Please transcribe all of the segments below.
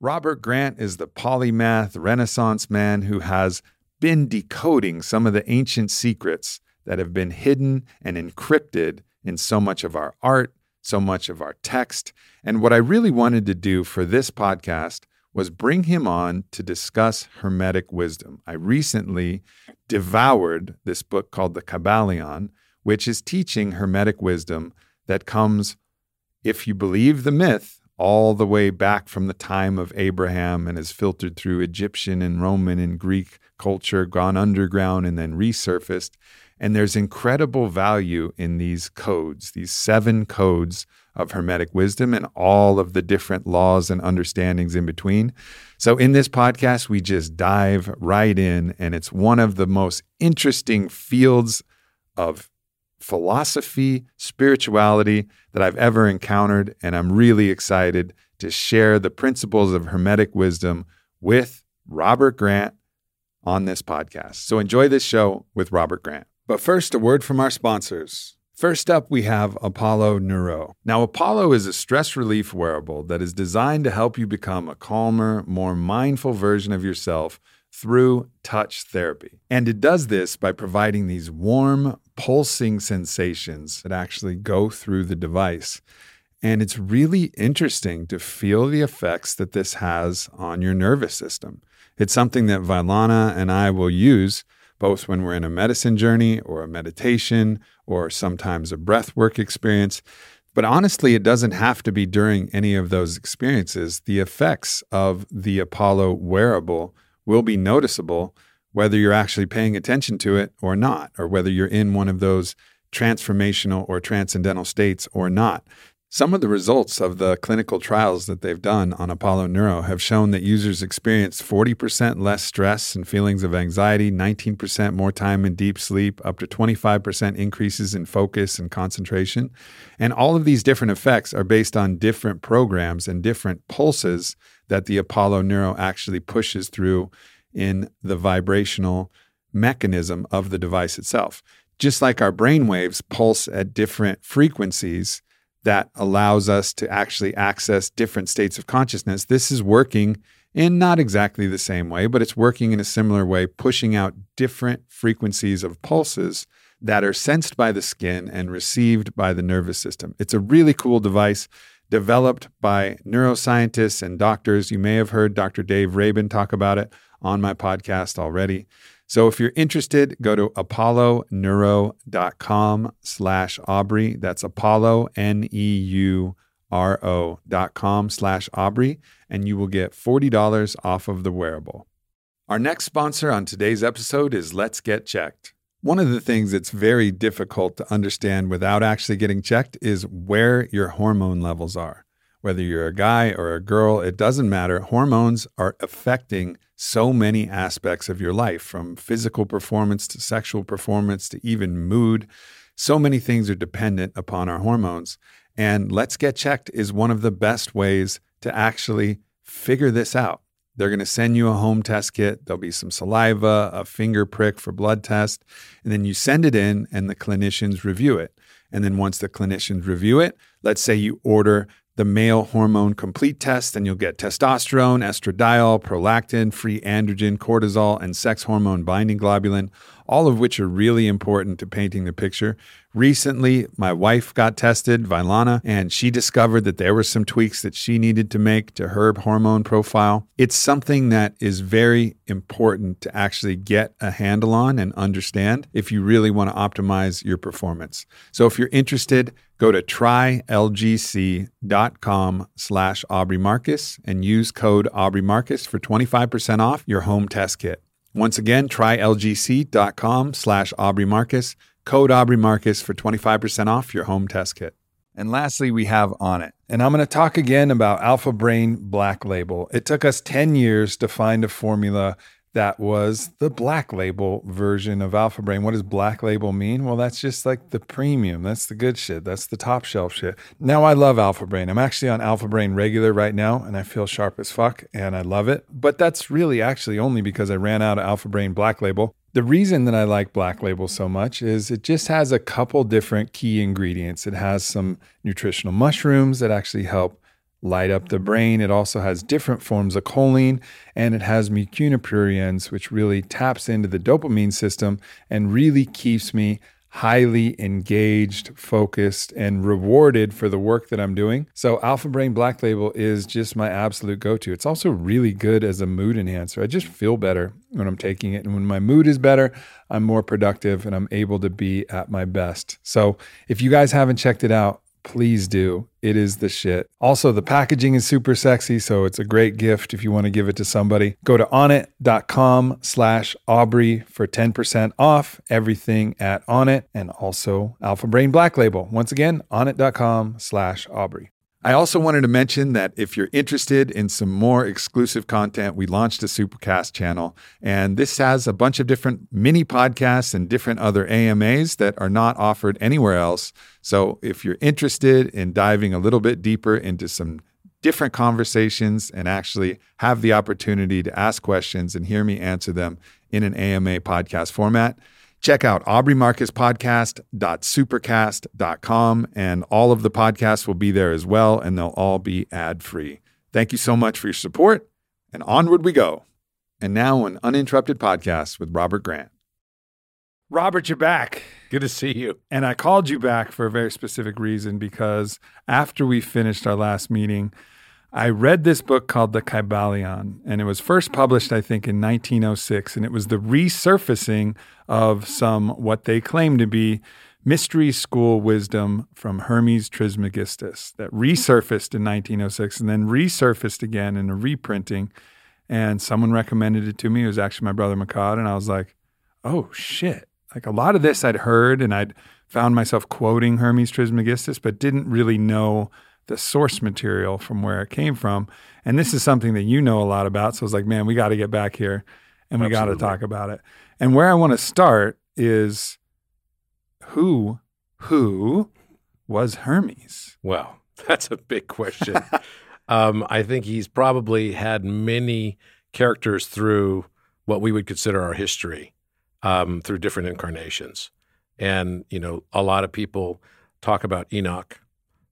Robert Grant is the polymath Renaissance man who has been decoding some of the ancient secrets that have been hidden and encrypted in so much of our art, so much of our text. And what I really wanted to do for this podcast was bring him on to discuss Hermetic wisdom. I recently devoured this book called The Kybalion, which is teaching Hermetic wisdom that comes, if you believe the myth, all the way back from the time of Abraham and has filtered through Egyptian and Roman and Greek culture, gone underground, and then resurfaced. And there's incredible value in these codes, these seven codes of Hermetic wisdom and all of the different laws and understandings in between. So, in this podcast, we just dive right in, and it's one of the most interesting fields of philosophy, spirituality that I've ever encountered. And I'm really excited to share the principles of Hermetic wisdom with Robert Grant on this podcast. So, enjoy this show with Robert Grant. But first, a word from our sponsors. First up, we have Apollo Neuro. Now, Apollo is a stress relief wearable that is designed to help you become a calmer, more mindful version of yourself through touch therapy. And it does this by providing these warm, pulsing sensations that actually go through the device. And it's really interesting to feel the effects that this has on your nervous system. It's something that Vylana and I will use both when we're in a medicine journey or a meditation or sometimes a breath work experience. But honestly, it doesn't have to be during any of those experiences. The effects of the Apollo wearable will be noticeable whether you're actually paying attention to it or not, or whether you're in one of those transformational or transcendental states or not. Some of the results of the clinical trials that they've done on Apollo Neuro have shown that users experience 40% less stress and feelings of anxiety, 19% more time in deep sleep, up to 25% increases in focus and concentration. And all of these different effects are based on different programs and different pulses that the Apollo Neuro actually pushes through in the vibrational mechanism of the device itself. Just like our brain waves pulse at different frequencies, that allows us to actually access different states of consciousness. This is working in not exactly the same way, but it's working in a similar way, pushing out different frequencies of pulses that are sensed by the skin and received by the nervous system. It's a really cool device developed by neuroscientists and doctors. You may have heard Dr. Dave Rabin talk about it on my podcast already. So if you're interested, go to apolloneuro.com slash Aubrey. That's Apollo, N-E-U-R-O dot com slash Aubrey, and you will get $40 off of the wearable. Our next sponsor on today's episode is Let's Get Checked. One of the things that's very difficult to understand without actually getting checked is where your hormone levels are. Whether you're a guy or a girl, it doesn't matter. Hormones are affecting so many aspects of your life, from physical performance to sexual performance to even mood. So many things are dependent upon our hormones. And Let's Get Checked is one of the best ways to actually figure this out. They're going to send you a home test kit. There'll be some saliva, a finger prick for blood test, and then you send it in and the clinicians review it. And then once the clinicians review it, let's say you order the male hormone complete test, and you'll get testosterone, estradiol, prolactin, free androgen, cortisol, and sex hormone binding globulin, all of which are really important to painting the picture. Recently, my wife got tested, Vylana, and she discovered that there were some tweaks that she needed to make to her hormone profile. It's something that is very important to actually get a handle on and understand if you really want to optimize your performance. So if you're interested, go to trylgc.com slash Aubrey Marcus and use code Aubrey Marcus for 25% off your home test kit. Once again, trylgc.com slash Aubrey Marcus, code Aubrey Marcus for 25% off your home test kit. And lastly, we have Onnit. And I'm going to talk again about Alpha Brain Black Label. It took us 10 years to find a formula that was the black label version of Alpha Brain. What does black label mean? Well, that's just like the premium. That's the good shit. That's the top shelf shit. Now I love Alpha Brain. I'm actually on Alpha Brain regular right now and I feel sharp as fuck and I love it. But that's really actually only because I ran out of Alpha Brain black label. The reason that I like Black Label so much is it just has a couple different key ingredients. It has some nutritional mushrooms that actually help light up the brain. It also has different forms of choline and it has mucuna which really taps into the dopamine system and really keeps me highly engaged, focused, and rewarded for the work that I'm doing. So, Alpha Brain Black Label is just my absolute go to. It's also really good as a mood enhancer. I just feel better when I'm taking it. And when my mood is better, I'm more productive and I'm able to be at my best. So, if you guys haven't checked it out, please do. It is the shit. Also, the packaging is super sexy, so it's a great gift if you want to give it to somebody. Go to onnit.com slash Aubrey for 10% off everything at Onnit and also Alpha Brain Black Label. Once again, onnit.com slash Aubrey. I also wanted to mention that if you're interested in some more exclusive content, we launched a Supercast channel, and this has a bunch of different mini podcasts and different other AMAs that are not offered anywhere else. So if you're interested in diving a little bit deeper into some different conversations and actually have the opportunity to ask questions and hear me answer them in an AMA podcast format, Check out aubreymarcuspodcast.supercast.com and all of the podcasts will be there as well, and they'll all be ad free. Thank you so much for your support, and onward we go. And now, an uninterrupted podcast with Robert Grant. Robert, you're back. Good to see you. And I called you back for a very specific reason because after we finished our last meeting, I read this book called The Kybalion, and it was first published, I think, in 1906. And it was the resurfacing of some what they claim to be mystery school wisdom from Hermes Trismegistus that resurfaced in 1906 and then resurfaced again in a reprinting. And someone recommended it to me. It was actually my brother Makad. And I was like, oh shit. Like a lot of this I'd heard and I'd found myself quoting Hermes Trismegistus, but didn't really know the source material from where it came from. And this is something that you know a lot about. So I was like, man, we got to get back here and we got to talk about it. And where I want to start is who, who was Hermes? Well, that's a big question. um, I think he's probably had many characters through what we would consider our history um, through different incarnations. And, you know, a lot of people talk about Enoch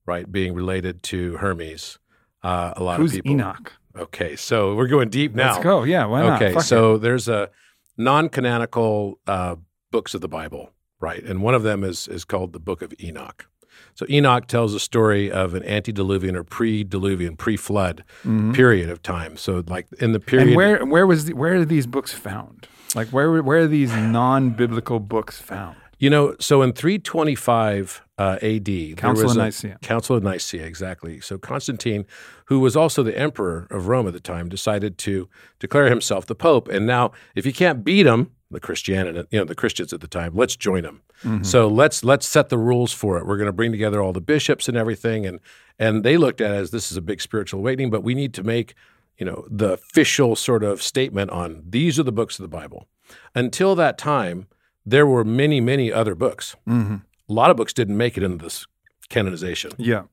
right, being related to Hermes. Uh, a lot Who's of people. Enoch? Okay, so we're going deep now. Let's go. Yeah, why not? Okay, Fuck so it. there's a non-canonical uh, books of the Bible, right, and one of them is is called the Book of Enoch. So Enoch tells a story of an antediluvian or pre-diluvian, pre-flood mm-hmm. period of time. So like in the period. And where where was the, where are these books found? Like where where are these non-biblical books found? You know, so in 325 uh, AD, Council of Nicaea. Council of Nicaea, exactly. So Constantine, who was also the emperor of Rome at the time, decided to declare himself the pope. And now, if you can't beat him, the Christianity, you know, the Christians at the time, let's join them. Mm-hmm. So let's let's set the rules for it. We're going to bring together all the bishops and everything, and and they looked at it as this is a big spiritual awakening, but we need to make you know the official sort of statement on these are the books of the Bible. Until that time, there were many, many other books. Mm-hmm. A lot of books didn't make it into this canonization. Yeah.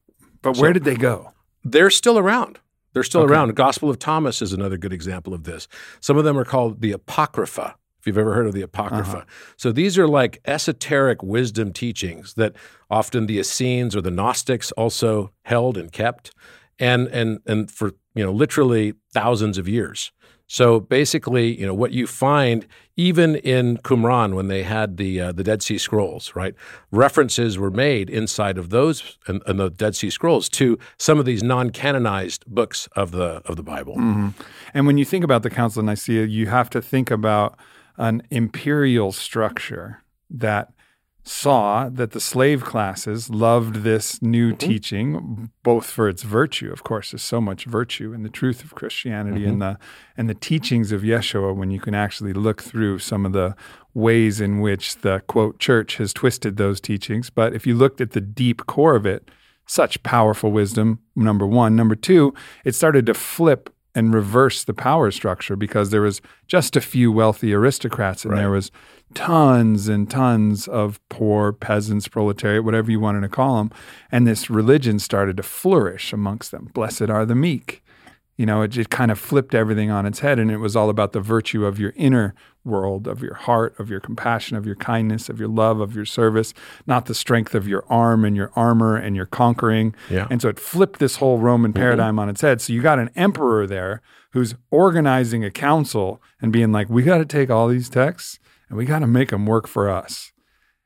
But so where did they go? They're still around. They're still okay. around. The Gospel of Thomas is another good example of this. Some of them are called the Apocrypha, if you've ever heard of the Apocrypha. Uh-huh. So these are like esoteric wisdom teachings that often the Essenes or the Gnostics also held and kept, and and and for you know literally thousands of years. So basically, you know, what you find even in Qumran when they had the uh, the Dead Sea Scrolls, right? References were made inside of those and, and the Dead Sea Scrolls to some of these non-canonized books of the of the Bible. Mm-hmm. And when you think about the Council of Nicaea, you have to think about an imperial structure that saw that the slave classes loved this new mm-hmm. teaching both for its virtue of course there's so much virtue in the truth of christianity mm-hmm. and the and the teachings of yeshua when you can actually look through some of the ways in which the quote church has twisted those teachings but if you looked at the deep core of it such powerful wisdom number 1 number 2 it started to flip and reverse the power structure because there was just a few wealthy aristocrats and right. there was tons and tons of poor peasants, proletariat, whatever you wanted to call them. And this religion started to flourish amongst them. Blessed are the meek. you know, it, just kind of flipped everything on its head. And it was all about the virtue of your inner world, of your heart, of your compassion, of your kindness, of your love, of your service, not the strength of your arm and your armor and your conquering. Yeah. And so it flipped this whole Roman mm-hmm. paradigm on its head. So you got an emperor there who's organizing a council and being like, we got to take all these texts and we got to make them work for us.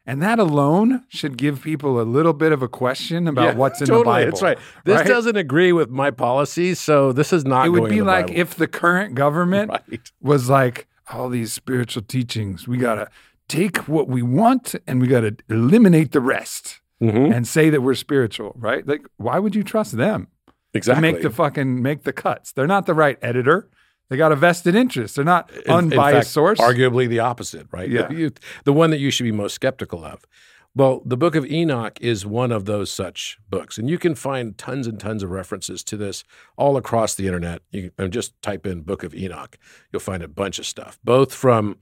And that alone should give people a little bit of a question about Yeah, what's in totally, the Bible. That's right. This right? doesn't agree with my policies, so this is not. It would be like Bible. if the current government Right. was like, all these spiritual teachings, we got to take what we want and we got to eliminate the rest Mhm. and say that we're spiritual, right? Like, why would you trust them to exactly make the fucking make the cuts? They're not the right editor. They got a vested interest. They're not unbiased fact, source. Arguably the opposite, right? Yeah. You- the one that you should be most skeptical of. Well, the book of Enoch is one of those such books. And you can find tons and tons of references to this all across the internet. You can just type in Book of Enoch. You'll find a bunch of stuff, both from,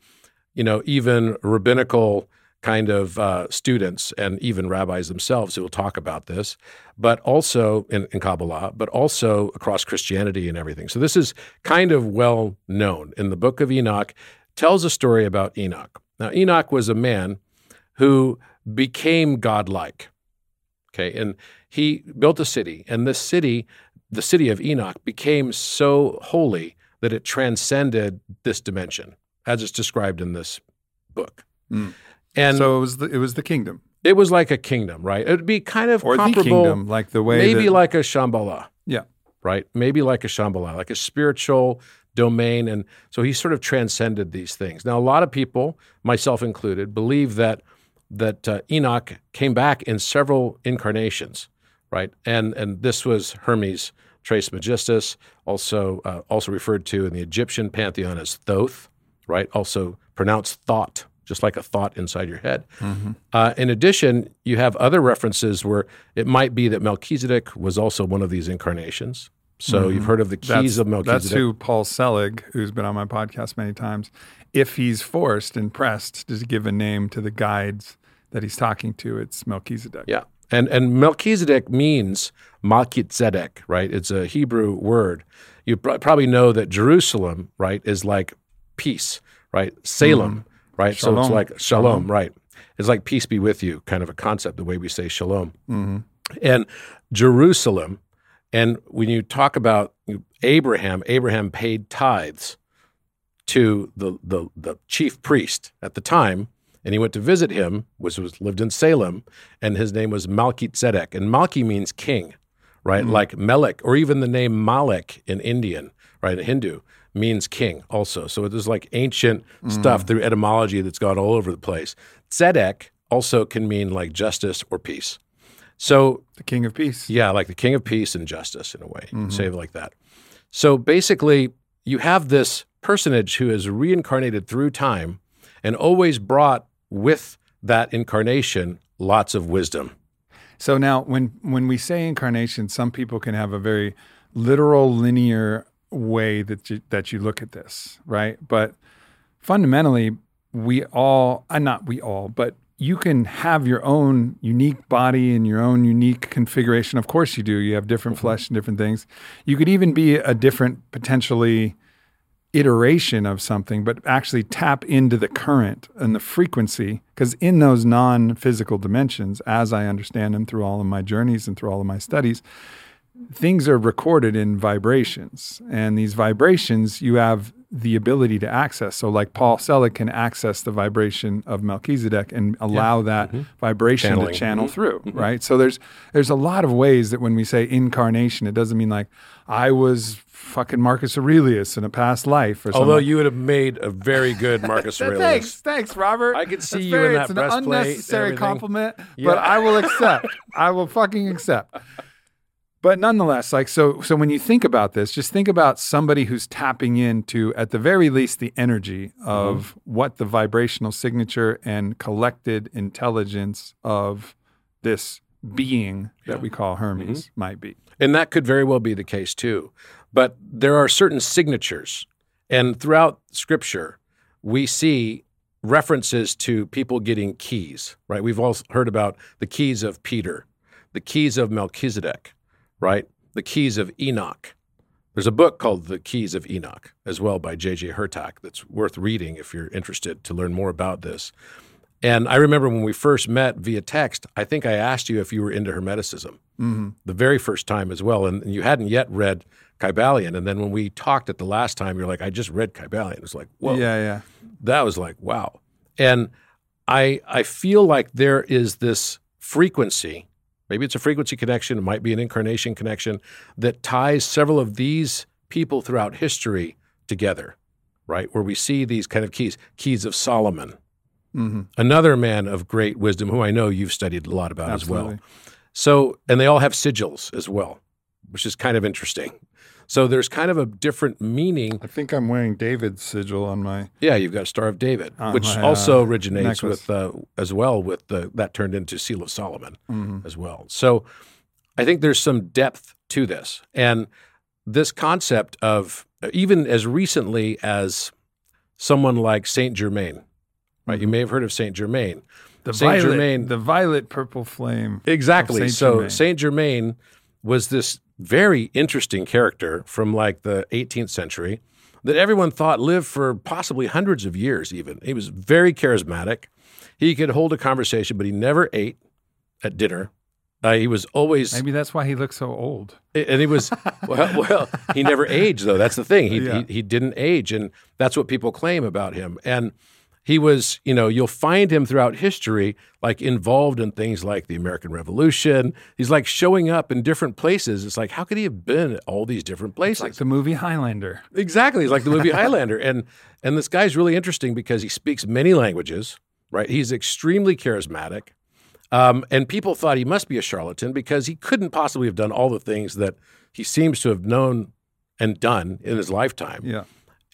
you know, even rabbinical kind of uh, students and even rabbis themselves who will talk about this, but also in, in Kabbalah, but also across Christianity and everything. So this is kind of well known. In the book of Enoch, tells a story about Enoch. Now, Enoch was a man who became godlike. Okay, and he built a city, and this city, the city of Enoch, became so holy that it transcended this dimension, as it's described in this book. Mm. And so it was the, it was the kingdom it was like a kingdom, right? It would be kind of or the comparable, kingdom, like the way maybe that, like a Shambhala, yeah. right? Maybe like a Shambhala, like a spiritual domain. And so he sort of transcended these things. Now, a lot of people, myself included, believe that that uh, Enoch came back in several incarnations, right? And and this was Hermes Trismegistus, also uh, also referred to in the Egyptian pantheon as Thoth, right? Also pronounced thought, just like a thought inside your head. Mm-hmm. Uh, in addition, you have other references where it might be that Melchizedek was also one of these incarnations. So mm-hmm. you've heard of the keys That's, of Melchizedek. that's who Paul Selig, who's been on my podcast many times, if he's forced and pressed to give a name to the guides that he's talking to, it's Melchizedek. Yeah. And and Melchizedek means Malkitzedek, right? It's a Hebrew word. You pr- probably know that Jerusalem, right, is like peace, right? Salem, mm-hmm. Right? So it's like shalom, uh-huh. right? It's like peace be with you, kind of a concept, the way we say shalom. Mm-hmm. And Jerusalem, and when you talk about Abraham, Abraham paid tithes to the, the, the chief priest at the time, and he went to visit him, which was lived in Salem, and his name was Malkitzedek. And Malki means king, right? Mm-hmm. Like Melek, or even the name Malek in Indian, right? In Hindu means king also. So it is like ancient stuff mm. through etymology that's gone all over the place. Tzedek also can mean like justice or peace. So The King of Peace. yeah, like the king of peace and justice in a way. You can Say it like that. So basically, you have this personage who is reincarnated through time and always brought with that incarnation lots of wisdom. So now, when when we say incarnation, some people can have a very literal, linear way that you, that you look at this, right? But fundamentally, we all, uh, not we all, but you can have your own unique body and your own unique configuration. Of course, you do. You have different flesh and different things. You could even be a different potentially iteration of something, but actually tap into the current and the frequency. Because in those non physical dimensions, as I understand them through all of my journeys and through all of my studies, things are recorded in vibrations. And these vibrations you have the ability to access. So, like Paul Selig can access the vibration of Melchizedek and allow that mm-hmm. vibration Channeling. to channel mm-hmm. through, mm-hmm. right? So there's there's a lot of ways that when we say incarnation, it doesn't mean like I was fucking Marcus Aurelius in a past life or something. Although you would have made a very good Marcus Aurelius. thanks, thanks, Robert. I could see That's you in that It's an unnecessary compliment, Yeah. but I will accept. I will fucking accept. But nonetheless, like so, so when you think about this, just think about somebody who's tapping into, at the very least, the energy of Mm-hmm. what the vibrational signature and collected intelligence of this being that we call Hermes Mm-hmm. might be. And that could very well be the case too. But there are certain signatures. And throughout scripture, we see references to people getting keys, right? We've all heard about the keys of Peter, the keys of Melchizedek, right? The keys of Enoch, There's a book called The Keys of Enoch as well by J.J. Hurtak that's worth reading if you're interested to learn more about this. And I remember when we first met via text, I think I asked you if you were into Hermeticism Mm-hmm. the very first time as well. And, and you hadn't yet read Kybalion. And then when we talked at the last time, you're like, I just read Kybalion. It's like, whoa Yeah, yeah. that was like wow and i i feel like there is this frequency maybe it's a frequency connection it might be an incarnation connection that ties several of these people throughout history together right? Where we see these kind of keys keys of solomon. Hmm another man of great wisdom who i know you've studied a lot about as well. So and they all have sigils as well which is kind of interesting so there's kind of a different meaning I think I'm wearing David's sigil on my. Yeah, you've got a Star of David, which my, also uh, originates necklace. with uh, as well with the that turned into Seal of Solomon Mhm. as well. So I think there's some depth to this, and this concept of even as recently as someone like Saint Germain, right? You may have heard of Saint Germain. The Saint violet, Germain- the violet purple flame. Exactly. Saint so. Saint Germain was this very interesting character from like the 18th century that everyone thought lived for possibly hundreds of years even. He was very charismatic. He could hold a conversation, but he never ate at dinner. Uh, he was always Maybe that's why he looks so old. and he was well, well he never aged though that's the thing he, Yeah. he he didn't age and that's what people claim about him and he was you know you'll find him throughout history like involved in things like the american revolution he's like showing up in different places it's like how could he have been at all these different places Like the movie Highlander. Exactly. He's like the movie Highlander. And and this guy's really interesting because he speaks many languages, right? He's extremely charismatic. Um, and people thought he must be a charlatan because he couldn't possibly have done all the things that he seems to have known and done in his lifetime Yeah.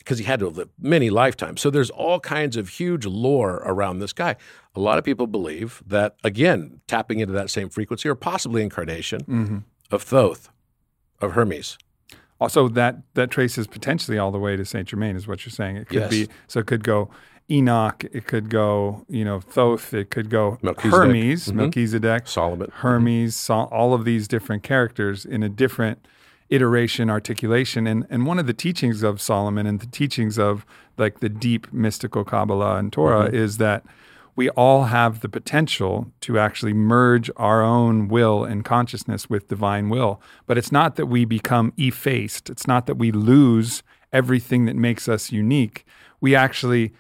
Because he had to have lived many lifetimes. So there's all kinds of huge lore around this guy. A lot of people believe that, again, tapping into that same frequency or possibly incarnation hmm of Thoth, of Hermes. Also, that that traces potentially all the way to Saint Germain, is what you're saying. It could Yes. be so. It could go Enoch. It could go, you know, Thoth. It could go Melchizedek. Hermes, Mhm. Melchizedek, Solomon. Hermes, Sol- all of these different characters in a different iteration, articulation. And and one of the teachings of Solomon and the teachings of like the deep mystical Kabbalah and Torah Mm-hmm. is that we all have the potential to actually merge our own will and consciousness with divine will. But it's not that we become effaced. It's not that we lose everything that makes us unique. We actually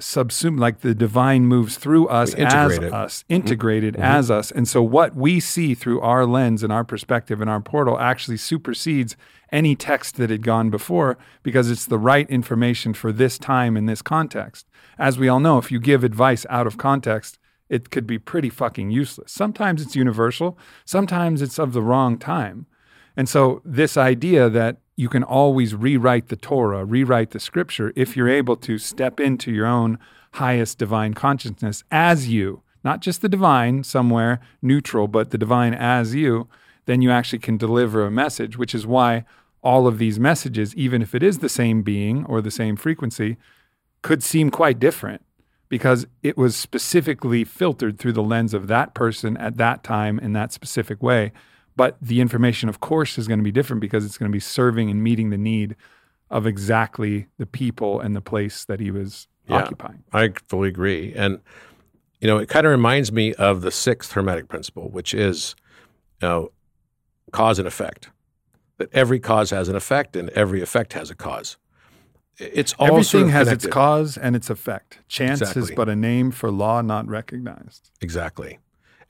subsume like the divine moves through us as it. us mm-hmm. integrated mm-hmm. as us. And so what we see through our lens and our perspective and our portal actually supersedes any text that had gone before because it's the right information for this time in this context. As we all know if you give advice out of context it could be pretty fucking useless. Sometimes it's universal. Sometimes it's of the wrong time and so, this idea that you can always rewrite the Torah, rewrite the scripture, if you're able to step into your own highest divine consciousness as you, not just the divine somewhere neutral, but the divine as you, then you actually can deliver a message, which is why all of these messages, even if it is the same being or the same frequency, could seem quite different because it was specifically filtered through the lens of that person at that time in that specific way. But the information, of course, is going to be different because it's going to be serving and meeting the need of exactly the people and the place that he was Yeah. occupying. I fully agree. And, you know, it kind of reminds me of the sixth Hermetic principle, which is, you know, cause and effect. That every cause has an effect and every effect has a cause. It's all Everything sort of has its cause and its effect. Chance is but a name for law not recognized. Exactly.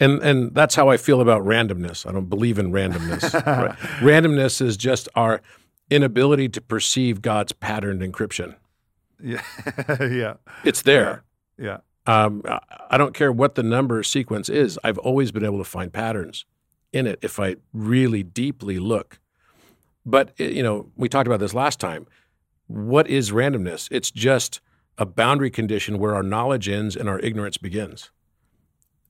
And and that's how I feel about randomness. I don't believe in randomness. Right? Randomness is just our inability to perceive God's patterned encryption. Yeah. yeah. It's there. Yeah. Um, I- I don't care what the number sequence is. I've always been able to find patterns in it if I really deeply look. But eh, you know, we talked about this last time. What is randomness? It's just a boundary condition where our knowledge ends and our ignorance begins.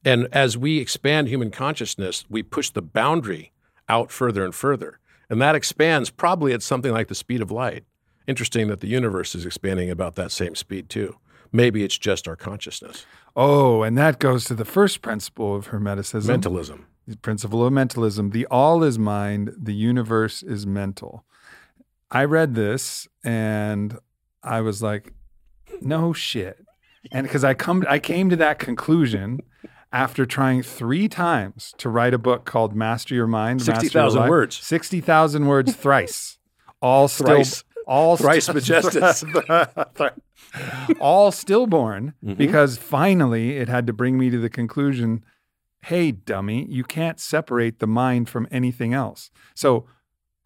And as we expand human consciousness, we push the boundary out further and further. And that expands probably at something like the speed of light. Interesting that the universe is expanding about that same speed too. Maybe it's just our consciousness. Oh, and that goes to the first principle of Hermeticism. Mentalism. The principle of mentalism. The all is mind, the universe is mental. I read this and I was like, no shit. And because I come I came to that conclusion after trying three times to write a book called Master Your Mind. 60,000 words. 60,000 words thrice. All still Thrice. all Thrice still- majestus. all stillborn Mhm. because finally it had to bring me to the conclusion hey dummy you can't separate the mind from anything else so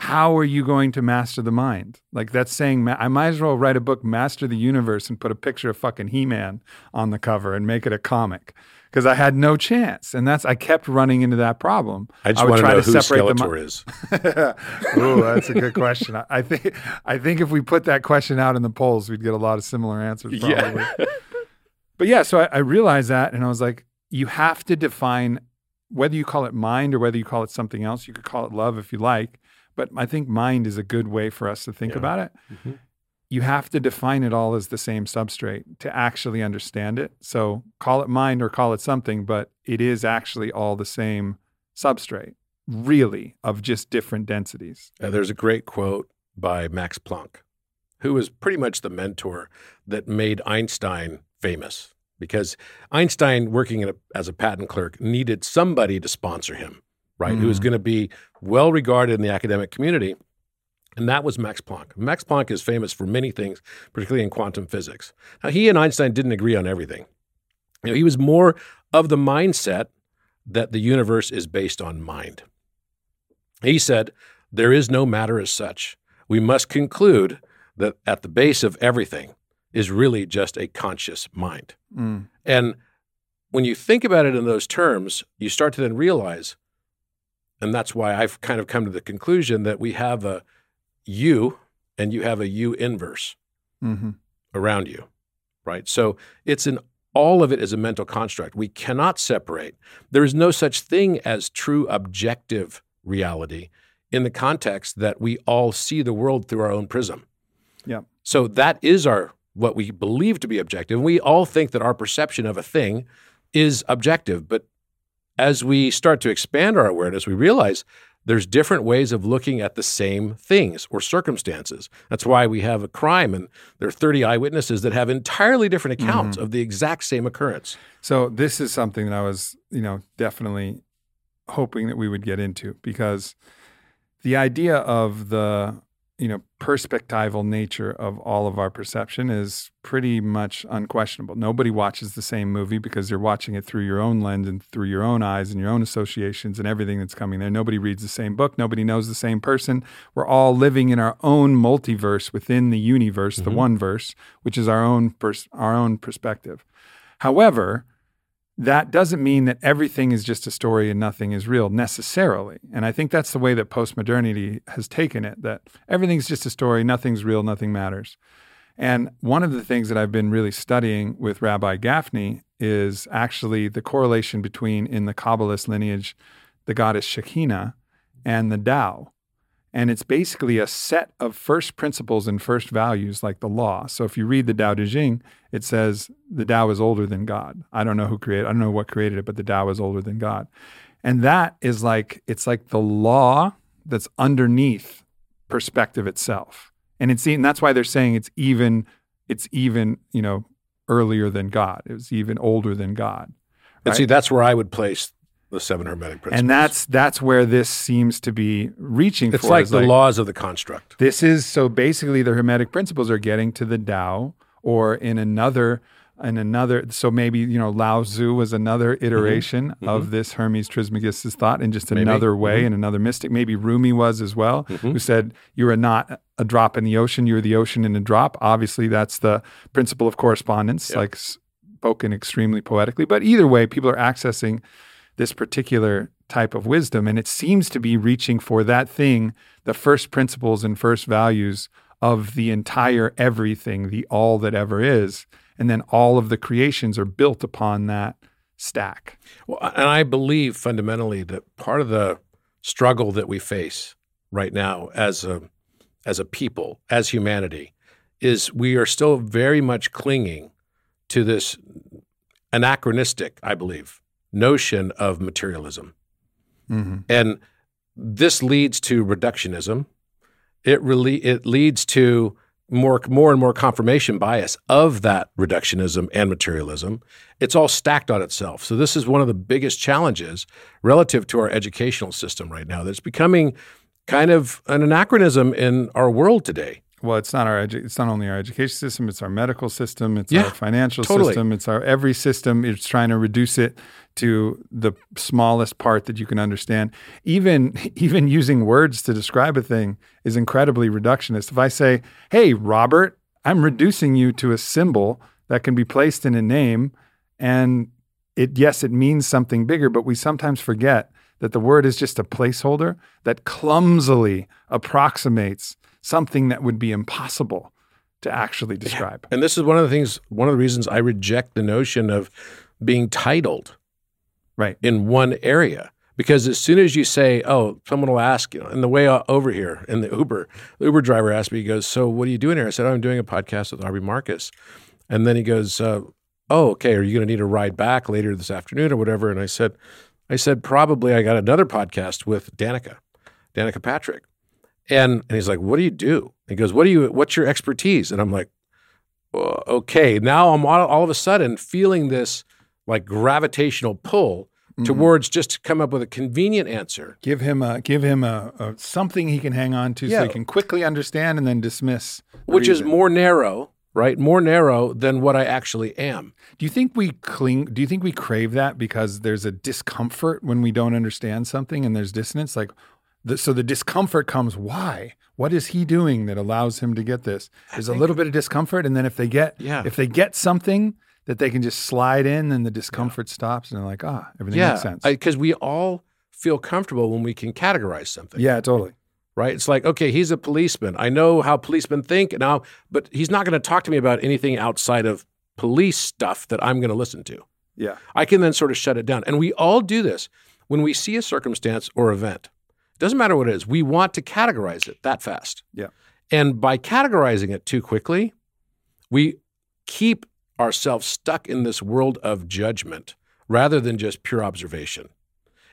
how are you going to master the mind like that's saying ma- i might as well write a book master the universe and put a picture of fucking he-man on the cover and make it a comic because i had no chance and that's i kept running into that problem I just would want to try know to who separate the mi- Skeletor is. Ooh, that's a good question. I- I think I think if we put that question out in the polls, we'd get a lot of similar answers. Probably. Yeah. but yeah, so I, I realized that, and I was like, you have to define whether you call it mind or whether you call it something else. You could call it love if you like, but I think mind is a good way for us to think Yeah. about it. Mhm. You have to define it all as the same substrate to actually understand it. So call it mind or call it something, but it is actually all the same substrate, really, of just different densities. Uh, there's a great quote by Max Planck, who was pretty much the mentor that made Einstein famous because Einstein, working in a, as a patent clerk, needed somebody to sponsor him, right? Who was Mhm. going to be well regarded in the academic community. And that was Max Planck. Max Planck is famous for many things, particularly in quantum physics. Now, he and Einstein didn't agree on everything. You know, he was more of the mindset that the universe is based on mind. He said, There is no matter as such. We must conclude that at the base of everything is really just a conscious mind. Mm. And when you think about it in those terms, you start to then realize, and that's why I've kind of come to the conclusion that we have a you and you have a you inverse hmm around you, right? So it's an all of it is a mental construct. We cannot separate. There is no such thing as true objective reality in the context that we all see the world through our own prism. Yeah. So that is our what we believe to be objective. We all think that our perception of a thing is objective, but as we start to expand our awareness, we realize there's different ways of looking at the same things or circumstances. That's why we have a crime and there are 30 eyewitnesses that have entirely different mm-hmm. accounts of the exact same occurrence. So this is something that I was, you know, definitely hoping that we would get into because the idea of the, you know, perspectival nature of all of our perception is pretty much unquestionable. Nobody watches the same movie because you're watching it through your own lens and through your own eyes and your own associations and everything that's coming there. Nobody reads the same book. Nobody knows the same person. We're all living in our own multiverse within the universe, the mm-hmm. one verse, which is our own pers- our own perspective. However, that doesn't mean that everything is just a story and nothing is real necessarily. And I think that's the way that postmodernity has taken it that everything's just a story, nothing's real, nothing matters. And one of the things that I've been really studying with Rabbi Gafni is actually the correlation between, in the Kabbalist lineage, the goddess Shekinah and the Tao. And it's basically a set of first principles and first values like the law. So if you read the Tao Te Ching, it says the Tao is older than God. I don't know who created I don't know what created it, but the Tao is older than God. And that is like it's like the law that's underneath perspective itself. And it's and that's why they're saying it's even it's even, you know, earlier than God. It was even older than God. And see, that's where I would place the seven hermetic principles. And that's that's where this seems to be reaching it's for. like is the laws of the construct. This is so basically the hermetic principles are getting to the Tao or in another in another so maybe you know Lao Tzu was another mm-hmm. iteration mm-hmm. of this Hermes Trismegistus thought in just Maybe. another way mm-hmm. and another mystic. Maybe Rumi was as well who said you are not a drop in the ocean you're the ocean in a drop. Obviously that's the principle of correspondence like spoken extremely poetically. But either way people are accessing this particular type of wisdom. And it seems to be reaching for that thing, the first principles and first values of the entire everything, the all that ever is. And then all of the creations are built upon that stack. Well, and I believe fundamentally that part of the struggle that we face right now as a as a people, as humanity, is we are still very much clinging to this anachronistic, I believe, notion of materialism. Mm-hmm. And this leads to reductionism. It really it leads to more more and more confirmation bias of that reductionism and materialism. It's all stacked on itself. So this is one of the biggest challenges relative to our educational system right now. That's becoming kind of an anachronism in our world today. Well, it's not our edu- it's not only our education system, it's our medical system, it's Yeah, our financial totally. system, it's our every system. It's trying to reduce it to the smallest part that you can understand. Even even using words to describe a thing is incredibly reductionist. If I say, "Hey, Robert," I'm reducing you to a symbol that can be placed in a name and it yes, it means something bigger, but we sometimes forget that the word is just a placeholder that clumsily approximates something that would be impossible to actually describe. And this is one of the things one of the reasons I reject the notion of being titled Right. in one area. Because as soon as you say, "Oh, someone will ask you," and the way over here in the Uber, the Uber driver asked me, he goes, "So what are you doing here?" I said, oh, "I'm doing a podcast with Aubrey Marcus," and then he goes, uh, "Oh, okay. Are you going to need a ride back later this afternoon or whatever?" And I said, "I said probably. I got another podcast with Danica, Danica Patrick," and and he's like, "What do you do?" He goes, "What do you? What's your expertise?" And I'm like, "Uh, "Okay." Now I'm all, all of a sudden feeling this like gravitational pull towards just to come up with a convenient answer. Give him a give him a, a something he can hang on to so Yeah. he can quickly understand and then dismiss. the which is more narrow, right? More narrow than what I actually am. Do you think we cling? Do you think we crave that because there's a discomfort when we don't understand something and there's dissonance? Like, the, so the discomfort comes. Why? What is he doing that allows him to get this? There's a little bit of discomfort, and then if they get, Yeah. if they get something that they can just slide in, then the discomfort stops, and they're like, ah, everything yeah, makes sense. because we all feel comfortable when we can categorize something. yeah, totally. right. It's like, okay, he's a policeman. I know how policemen think now, but he's not going to talk to me about anything outside of police stuff that I'm going to listen to. Yeah, I can then sort of shut it down. And we all do this when we see a circumstance or event. It doesn't matter what it is. We want to categorize it that fast. Yeah. And by categorizing it too quickly, we keep ourselves stuck in this world of judgment rather than just pure observation.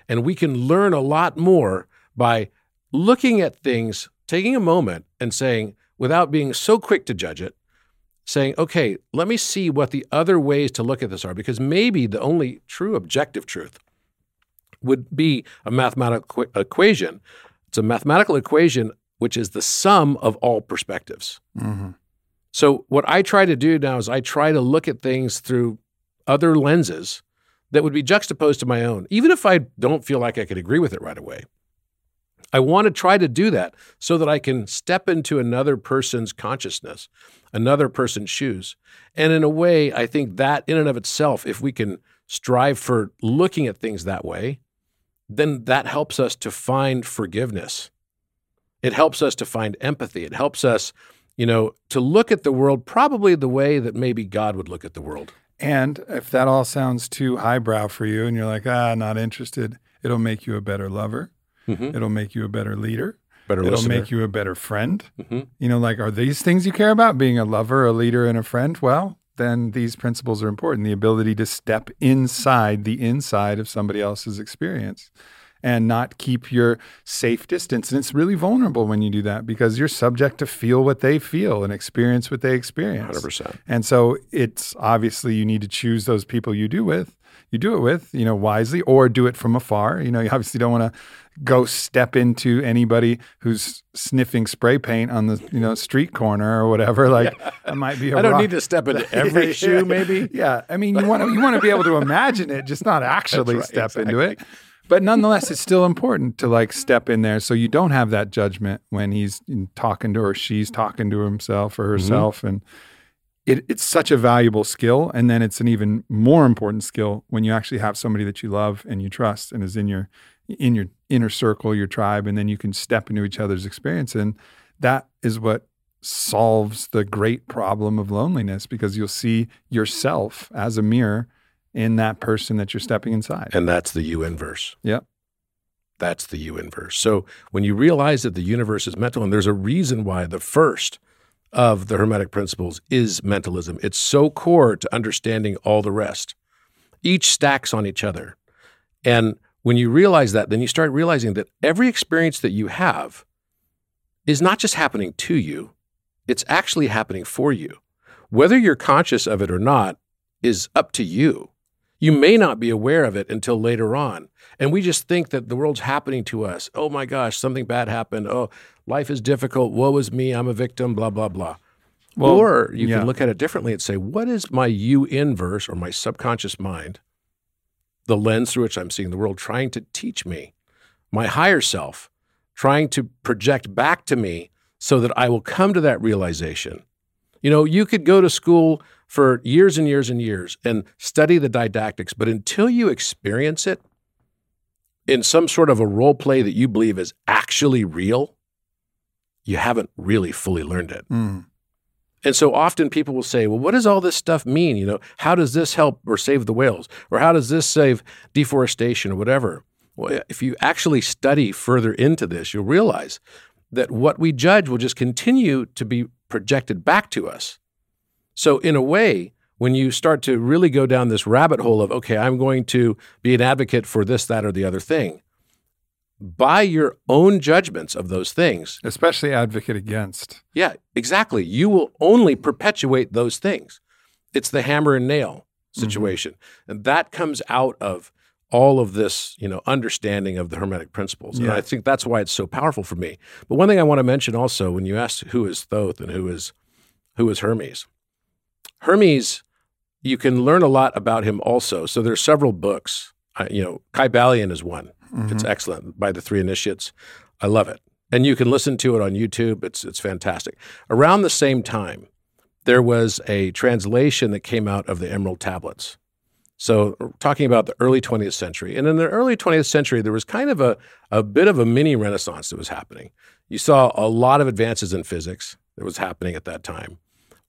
And we can learn a lot more by looking at things, taking a moment and saying, without being so quick to judge it, saying, okay, let me see what the other ways to look at this are, because maybe the only true objective truth would be a mathematical equa- equation. It's a mathematical equation which is the sum of all perspectives. hmm So, what I try to do now is I try to look at things through other lenses that would be juxtaposed to my own, even if I don't feel like I could agree with it right away. I want to try to do that so that I can step into another person's consciousness, another person's shoes. And in a way, I think that in and of itself, if we can strive for looking at things that way, then that helps us to find forgiveness. It helps us to find empathy. It helps us, you know, to look at the world probably the way that maybe God would look at the world. And if that all sounds too highbrow for you, and you're like, ah, not interested, it'll make you a better lover. Mhm. It'll make you a better leader. Better It'll listener. make you a better friend. Mhm. You know, like, are these things you care about? Being a lover, a leader, and a friend? Well, then these principles are important. The ability to step inside the inside of somebody else's experience and not keep your safe distance. And it's really vulnerable when you do that because you're subject to feel what they feel and experience what they experience. 100%. And so it's obviously you need to choose those people you do with. You do it with, you know, wisely or do it from afar. You know, you obviously don't want to go step into anybody who's sniffing spray paint on the, you know, street corner or whatever. Like that might be a I don't rock- need to step into every Yeah, shoe, maybe. Yeah. I mean, you want to you want to be able to imagine it, just not actually right, step into it. But nonetheless, it's still important to like step in there so you don't have that judgment when he's talking to her, she's talking to himself or mm-hmm. herself. And it, it's such a valuable skill. And then it's an even more important skill when you actually have somebody that you love and you trust and is in your in your inner circle, your tribe, and then you can step into each other's experience. And that is what solves the great problem of loneliness because you'll see yourself as a mirror in that person that you're stepping inside. And that's the U inverse. Yep. That's the U inverse. So when you realize that the universe is mental, and there's a reason why the first of the Hermetic principles is mentalism, it's so core to understanding all the rest. Each stacks on each other. And when you realize that, then you start realizing that every experience that you have is not just happening to you, it's actually happening for you. Whether you're conscious of it or not is up to you. You may not be aware of it until later on. And we just think that the world's happening to us. Oh my gosh, something bad happened. Oh, life is difficult. Woe is me. I'm a victim, blah, blah, blah. Well, or you yeah. can look at it differently and say, what is my you inverse or my subconscious mind, the lens through which I'm seeing the world, trying to teach me? My higher self trying to project back to me so that I will come to that realization. You know, you could go to school for years and years and years and study the didactics, but until you experience it in some sort of a role play that you believe is actually real, you haven't really fully learned it. Mm. And so often people will say, well, what does all this stuff mean? You know, how does this help or save the whales? Or how does this save deforestation or whatever? Well, if you actually study further into this, you'll realize that what we judge will just continue to be projected back to us. So, in a way, when you start to really go down this rabbit hole of, okay, I'm going to be an advocate for this, that, or the other thing, by your own judgments of those things, especially advocate against. Yeah, exactly. You will only perpetuate those things. It's the hammer and nail mm-hmm. situation. Mm-hmm. And that comes out of all of this, you know, understanding of the hermetic principles. Yeah. And I think that's why it's so powerful for me. But one thing I want to mention also when you ask who is Thoth and who is who is Hermes. Hermes, you can learn a lot about him also. So there's several books. I, you know, Kybalion is one. Mm-hmm. It's excellent by the three initiates. I love it. And you can listen to it on YouTube. It's it's fantastic. Around the same time, there was a translation that came out of the Emerald Tablets. So, talking about the early 20th century. And in the early 20th century, there was kind of a, a bit of a mini renaissance that was happening. You saw a lot of advances in physics that was happening at that time,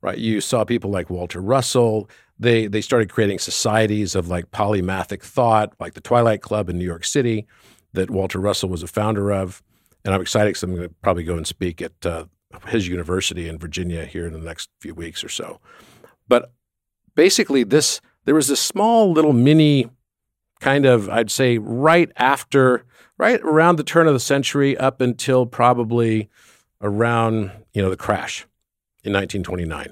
right? You saw people like Walter Russell. They, they started creating societies of like polymathic thought, like the Twilight Club in New York City, that Walter Russell was a founder of. And I'm excited because I'm going to probably go and speak at uh, his university in Virginia here in the next few weeks or so. But basically, this there was this small little mini kind of, I'd say, right after, right around the turn of the century up until probably around, you know, the crash in 1929.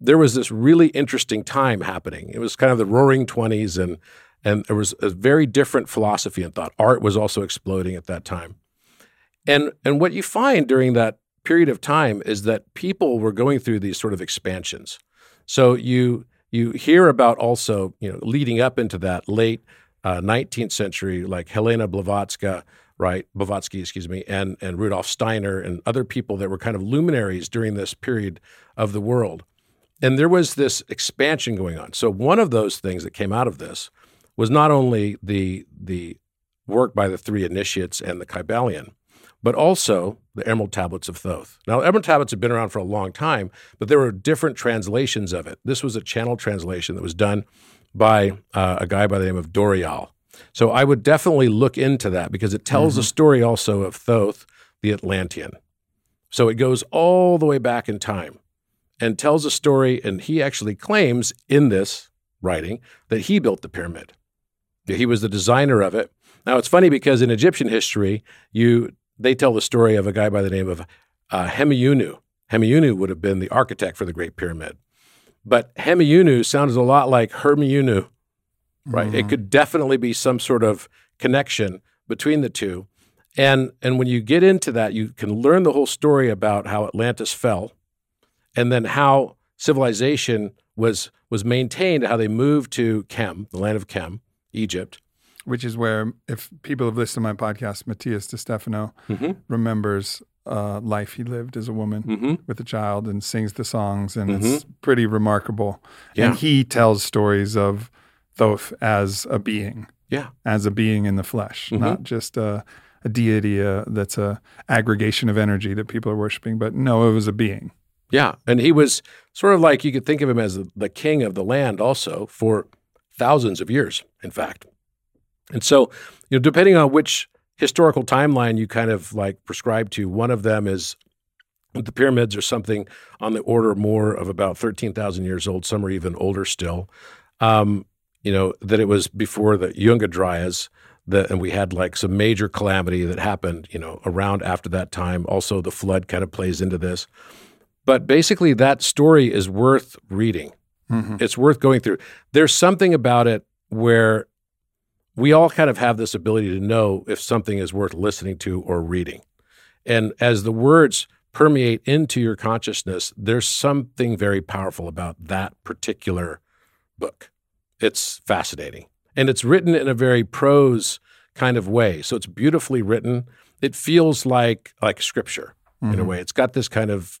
There was this really interesting time happening. It was kind of the roaring 20s and and there was a very different philosophy and thought. Art was also exploding at that time. And and what you find during that period of time is that people were going through these sort of expansions. So you you hear about also, you know, leading up into that late uh, 19th century, like Helena Blavatsky, right, Blavatsky, excuse me, and and Rudolf Steiner and other people that were kind of luminaries during this period of the world. And there was this expansion going on. So one of those things that came out of this was not only the the work by the three initiates and the Kybalion, but also the Emerald Tablets of Thoth. Now, Emerald Tablets have been around for a long time, but there were different translations of it. This was a channel translation that was done by uh, a guy by the name of Doreal. So I would definitely look into that because it tells mm-hmm. a story also of Thoth, the Atlantean. So it goes all the way back in time and tells a story, and he actually claims in this writing that he built the pyramid. He was the designer of it. Now it's funny because in Egyptian history, you they tell the story of a guy by the name of uh, Hemiunu. Hemiunu would have been the architect for the Great Pyramid. But Hemiunu sounds a lot like Hermiunu, right? Mm-hmm. It could definitely be some sort of connection between the two. And, and when you get into that, you can learn the whole story about how Atlantis fell and then how civilization was, was maintained, how they moved to Kem, the land of Kem, Egypt, which is where, if people have listened to my podcast, Matías De Stefano mm-hmm. remembers uh, life he lived as a woman mm-hmm. with a child and sings the songs, and mm-hmm. it's pretty remarkable. Yeah. And he tells stories of Thoth as a being, yeah, as a being in the flesh, mm-hmm. not just a, a deity uh, that's a aggregation of energy that people are worshiping, but no, it was a being. Yeah, and he was sort of like you could think of him as the king of the land, also for thousands of years, in fact. And so, you know, depending on which historical timeline you kind of like prescribe to, one of them is the pyramids are something on the order more of about 13,000 years old. Some are even older still. Um, you know, that it was before the Younger Dryas, The, and we had like some major calamity that happened, you know, around after that time. Also, the flood kind of plays into this. But basically, that story is worth reading. Mm-hmm. It's worth going through. There's something about it where we all kind of have this ability to know if something is worth listening to or reading. And as the words permeate into your consciousness, there's something very powerful about that particular book. It's fascinating. And it's written in a very prose kind of way. So it's beautifully written. It feels like like scripture mm-hmm. in a mm-hmm. way. It's got this kind of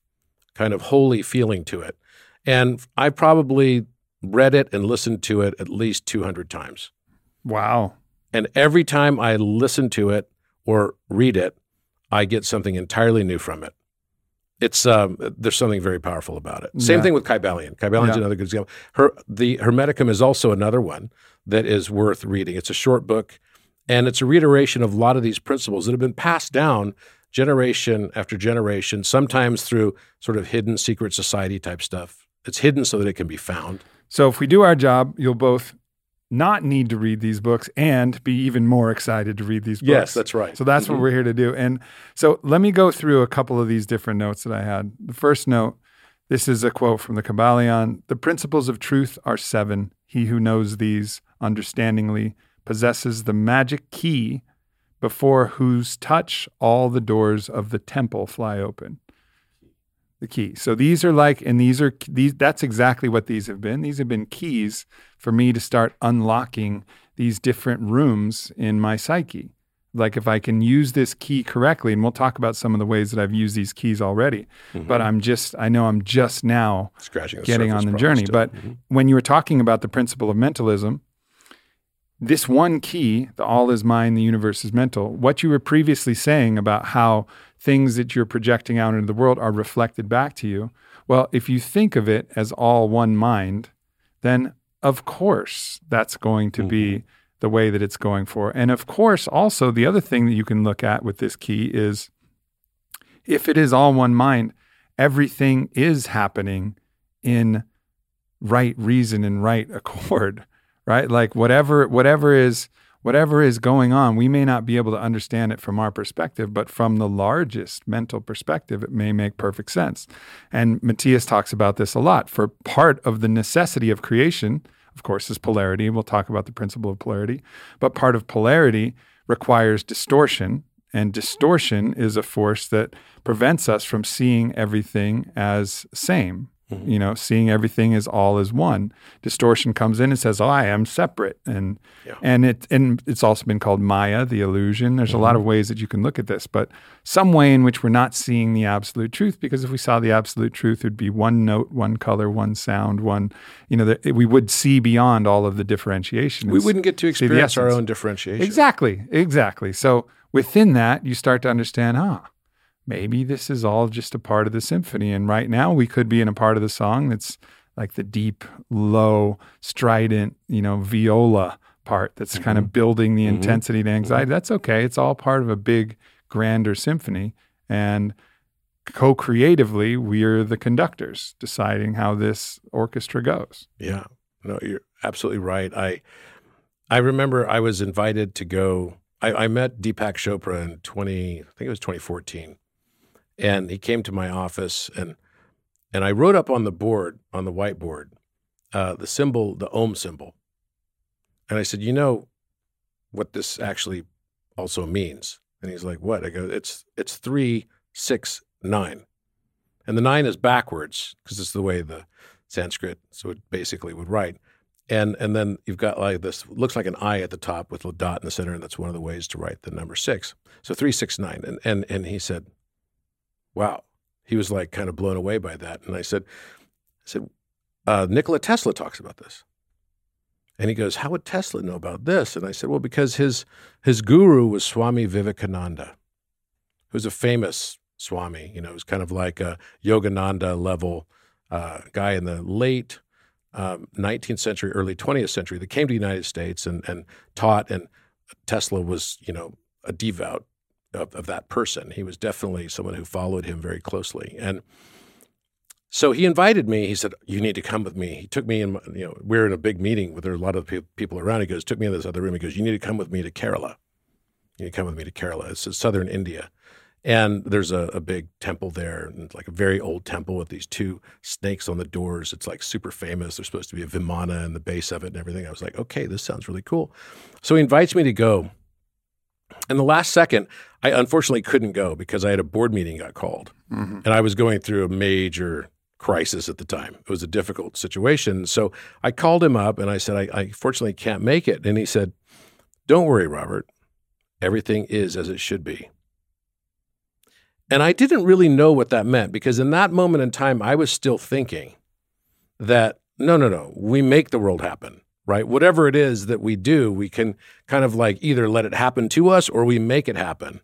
kind of holy feeling to it. And I probably read it and listened to it at least 200 times. Wow. And every time I listen to it or read it, I get something entirely new from it. It's um, there's something very powerful about it. Same yeah. thing with Kybalion. Kybalion is yeah. another good example. Her the Hermeticum is also another one that is worth reading. It's a short book, and it's a reiteration of a lot of these principles that have been passed down generation after generation, sometimes through sort of hidden secret society type stuff. It's hidden so that it can be found. So if we do our job, you'll both not need to read these books and be even more excited to read these books. Yes, that's right. So that's mm-hmm. what we're here to do. And so let me go through a couple of these different notes that I had. The first note this is a quote from the Kybalion The principles of truth are seven. He who knows these understandingly possesses the magic key before whose touch all the doors of the temple fly open the key. So these are like, and these are these. That's exactly what these have been. These have been keys for me to start unlocking these different rooms in my psyche. Like if I can use this key correctly, and we'll talk about some of the ways that I've used these keys already. Mm-hmm. But I'm just, I know I'm just now Scratching getting on the journey. But mm-hmm. when you were talking about the principle of mentalism, this one key, the all is mind, the universe is mental, what you were previously saying about how things that you're projecting out into the world are reflected back to you. Well, if you think of it as all one mind, then of course that's going to mm-hmm. be the way that it's going for. And of course, also the other thing that you can look at with this key is if it is all one mind, everything is happening in right reason and right accord right? Like whatever whatever is whatever is going on, we may not be able to understand it from our perspective, but from the largest mental perspective, it may make perfect sense. And Matías talks about this a lot. For part of the necessity of creation, of course, is polarity. We'll talk about the principle of polarity, but part of polarity requires distortion. And distortion is a force that prevents us from seeing everything as same Mm-hmm. You know, seeing everything as all as one. Distortion comes in and says, "Oh, I am separate," and yeah. and it and it's also been called Maya, the illusion. There's mm-hmm. a lot of mm-hmm. ways that you can look at this, but some way in which we're not seeing the absolute truth. Because if we saw the absolute truth, it'd be one note, one color, one sound, one. You know, the, we would see beyond all of the differentiation. We wouldn't get to experience our own differentiation. Exactly, exactly. So within that, you start to understand, ah maybe this is all just a part of the symphony. And right now, we could be in a part of the song that's like the deep, low, strident, you know, viola part that's mm-hmm. kind of building the mm-hmm. intensity and anxiety. Mm-hmm. That's okay. It's all part of a big, grander symphony. And co creatively, we're the conductors deciding how this orchestra goes. Yeah. No, you're absolutely right. I, I remember I was invited to go. I, I met Deepak Chopra in 20, I think it was 2014 and he came to my office and and I wrote up on the board on the whiteboard uh, the symbol, the Om symbol, and I said, you know what this actually also means? And he's like, what? I go, it's it's three six nine, and the nine is backwards because it's the way the Sanskrit so it basically would write. And and then you've got like this looks like an I at the top with a dot in the center, and that's one of the ways to write the number six. So three six nine. And and and he said, wow. He was like kind of blown away by that. And I said, I said, uh, Nikola Tesla talks about this. And he goes, How would Tesla know about this? And I said, Well, because his his guru was Swami Vivekananda, who's a famous Swami. You know, was kind of like a Yogananda level uh, guy in the late um, 19th century, early 20th century that came to the United States and, and taught. And Tesla was, you know, a devout of, of that person. He was definitely someone who followed him very closely. And So he invited me. He said, "You need to come with me." He took me in. You know, we are in a big meeting with there are a lot of people around. He goes, took me in this other room. He goes, "You need to come with me to Kerala. You need to come with me to Kerala. It's southern India." And there's a, a big temple there, and like a very old temple with these two snakes on the doors. It's like super famous. There's supposed to be a Vimana in the base of it and everything. I was like, okay, this sounds really cool. So he invites me to go. And the last second, I unfortunately couldn't go because I had a board meeting got called. Mm-hmm. And I was going through a major crisis at the time. It was a difficult situation. So I called him up and I said, I, I fortunately can't make it. And he said, Don't worry, Robert. Everything is as it should be. And I didn't really know what that meant because in that moment in time, I was still thinking that no, no, no, we make the world happen, right? Whatever it is that we do, we can kind of like either let it happen to us or we make it happen.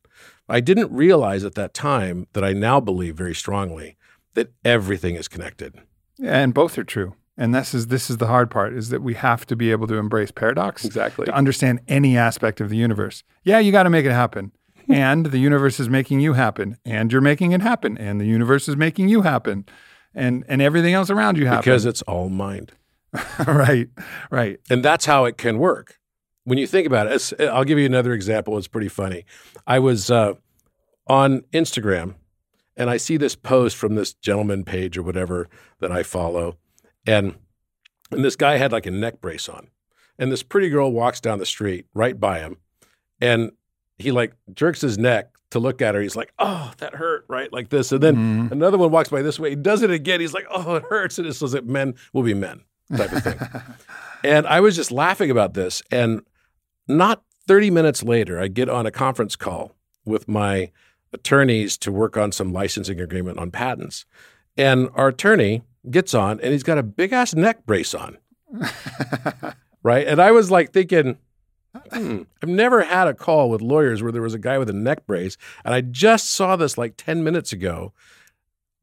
I didn't realize at that time that I now believe very strongly that everything is connected. And both are true. And this is this is the hard part is that we have to be able to embrace paradox Exactly. to understand any aspect of the universe. Yeah, you got to make it happen. and the universe is making you happen, and you're making it happen, and the universe is making you happen, and and everything else around you happen. Because it's all mind. right, right. And that's how it can work. When you think about it, I'll give you another example. It's pretty funny. I was uh, on Instagram and I see this post from this gentleman page or whatever that I follow. And, and this guy had like a neck brace on. And this pretty girl walks down the street right by him. And he like jerks his neck to look at her. He's like, oh, that hurt, right? Like this. And then Mhm. another one walks by this way. He does it again. He's like, oh, it hurts. And it's so that men will be men type of thing. and I was just laughing about this. And not 30 minutes later, I get on a conference call with my attorneys to work on some licensing agreement on patents. And our attorney gets on and he's got a big ass neck brace on. right. And I was like thinking, hmm, I've never had a call with lawyers where there was a guy with a neck brace. And I just saw this like 10 minutes ago.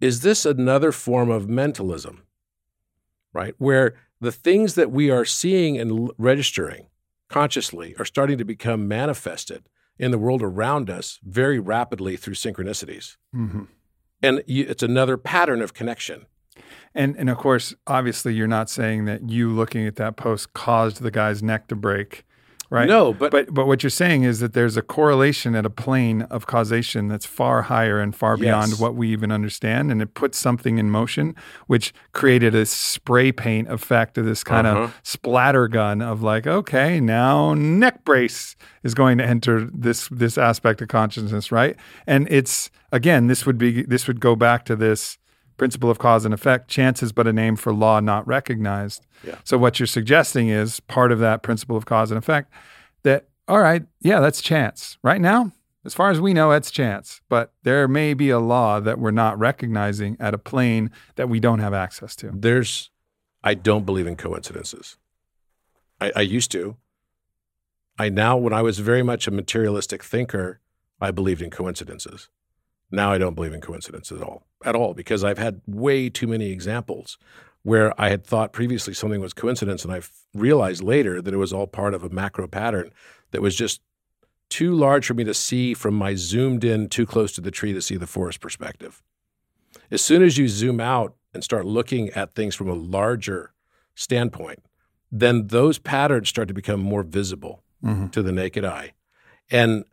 Is this another form of mentalism? Right. Where the things that we are seeing and l- registering consciously are starting to become manifested in the world around us very rapidly through synchronicities. Mhm. And you, it's another pattern of connection. And and of course, obviously, you're not saying that you looking at that post caused the guy's neck to break, right? No, but, But but what you're saying is that there's a correlation at a plane of causation that's far higher and far beyond what we even understand, and it puts something in motion, which created a spray paint effect of this kind Uh-huh. of splatter gun of like, okay, now neck brace is going to enter this this aspect of consciousness, right? And it's again, this would be this would go back to this principle of cause and effect. Chance is but a name for law not recognized. Yeah. So what you're suggesting is part of that principle of cause and effect that all right, yeah, that's chance. Right now, as far as we know, it's chance. But there may be a law that we're not recognizing at a plane that we don't have access to. there's, I don't believe in coincidences. I, I used to. I now, when I was very much a materialistic thinker, I believed in coincidences. Now I don't believe in coincidences at all, at all, because I've had way too many examples where I had thought previously something was coincidence, and I realized later that it was all part of a macro pattern that was just too large for me to see from my zoomed in, too close to the tree to see the forest perspective. As soon as you zoom out and start looking at things from a larger standpoint, then those patterns start to become more visible Mhm. to the naked eye. And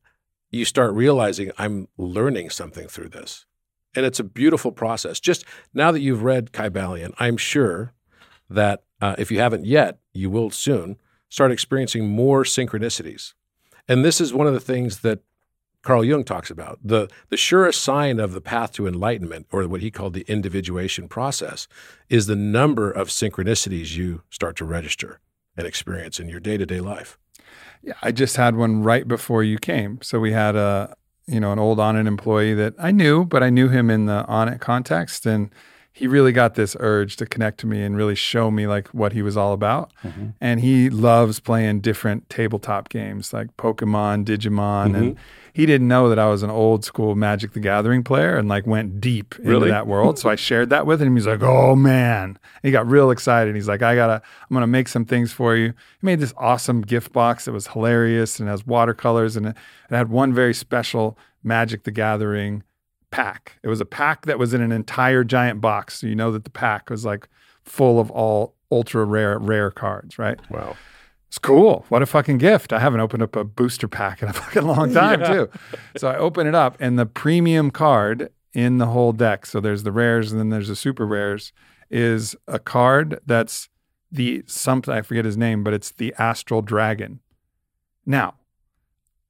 you start realizing I'm learning something through this. And it's a beautiful process. Just now that you've read Kybalion, I'm sure that uh, if you haven't yet, you will soon start experiencing more synchronicities. And this is one of the things that Carl Jung talks about. The, the surest sign of the path to enlightenment, or what he called the individuation process, is the number of synchronicities you start to register and experience in your day to day life. Yeah, I just had one right before you came. So we had a, you know, an old Onnit employee that I knew, but I knew him in the Onnit context, and he really got this urge to connect to me and really show me like what he was all about. Mm-hmm. And he loves playing different tabletop games like Pokemon, Digimon, and mm-hmm. he didn't know that I was an old school Magic the Gathering player and like went deep into Really? that world. So I shared that with him. He's like, "Oh man!" He got real excited. He's like, "I gotta, I'm gonna make some things for you." He made this awesome gift box that was hilarious and has watercolors and it, it had one very special Magic the Gathering pack. It was a pack that was in an entire giant box. So you know that the pack was like full of all ultra rare rare cards, right? Wow. It's cool. What a fucking gift. I haven't opened up a booster pack in a fucking long time, Yeah. too. So I open it up, and the premium card in the whole deck, so there's the rares and then there's the super rares, is a card that's the something, I forget his name, but it's the Astral Dragon. Now,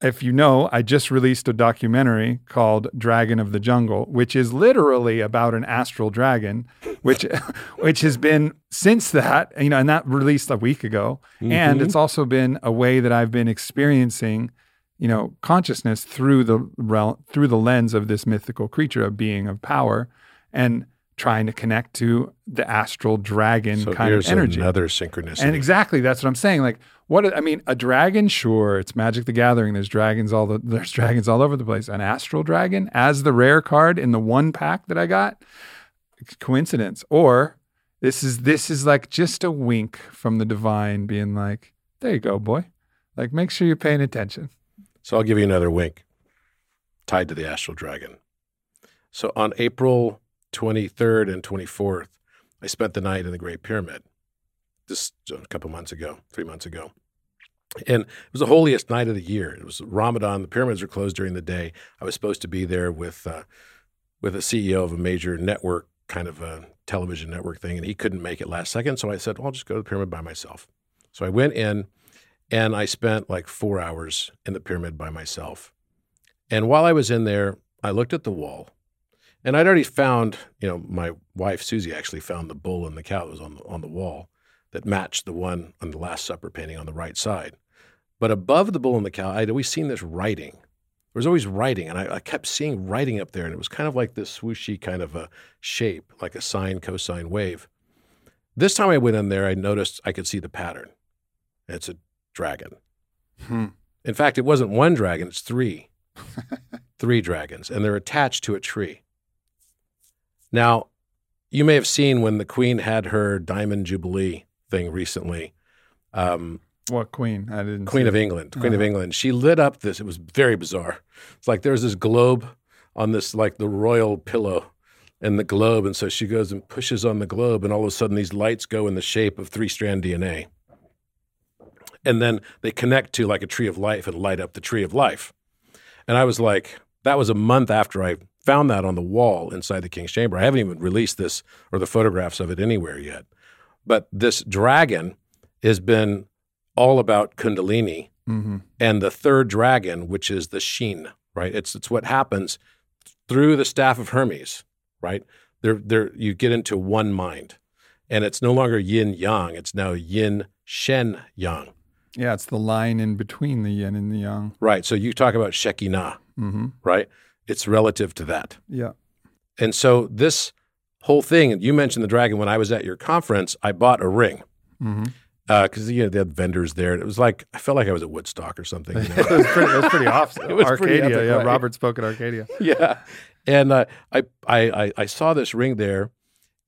if you know, I just released a documentary called Dragon of the Jungle, which is literally about an astral dragon, which which has been since that, you know, and that released a week ago. And Mhm. it's also been a way that I've been experiencing, you know, consciousness through the rel- through the lens of this mythical creature, a being of power, and trying to connect to the astral dragon So kind of energy. another synchronicity. And exactly, that's what I'm saying. Like, what I mean, a dragon, sure, it's Magic the Gathering. There's dragons all the there's dragons all over the place. An astral dragon as the rare card in the one pack that I got, coincidence, or this is this is like just a wink from the divine, being like, "There you go, boy. Like, make sure you're paying attention." So I'll give you another wink tied to the astral dragon. So on April 23rd and 24th, I spent the night in the Great Pyramid. Just a couple months ago, three months ago. And it was the holiest night of the year. It was Ramadan. The pyramids were closed during the day. I was supposed to be there with uh, with a CEO of a major network, kind of a television network thing, and he couldn't make it last second. So I said, well, I'll just go to the pyramid by myself. So I went in and I spent like four hours in the pyramid by myself. And while I was in there, I looked at the wall and I'd already found, you know, my wife Susie actually found the bull and the cow that was on the, on the wall that matched the one on the Last Supper painting on the right side. But above the bull and the cow, I'd always seen this writing. There was always writing, and I, I kept seeing writing up there, and it was kind of like this swooshy kind of a shape, like a sine, cosine wave. This time I went in there, I noticed I could see the pattern. It's a dragon. Hmm. In fact, it wasn't one dragon, it's three. three dragons, and they're attached to a tree. Now, you may have seen when the queen had her diamond jubilee thing recently. Um, What queen? I didn't. Queen of it. England, Queen of Uh-huh. England. She lit up this. It was very bizarre. It's like there's this globe on this, like the royal pillow and the globe. And so she goes and pushes on the globe, and all of a sudden these lights go in the shape of three strand DNA. And then they connect to like a tree of life and light up the tree of life. And I was like, that was a month after I found that on the wall inside the king's chamber. I haven't even released this or the photographs of it anywhere yet. But this dragon has been all about Kundalini Mhm. and the third dragon, which is the Sheen, right? It's it's what happens through the staff of Hermes, right? There, there, you get into one mind, and it's no longer yin yang; it's now yin shen yang, Yeah, it's the line in between the yin and the yang. right? So you talk about Shekinah, hmm right? It's relative to that, Yeah. and so this whole thing. and You mentioned the dragon when I was at your conference. I bought a ring hmm because you know they had vendors there. and It was like I felt like I was at Woodstock or something. You know? it, was pretty, it was pretty awesome. It was Arcadia, epic, yeah. right? Robert spoke at Arcadia. yeah. And uh, I, I, I, I saw this ring there,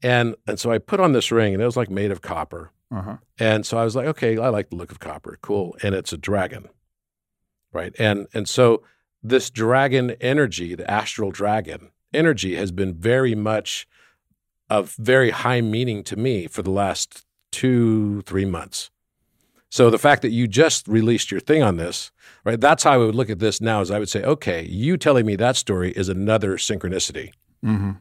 and and so I put on this ring, and it was like made of copper. Uh-huh. And so I was like, okay, I like the look of copper, cool. And it's a dragon, right? And and so this dragon energy, the astral dragon energy, has been very much of very high meaning to me for the last two, three months. So the fact that you just released your thing on this, right? That's how I would look at this now. Is I would say, okay, you telling me that story is another synchronicity hmm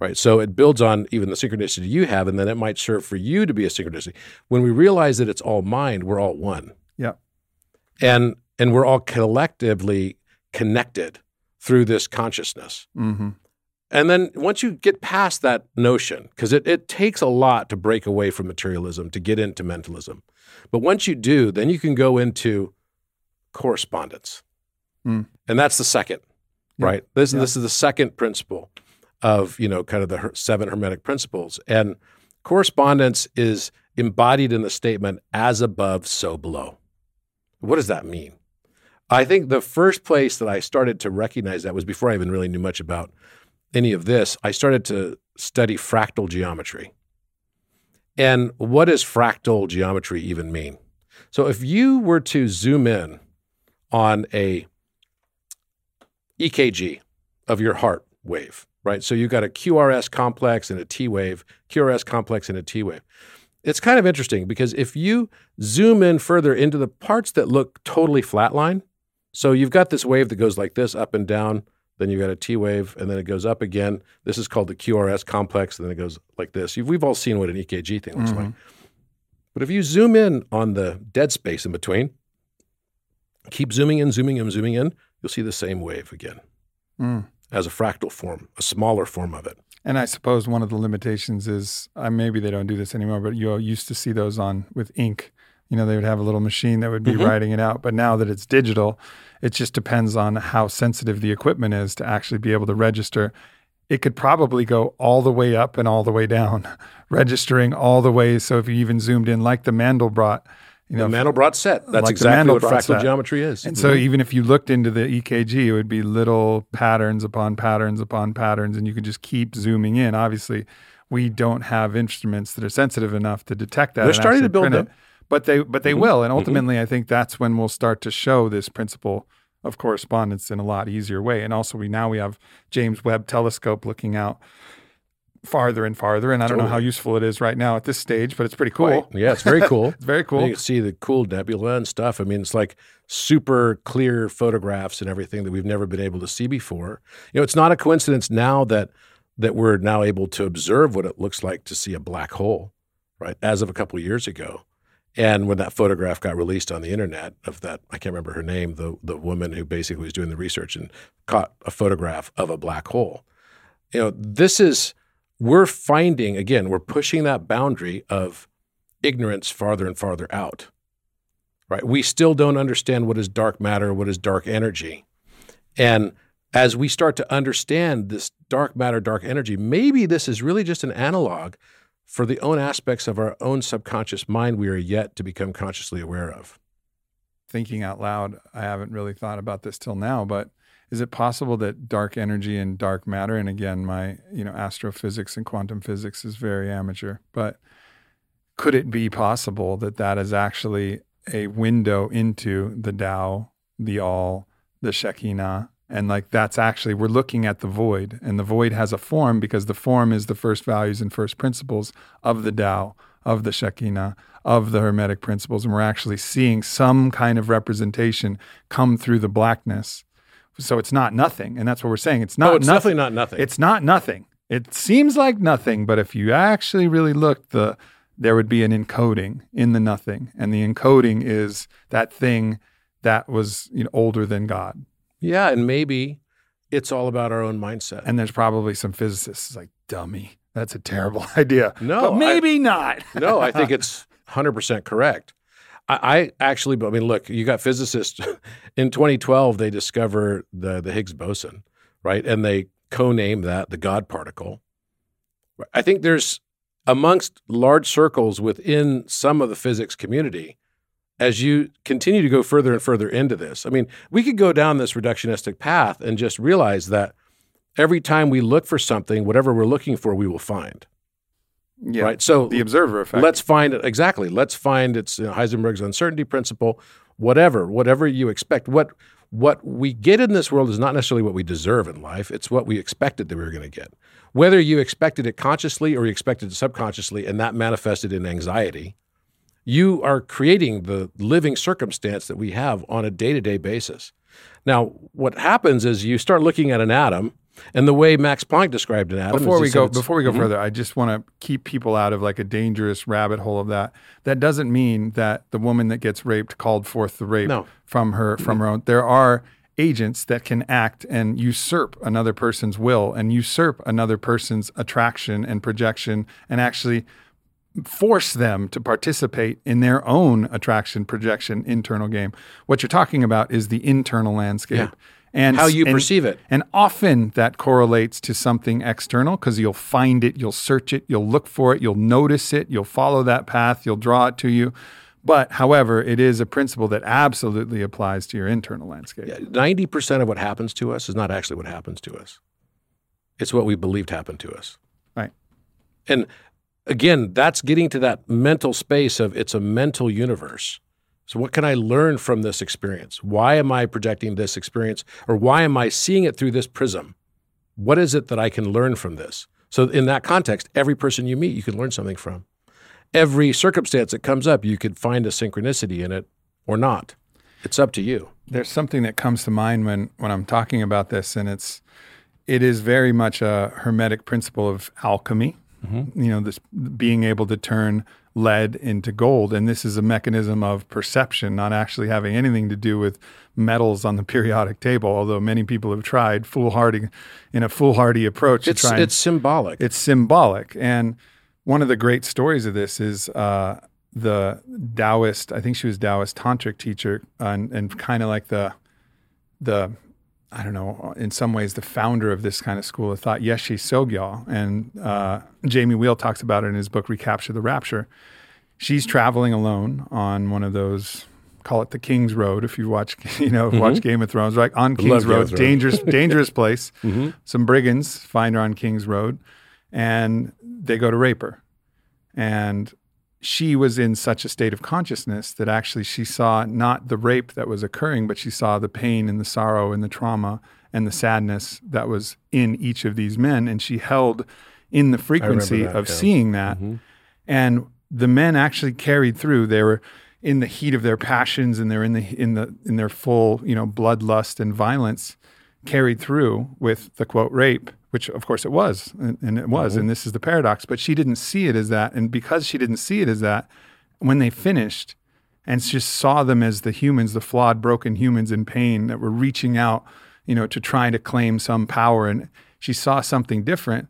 right? So it builds on even the synchronicity you have, and then it might serve for you to be a synchronicity. When we realize that it's all mind, we're all one. Yeah. And and we're all collectively connected through this consciousness. hmm And then once you get past that notion, because it, it takes a lot to break away from materialism to get into mentalism. But once you do, then you can go into correspondence. Mm. And that's the second, Yeah. right? This, Yeah. this is the second principle of, you know, kind of the seven hermetic principles. And correspondence is embodied in the statement, as above, so below. What does that mean? I think the first place that I started to recognize that was before I even really knew much about any of this. I started to study fractal geometry. And what does fractal geometry even mean? So if you were to zoom in on a EKG of your heart wave, right? So you've got a QRS complex and a T wave, QRS complex and a T wave. It's kind of interesting because if you zoom in further into the parts that look totally flatline, so you've got this wave that goes like this up and down, then you've got a T wave, and then it goes up again. This is called the QRS complex, and then it goes like this. We've all seen what an EKG thing looks mm-hmm. like. But if you zoom in on the dead space in between, keep zooming in, zooming in, zooming in, you'll see the same wave again mm. as a fractal form, a smaller form of it. And I suppose one of the limitations is uh, maybe they don't do this anymore, but you used to see those on with ink. You know, they would have a little machine that would be mm-hmm. writing it out. But now that it's digital, it just depends on how sensitive the equipment is to actually be able to register. It could probably go all the way up and all the way down, registering all the way. So if you even zoomed in, like the Mandelbrot, you know, the Mandelbrot set. That's like exactly what fractal set. geometry is. And mm-hmm. so even if you looked into the EKG, it would be little patterns upon patterns upon patterns, and you could just keep zooming in. Obviously, we don't have instruments that are sensitive enough to detect that. They're starting to build them. It, but they but they mm-hmm. will, and mm-hmm. ultimately, mm-hmm. I think that's when we'll start to show this principle of correspondence in a lot easier way. And also, we now we have James Webb Telescope looking out farther and farther. And I don't know how useful it is right now at this stage, but it's pretty cool. Yeah, it's very cool. it's very cool. You can see the cool nebula and stuff. I mean, it's like super clear photographs and everything that we've never been able to see before. You know, it's not a coincidence now that that we're now able to observe what it looks like to see a black hole, right? As of a couple of years ago. And when that photograph got released on the internet of that, I can't remember her name, the the woman who basically was doing the research and caught a photograph of a black hole. You know, this is we're finding, again, we're pushing that boundary of ignorance farther and farther out. Right? We still don't understand what is dark matter, what is dark energy. And as we start to understand this dark matter, dark energy, maybe this is really just an analog for the own aspects of our own subconscious mind we are yet to become consciously aware of. Thinking out loud, I haven't really thought about this till now, but is it possible that dark energy and dark matter and again my you know astrophysics and quantum physics is very amateur but could it be possible that that is actually a window into the Tao, the all, the Shekinah, and like that's actually we're looking at the void, and the void has a form because the form is the first values and first principles of the Tao, of the Shekinah, of the Hermetic principles, and we're actually seeing some kind of representation come through the blackness so it's not nothing, and that's what we're saying. It's not. Oh, it's nothing. definitely not nothing. It's not nothing. It seems like nothing, but if you actually really look, the there would be an encoding in the nothing, and the encoding is that thing that was you know, older than God. Yeah, and maybe it's all about our own mindset. And there's probably some physicists like dummy. That's a terrible idea. No, but maybe I, not. no, I think it's 100% correct. I, I actually, I mean, look, you got physicists in 2012. They discover the the Higgs boson, right? And they co-name that the God particle. I think there's amongst large circles within some of the physics community, as you continue to go further and further into this. I mean, we could go down this reductionistic path and just realize that every time we look for something, whatever we're looking for, we will find. Yeah. Right. So the observer effect. Let's find it exactly. Let's find it's you know, Heisenberg's uncertainty principle. Whatever, whatever you expect. What what we get in this world is not necessarily what we deserve in life. It's what we expected that we were going to get. Whether you expected it consciously or you expected it subconsciously, and that manifested in anxiety, you are creating the living circumstance that we have on a day to day basis. Now, what happens is you start looking at an atom and the way Max Planck described it, Adam. Before we go, before we go mm-hmm. further, I just want to keep people out of like a dangerous rabbit hole of that. That doesn't mean that the woman that gets raped called forth the rape no. from her from her own. There are agents that can act and usurp another person's will and usurp another person's attraction and projection and actually force them to participate in their own attraction projection internal game. What you're talking about is the internal landscape. Yeah and how you and, perceive it. And often that correlates to something external because you'll find it, you'll search it, you'll look for it, you'll notice it, you'll follow that path, you'll draw it to you. But however, it is a principle that absolutely applies to your internal landscape. Yeah, 90% of what happens to us is not actually what happens to us. It's what we believed happened to us. Right. And again, that's getting to that mental space of it's a mental universe so, what can I learn from this experience? Why am I projecting this experience? Or why am I seeing it through this prism? what is it that I can learn from this? So, in that context, every person you meet, you can learn something from. Every circumstance that comes up, you could find a synchronicity in it or not. It's up to you. There's something that comes to mind when, when I'm talking about this, and it's it is very much a hermetic principle of alchemy. Mm-hmm. You know, this being able to turn lead into gold. And this is a mechanism of perception, not actually having anything to do with metals on the periodic table, although many people have tried foolhardy in a foolhardy approach it's, to try. It's symbolic. It's symbolic. And one of the great stories of this is uh, the Taoist, I think she was Taoist tantric teacher, and, and kind of like the the I don't know, in some ways, the founder of this kind of school of thought, Yeshe Tsogyal. And uh, Jamie Wheal talks about it in his book, Recapture the Rapture. She's traveling alone on one of those, call it the King's Road, if you watch, you know, mm-hmm. watch Game of Thrones, right? On King's Road, dangerous, dangerous place. Mm-hmm. Some brigands find her on King's Road and they go to rape her. And she was in such a state of consciousness that actually she saw not the rape that was occurring, but she saw the pain and the sorrow and the trauma and the sadness that was in each of these men. And she held in the frequency that, of yeah. seeing that. Mm-hmm. And the men actually carried through. They were in the heat of their passions and they're in the in the in their full, you know, bloodlust and violence carried through with the quote rape which of course it was, and, and it was. Mm-hmm. And this is the paradox. But she didn't see it as that. And because she didn't see it as that, when they finished and just saw them as the humans, the flawed, broken humans in pain that were reaching out, you know, to try to claim some power, and she saw something different.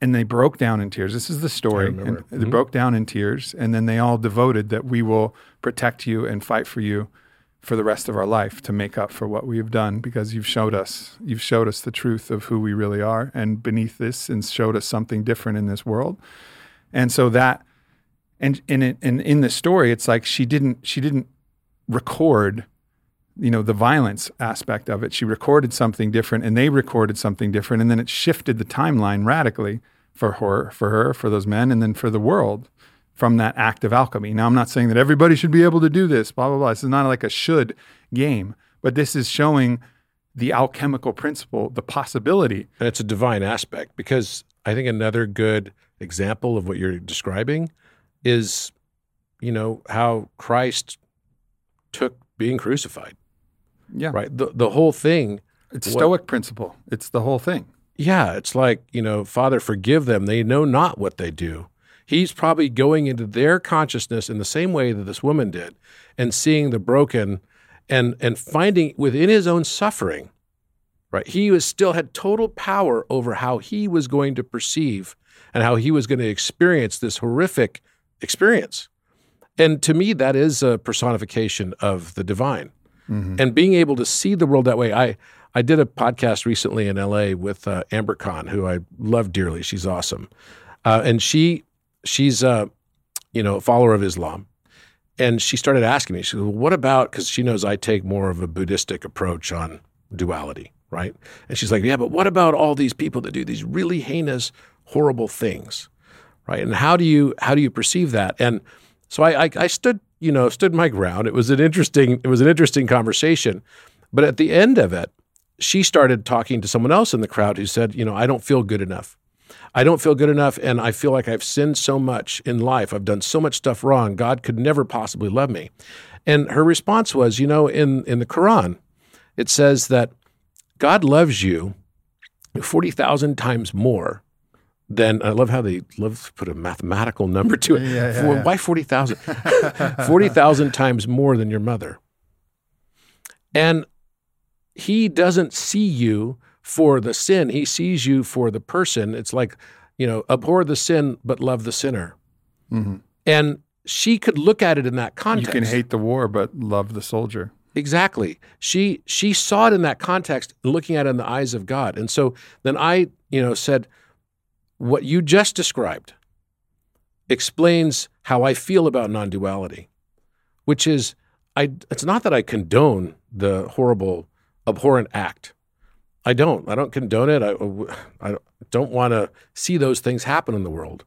And they broke down in tears. This is the story. And mm-hmm. They broke down in tears, and then they all devoted that we will protect you and fight for you for the rest of our life to make up for what we have done because you've showed us you've showed us the truth of who we really are and beneath this and showed us something different in this world. And so that and in it and in the story it's like she didn't she didn't record you know the violence aspect of it. She recorded something different and they recorded something different and then it shifted the timeline radically for her for her for those men and then for the world from that act of alchemy. Now, I'm not saying that everybody should be able to do this, blah, blah, blah. This is not like a should game, but this is showing the alchemical principle, the possibility. And it's a divine aspect because I think another good example of what you're describing is, you know, how Christ took being crucified. Yeah. Right. The, the whole thing. It's Stoic principle. It's the whole thing. Yeah. It's like, you know, Father, forgive them. They know not what they do he's probably going into their consciousness in the same way that this woman did and seeing the broken and and finding within his own suffering right he was still had total power over how he was going to perceive and how he was going to experience this horrific experience and to me that is a personification of the divine mm-hmm. and being able to see the world that way i I did a podcast recently in LA with uh, Amber Khan, who I love dearly. She's awesome. Uh, and she she's a you know follower of Islam, and she started asking me. She said, "What about?" Because she knows I take more of a Buddhistic approach on duality, right? And she's like, "Yeah, but what about all these people that do these really heinous, horrible things, right? And how do you how do you perceive that?" And so I, I, I stood you know stood my ground. It was an interesting it was an interesting conversation, but at the end of it, she started talking to someone else in the crowd who said, "You know, I don't feel good enough." I don't feel good enough and I feel like I've sinned so much in life. I've done so much stuff wrong. God could never possibly love me. And her response was, you know, in, in the Quran, it says that God loves you 40,000 times more than, I love how they love to put a mathematical number to it. Yeah, yeah, yeah. Why 40,000? 40,000 times more than your mother. And he doesn't see you for the sin. He sees you for the person. It's like, you know, abhor the sin, but love the sinner. Mm-hmm. And she could look at it in that context. You can hate the war, but love the soldier. Exactly. She she saw it in that context, looking at it in the eyes of God. And so then I, you know, said, what you just described explains how I feel about non-duality, which is I it's not that I condone the horrible, abhorrent act. I don't. I don't condone it. I, I don't want to see those things happen in the world.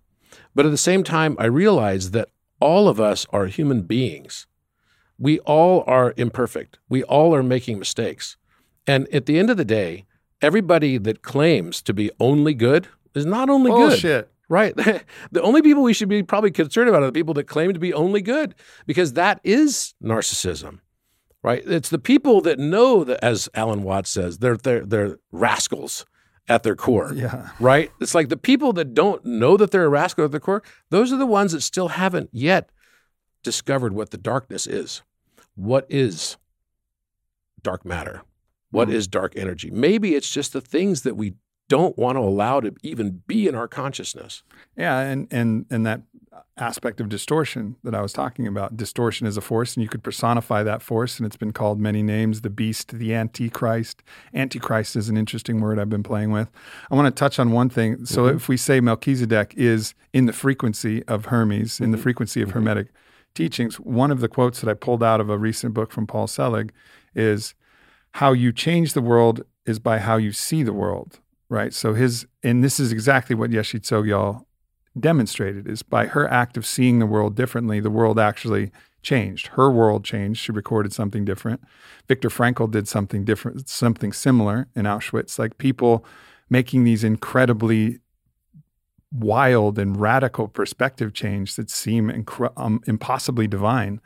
But at the same time, I realize that all of us are human beings. We all are imperfect. We all are making mistakes. And at the end of the day, everybody that claims to be only good is not only oh, good. Bullshit. Right. the only people we should be probably concerned about are the people that claim to be only good because that is narcissism. Right? It's the people that know that as Alan Watts says, they're they're they're rascals at their core. Yeah. Right? It's like the people that don't know that they're a rascal at their core, those are the ones that still haven't yet discovered what the darkness is. What is dark matter? What Mhm. is dark energy? Maybe it's just the things that we don't want to allow to even be in our consciousness. Yeah, and and and that aspect of distortion that I was talking about. Distortion is a force, and you could personify that force, and it's been called many names: the beast, the antichrist. Antichrist is an interesting word I've been playing with. I want to touch on one thing. So, Mhm. if we say Melchizedek is in the frequency of Hermes, in the Mhm. frequency of Mhm. Hermetic teachings, one of the quotes that I pulled out of a recent book from Paul Selig is, "How you change the world is by how you see the world." Right. So his, and this is exactly what Yeshe Tsogyal demonstrated is by her act of seeing the world differently, the world actually changed. Her world changed. She recorded something different. Viktor Frankl did something different, something similar in Auschwitz. Like people making these incredibly wild and radical perspective change that seem um, impossibly divine,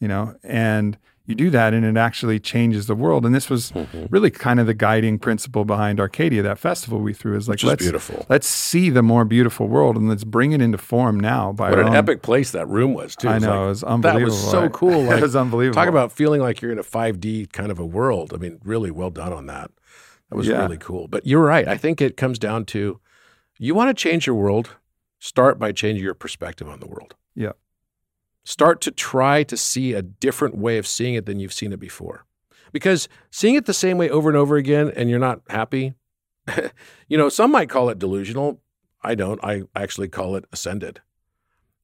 you know, and you do that and it actually changes the world. And this was mm-hmm. really kind of the guiding principle behind Arcadia, that festival we threw is like, Which let's, beautiful. let's see the more beautiful world and let's bring it into form now by What an own- epic place that room was, too. I know, like- it was unbelievable. that was so cool. Like, it was unbelievable. Talk about feeling like you're in a 5D kind of a world. I mean, really well done on that. That was Yeah. really cool. But you're right. I think it comes down to you want to change your world, start by changing your perspective on the world. Yeah. Start to try to see a different way of seeing it than you've seen it before. Because seeing it the same way over and over again and you're not happy, you know, some might call it delusional. I don't. I actually call it ascended.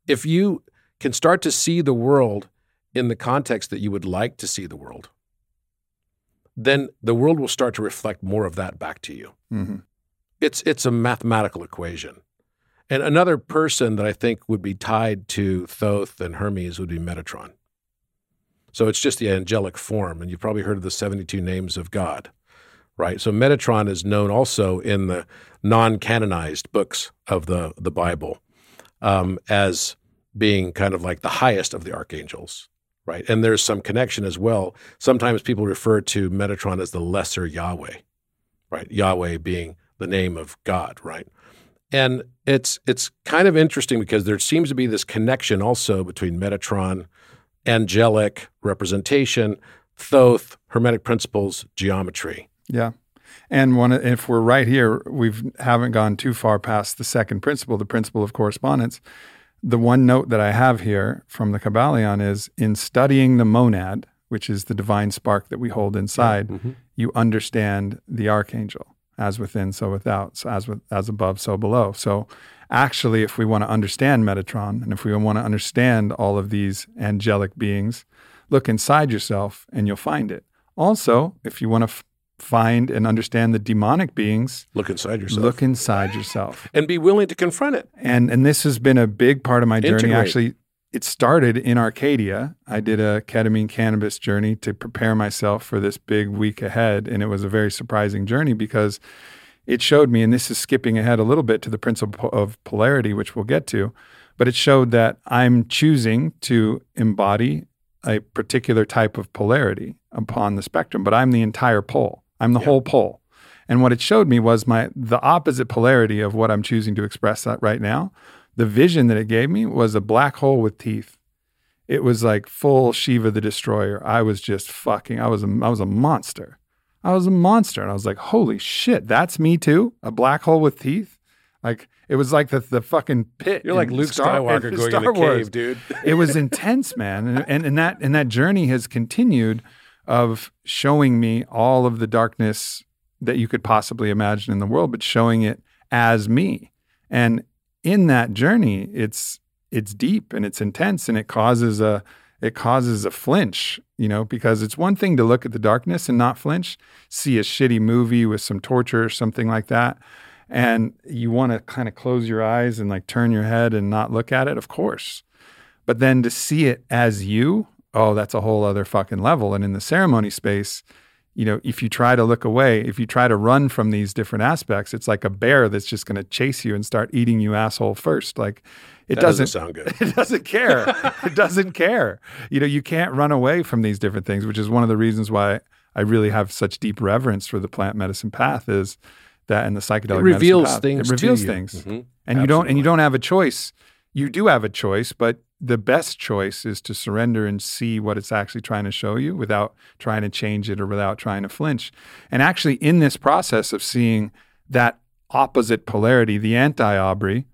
If you can start to see the world in the context that you would like to see the world, then the world will start to reflect more of that back to you. Mhm. It's it's a mathematical equation. And another person that I think would be tied to Thoth and Hermes would be Metatron. So it's just the angelic form, and you've probably heard of the 72 names of God, right? So Metatron is known also in the non-canonized books of the, the Bible um, as being kind of like the highest of the archangels, right? And there's some connection as well. Sometimes people refer to Metatron as the lesser Yahweh, right? Yahweh being the name of God, right? And it's it's kind of interesting because there seems to be this connection also between Metatron, angelic representation, Thoth, Hermetic principles, geometry. Yeah. And one, if we're right here, we've haven't gone too far past the second principle, the principle of correspondence. The one note that I have here from the Kybalion is in studying the monad, which is the divine spark that we hold inside, Mhm. you understand the archangel as within, so without, so as with, as above, so below. So actually, if we want to understand Metatron and if we want to understand all of these angelic beings, look inside yourself and you'll find it. Also, if you want to f- find and understand the demonic beings, Look inside yourself. look inside yourself. and be willing to confront it. And and this has been a big part of my journey. Integrate. Actually, it started in Arcadia. I mm-hmm. did a ketamine cannabis journey to prepare myself for this big week ahead, and it was a very surprising journey because it showed me, and this is skipping ahead a little bit to the principle of polarity, which we'll get to, but it showed that I'm choosing to embody a particular type of polarity upon the spectrum, but I'm the entire pole. I'm the Yeah. whole pole. And what it showed me was my the opposite polarity of what I'm choosing to express that right now. The vision that it gave me was a black hole with teeth. It was like full Shiva the Destroyer. I was just fucking. I was a, I was a monster. I was a monster, and I was like, "Holy shit, that's me too! A black hole with teeth." Like it was like the the fucking pit. You're like Luke Star- Skywalker going Star in the Wars cave, dude. it was intense, man. And, and and that and that journey has continued of showing me all of the darkness that you could possibly imagine in the world, but showing it as me. And in that journey, it's it's deep and it's intense and it causes a it causes a flinch, you know, because it's one thing to look at the darkness and not flinch, see a shitty movie with some torture or something like that. And you want to kind of close your eyes and like turn your head and not look at it, of course. But then to see it as you, oh, that's a whole other fucking level. And in the ceremony space, you know, if you try to look away, if you try to run from these different aspects, it's like a bear that's just going to chase you and start eating you asshole first. Like it That doesn't, sound good. it doesn't care. it doesn't care. You know, you can't run away from these different things, which is one of the reasons why I really have such deep reverence for the plant medicine path is that and the psychedelic It reveals path. things. It reveals to you. things. Mhm. And you don't and you don't have a choice. You do have a choice, but the best choice is to surrender and see what it's actually trying to show you without trying to change it or without trying to flinch. And actually in this process of seeing that opposite polarity, the anti-Aubrey,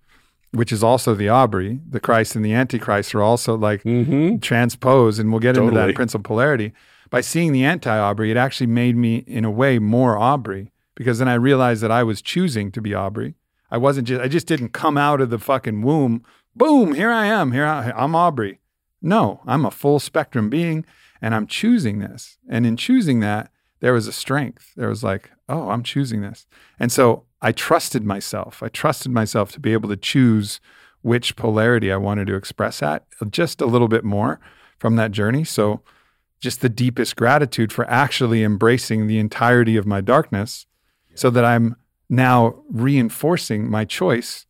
which is also the Aubrey, the Christ and the Antichrist are also like mm-hmm. transposed, and we'll get into that principle in polarity. By seeing the anti-Aubrey, it actually made me, in a way, more Aubrey because then I realized that I was choosing to be Aubrey. I wasn't just, I just didn't come out of the fucking womb. Boom, here I am. Here I, I'm Aubrey. No, I'm a full spectrum being, and I'm choosing this. And in choosing that, there was a strength. There was like, oh, I'm choosing this. And so I trusted myself. I trusted myself to be able to choose which polarity I wanted to express at just a little bit more from that journey. So, just the deepest gratitude for actually embracing the entirety of my darkness so that I'm now reinforcing my choice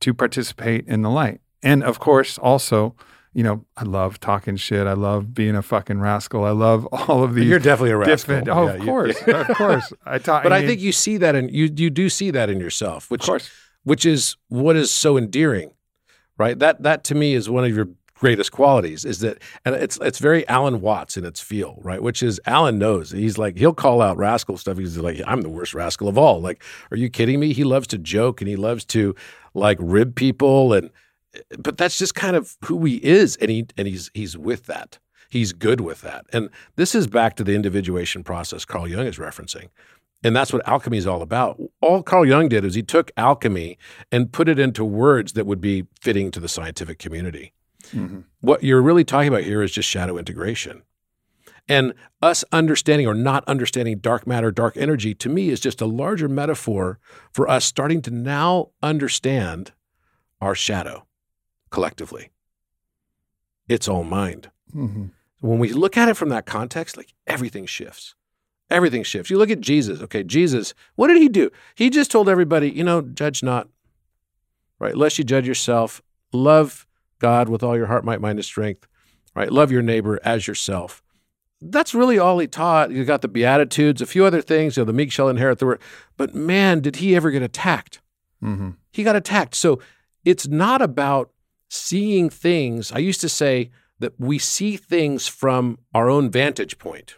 to participate in the light. And of course, also, you know, I love talking shit. I love being a fucking rascal. I love all of these You're definitely a rascal. Oh, Yeah, of you- course, of course. I talk, But I think you see that, and you you do see that in yourself, which which is what is so endearing, right? That that to me is one of your greatest qualities is that and it's it's very Alan Watts in its feel, right? Which is Alan knows. He's like he'll call out rascal stuff. He's like, I'm the worst rascal of all. Like, are you kidding me? He loves to joke and he loves to like rib people and but that's just kind of who he is and he and he's he's with that. He's good with that. And this is back to the individuation process Carl Jung is referencing. And that's what alchemy is all about. All Carl Jung did is he took alchemy and put it into words that would be fitting to the scientific community. Mhm. What you're really talking about here is just shadow integration. And us understanding or not understanding dark matter, dark energy, to me is just a larger metaphor for us starting to now understand our shadow collectively. It's all mind. Mhm. When we look at it from that context, like everything shifts. Everything shifts. You look at Jesus. Okay, Jesus, what did he do? He just told everybody, you know, judge not, right? Lest you judge yourself. Love God with all your heart, might, mind, and strength, right? Love your neighbor as yourself. That's really all he taught. You got the Beatitudes, a few other things. You know, the meek shall inherit the word. But man, did he ever get attacked? Mhm. he got attacked. So it's not about seeing things. I used to say that we see things from our own vantage point.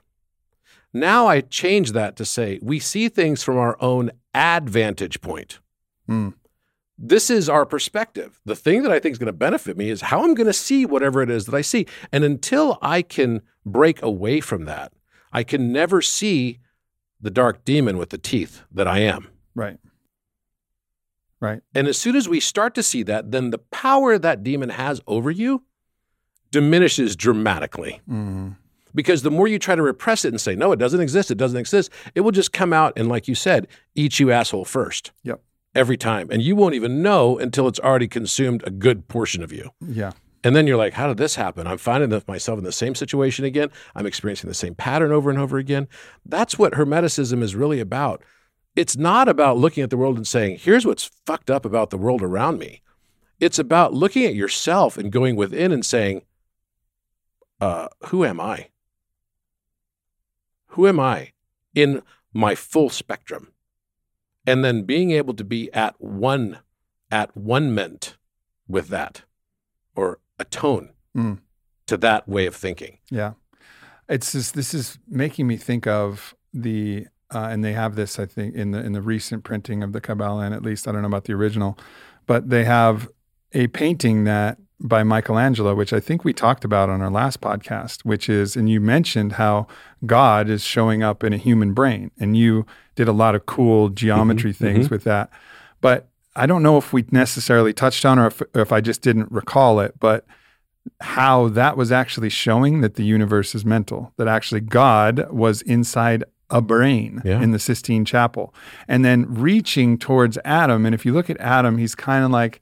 Now I change that to say we see things from our own advantage point. Mm. This is our perspective. The thing that I think is going to benefit me is how I'm going to see whatever it is that I see. And until I can break away from that, I can never see the dark demon with the teeth that I am. Right. Right. And as soon as we start to see that, then the power that demon has over you diminishes dramatically. Mhm. Because the more you try to repress it and say, no, it doesn't exist, it doesn't exist, it will just come out and, like you said, eat you asshole first. Yep. Every time. And you won't even know until it's already consumed a good portion of you. Yeah. And then you're like, how did this happen? I'm finding myself in the same situation again. I'm experiencing the same pattern over and over again. That's what Hermeticism is really about. It's not about looking at the world and saying, here's what's fucked up about the world around me. It's about looking at yourself and going within and saying, uh, who am I? Who am I in my full spectrum? And then being able to be at one, at one ment with that or atone Mm. to that way of thinking. Yeah. It's just this is making me think of the uh, and they have this I think in the in the recent printing of the Kabbalah and at least I don't know about the original, but they have a painting that by Michelangelo, which I think we talked about on our last podcast, which is and you mentioned how God is showing up in a human brain and you did a lot of cool geometry mm-hmm, things mm-hmm. with that. But I don't know if we necessarily touched on or if, or if I just didn't recall it, but how that was actually showing that the universe is mental, that actually God was inside a brain Yeah. in the Sistine Chapel, and then reaching towards Adam. And if you look at Adam, he's kind of like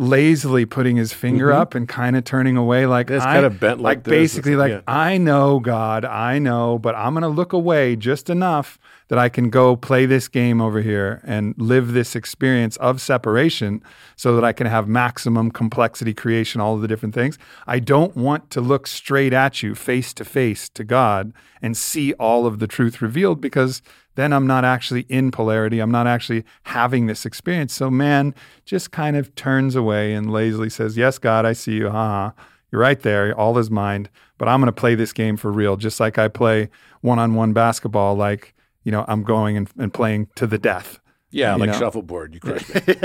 lazily putting his finger up and kind of turning away like Mm-hmm. It's I- kinda bent like this. basically like Yeah. I know God, I know, but I'm going to look away just enough that I can go play this game over here and live this experience of separation so that I can have maximum complexity creation, all of the different things. I don't want to look straight at you face to face to God and see all of the truth revealed because then I'm not actually in polarity. I'm not actually having this experience. So man just kind of turns away and lazily says, Yes, God, I see you. Ha. You're right there. All is mind. But I'm going to play this game for real, just like I play one on one basketball, like, you know, I'm going and, and playing to the death. Yeah, like know? shuffleboard. You crushed me. Thank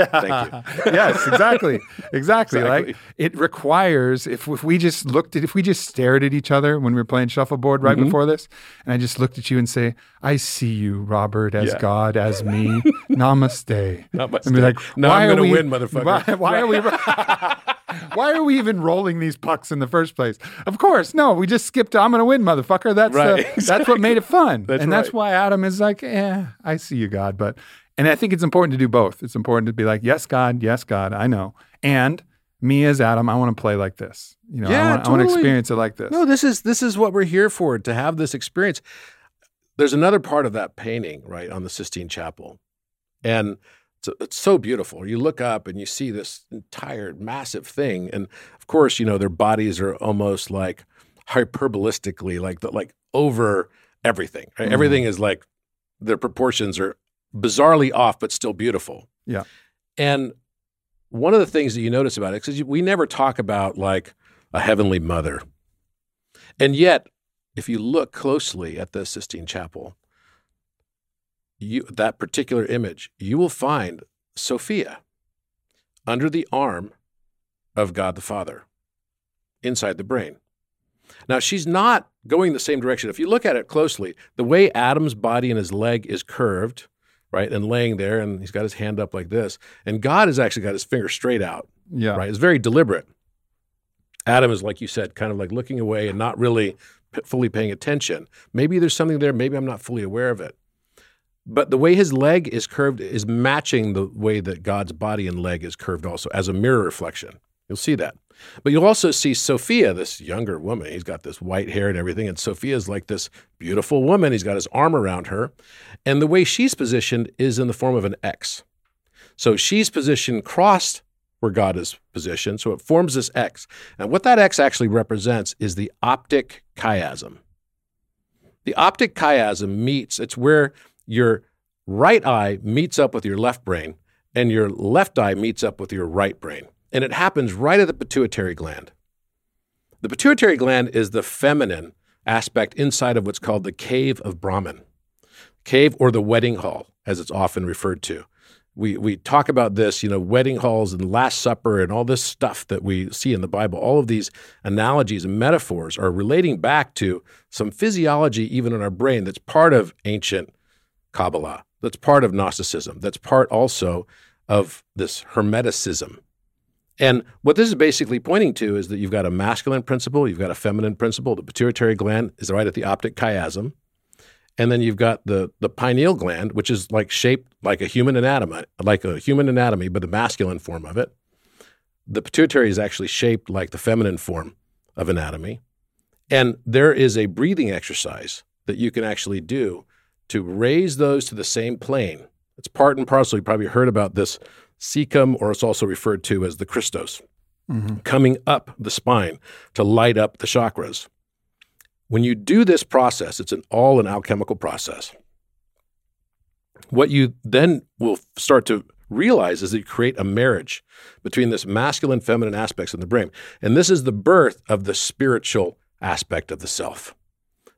you. yes, exactly. Exactly. Exactly. Like it requires if if we just looked at if we just stared at each other when we were playing shuffleboard right Mm-hmm. before this, and I just looked at you and say, I see you, Robert, as Yeah. God, as me. Namaste. Namaste. And be like, Now why I'm are we- win, motherfucker. Why, why are we why are we even rolling these pucks in the first place? Of course, no, we just skipped I'm gonna win, motherfucker. That's Right, the, that's what made it fun. That's and that's why Adam is like, yeah, I see you, God. But and I think it's important to do both. It's important to be like, yes, God, yes, God, I know. And me as Adam, I want to play like this. You know, Yeah, I, want, I want to experience it like this. No, this is this is what we're here for to have this experience. There's another part of that painting, right, on the Sistine Chapel, and it's, it's so beautiful. You look up and you see this entire massive thing, and of course, you know their bodies are almost like hyperbolistically, like the, like over everything. Right? Mm-hmm. Everything is like their proportions are bizarrely off, but still beautiful. Yeah. And one of the things that you notice about it, because we never talk about like a heavenly mother. And yet, if you look closely at the Sistine Chapel, you, that particular image, you will find Sophia under the arm of God the Father inside the brain. Now, she's not going the same direction. If you look at it closely, the way Adam's body and his leg is curved, right, and laying there, and he's got his hand up like this, and God has actually got his finger straight out yeah. right? It's very deliberate. Adam is, like you said, kind of like looking away and not really p- fully paying attention. Maybe there's something there. Maybe I'm not fully aware of it. But the way his leg is curved is matching the way that God's body and leg is curved also as a mirror reflection. You'll see that. But you'll also see Sophia, this younger woman. He's got this white hair and everything. And Sophia's like this beautiful woman. He's got his arm around her. And the way she's positioned is in the form of an X. So she's positioned crossed where God is positioned. So it forms this X. And what that X actually represents is the optic chiasm. The optic chiasm meets, it's where your right eye meets up with your left brain and your left eye meets up with your right brain. And it happens right at the pituitary gland. The pituitary gland is the feminine aspect inside of what's called the cave of Brahman, cave or the wedding hall, as it's often referred to we we talk about this, you know, wedding halls and Last Supper and all this stuff that we see in the Bible. All of these analogies and metaphors are relating back to some physiology, even in our brain, that's part of ancient Kabbalah, that's part of Gnosticism, that's part also of this Hermeticism. And what this is basically pointing to is that you've got a masculine principle, you've got a feminine principle. The pituitary gland is right at the optic chiasm. And then you've got the the pineal gland, which is like shaped like a human anatomy, like a human anatomy, but the masculine form of it. The pituitary is actually shaped like the feminine form of anatomy. And there is a breathing exercise that you can actually do to raise those to the same plane. It's part and parcel. You probably heard about this cecum, or it's also referred to as the Christos, Mhm. coming up the spine to light up the chakras. When you do this process, it's an all an alchemical process. What you then will start to realize is that you create a marriage between this masculine feminine aspects in the brain. And this is the birth of the spiritual aspect of the self.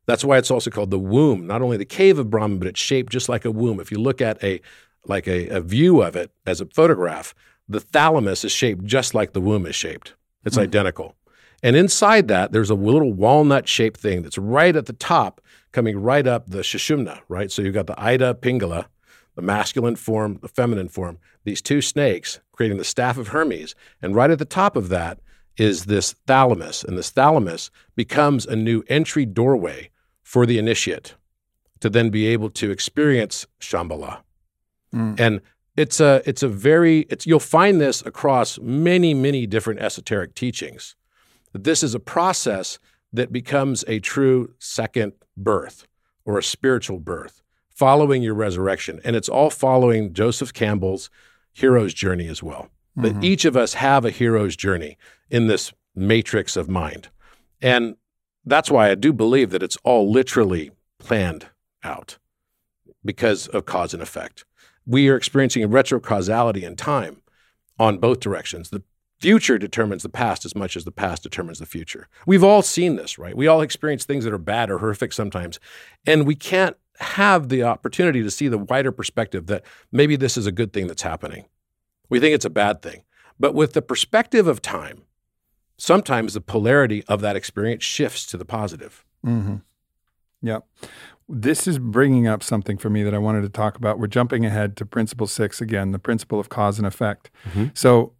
That's why it's also called the womb, not only the cave of Brahman, but it's shaped just like a womb. If you look at a like a, a view of it as a photograph, the thalamus is shaped just like the womb is shaped. It's hmm. identical. And inside that, there's a little walnut shaped thing that's right at the top, coming right up the Sushumna, right? So you've got the Ida Pingala, the masculine form, the feminine form, these two snakes creating the staff of Hermes. And right at the top of that is this thalamus. And this thalamus becomes a new entry doorway for the initiate to then be able to experience Shambhala. Mm. And it's a it's a very it's you'll find this across many many different esoteric teachings. This is a process that becomes a true second birth or a spiritual birth following your resurrection, and it's all following Joseph Campbell's hero's journey as well. That Mhm. each of us have a hero's journey in this matrix of mind, and that's why I do believe that it's all literally planned out because of cause and effect. We are experiencing a retrocausality in time on both directions. The future determines the past as much as the past determines the future. We've all seen this, right? We all experience things that are bad or horrific sometimes, and we can't have the opportunity to see the wider perspective that maybe this is a good thing that's happening. We think it's a bad thing. But with the perspective of time, sometimes the polarity of that experience shifts to the positive. Mm-hmm. Yep. This is bringing up something for me that I wanted to talk about. We're jumping ahead to principle six again, the principle of cause and effect. Mhm. So,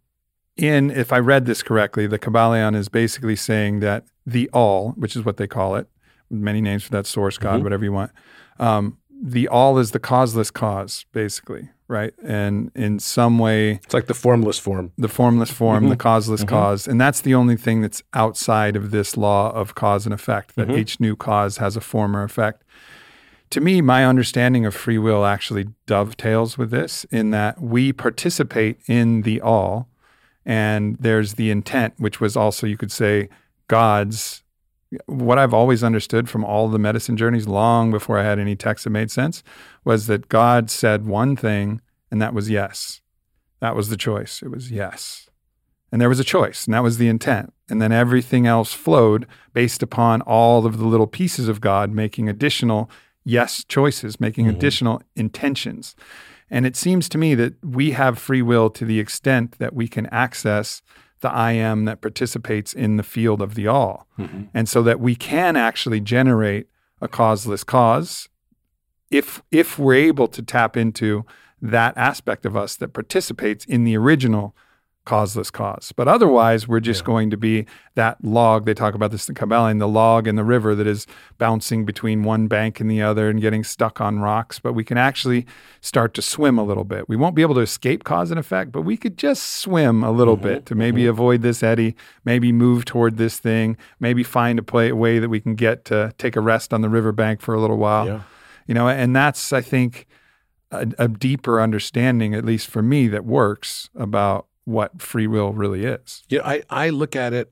in if I read this correctly, the Kybalion is basically saying that the all, which is what they call it, many names for that source, God, Mhm. whatever you want. Um, the all is the causeless cause, basically, right? And in some way, It's like the formless form. the formless form, the causeless Mhm. cause. And that's the only thing that's outside of this law of cause and effect, that Mhm. each new cause has a former effect. To me, my understanding of free will actually dovetails with this in that we participate in the all, and there's the intent, which was also, you could say, God's. What I've always understood from all the medicine journeys, long before I had any texts that made sense, was that God said one thing, and that was yes. That was the choice. It was yes. And there was a choice, and that was the intent. And then everything else flowed based upon all of the little pieces of God making additional yes choices, making Mhm. additional intentions. And it seems to me that we have free will to the extent that we can access the I am that participates in the field of the all. And so that we can actually generate a causeless cause if if we're able to tap into that aspect of us that participates in the original causeless cause. But otherwise, we're just Yeah. going to be that log. They talk about this in Kabbalah, the log in the river that is bouncing between one bank and the other and getting stuck on rocks. But we can actually start to swim a little bit. We won't be able to escape cause and effect, but we could just swim a little Mhm, bit to maybe avoid this eddy, maybe move toward this thing, maybe find a play, way that we can get to take a rest on the riverbank for a little while Yeah. you know and that's i think a, a deeper understanding at least for me that works about what free will really is Yeah, I, I look at it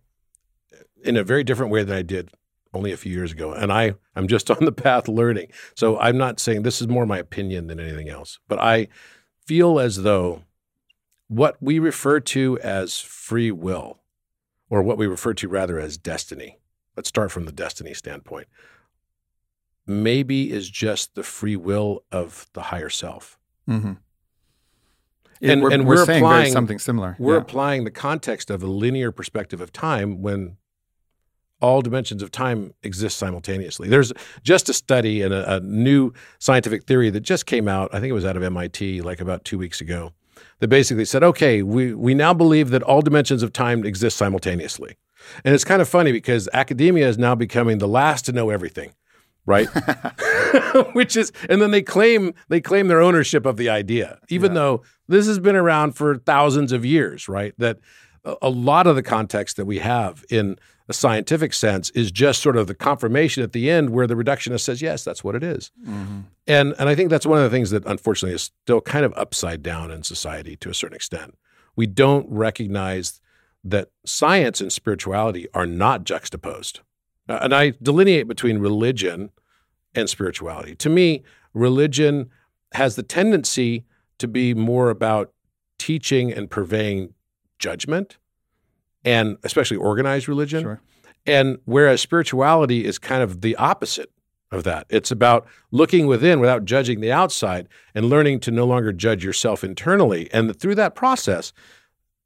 in a very different way than I did only a few years ago. And I, I'm just on the path learning. So I'm not saying this is more my opinion than anything else. But I feel as though what we refer to as free will, or what we refer to rather as destiny, let's start from the destiny standpoint, maybe is just the free will of the higher self. mm-hmm. And- we're, and we're we're saying applying- something similar We're yeah. applying the context of a linear perspective of time when all dimensions of time exist simultaneously. There's just a study and a, a new scientific theory that just came out. I think it was out of MIT like about two weeks ago. That basically said, okay, we, we now believe that all dimensions of time exist simultaneously. And it's kind of funny because academia is now becoming the last to know everything, right? Which is, and then they claim they claim their ownership of the idea, even Yeah. though this has been around for thousands of years, right? That a, lot of the context that we have in a scientific sense is just sort of the confirmation at the end where the reductionist says, yes, that's what it is. Mhm. And and I think that's one of the things that unfortunately is still kind of upside down in society to a certain extent. We don't recognize that science and spirituality are not juxtaposed. Uh, and I delineate between religion and spirituality. To me, religion has the tendency to be more about teaching and purveying judgment and especially organized religion. Sure. And whereas spirituality is kind of the opposite of that. It's about looking within without judging the outside and learning to no longer judge yourself internally. And through that process,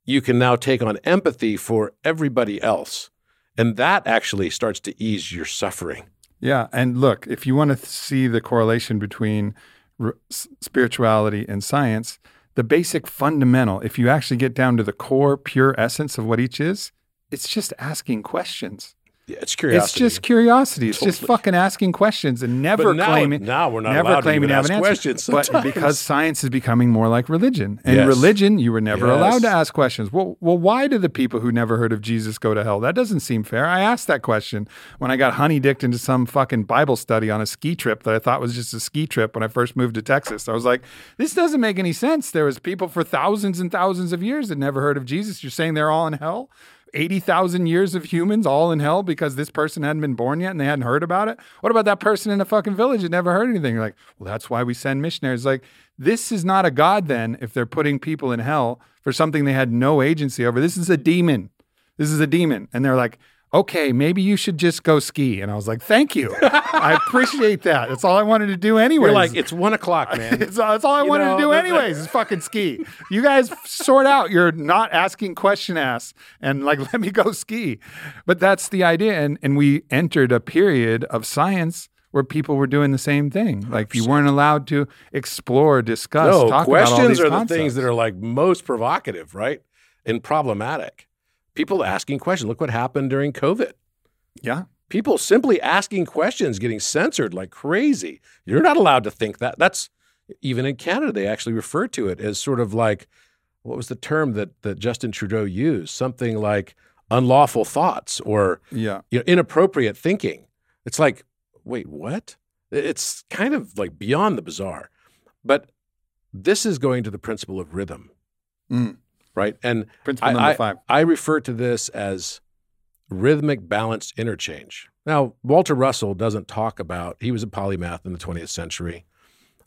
you can now take on empathy for everybody else. And that actually starts to ease your suffering. Yeah, and look, if you want to see the correlation between r- spirituality and science, the basic fundamental, if you actually get down to the core, pure essence of what each is, it's just asking questions. Yeah, it's curiosity. It's just curiosity. It's just fucking asking questions and never now- claiming. now we're not never allowed to claiming to have ask an answer. questions But because science is becoming more like religion, and Yes. religion, you were never Yes. allowed to ask questions. Well, well, why do the people who never heard of Jesus go to hell? That doesn't seem fair. I asked that question when I got honey dicked into some fucking Bible study on a ski trip that I thought was just a ski trip when I first moved to Texas. I was like, this doesn't make any sense. There was people for thousands and thousands of years that never heard of Jesus. You're saying they're all in hell? 80,000 years of humans all in hell because this person hadn't been born yet and they hadn't heard about it? What about that person in a fucking village that never heard anything? You're like, well, that's why we send missionaries. Like, this is not a God then if they're putting people in hell for something they had no agency over. This is a demon. This is a demon. And they're like, okay, maybe you should just go ski. And I was like, thank you. I appreciate that. That's all I wanted to do anyway. You're like, it's one o'clock, man. That's all, that's all I You wanted know, to do anyways is fucking ski. You guys sort out your not asking question ass and like let me go ski. But that's the idea. And and we entered a period of science where people were doing the same thing. Oh, like you weren't allowed to explore, discuss, no, talk about all questions are the concepts. things that are like most provocative, right? And problematic. People asking questions. Look what happened during COVID. Yeah. People simply asking questions, getting censored like crazy. You're not allowed to think that. That's even in Canada, they actually refer to it as sort of like what was the term that that Justin Trudeau used? Something like unlawful thoughts or Yeah. you know, inappropriate thinking. It's like, wait, what? It's kind of like beyond the bizarre. But this is going to the principle of rhythm, Mm. Right? And Principle I- number I- I refer to this as rhythmic balanced interchange. Now, Walter Russell doesn't talk about, he was a polymath in the 20th century,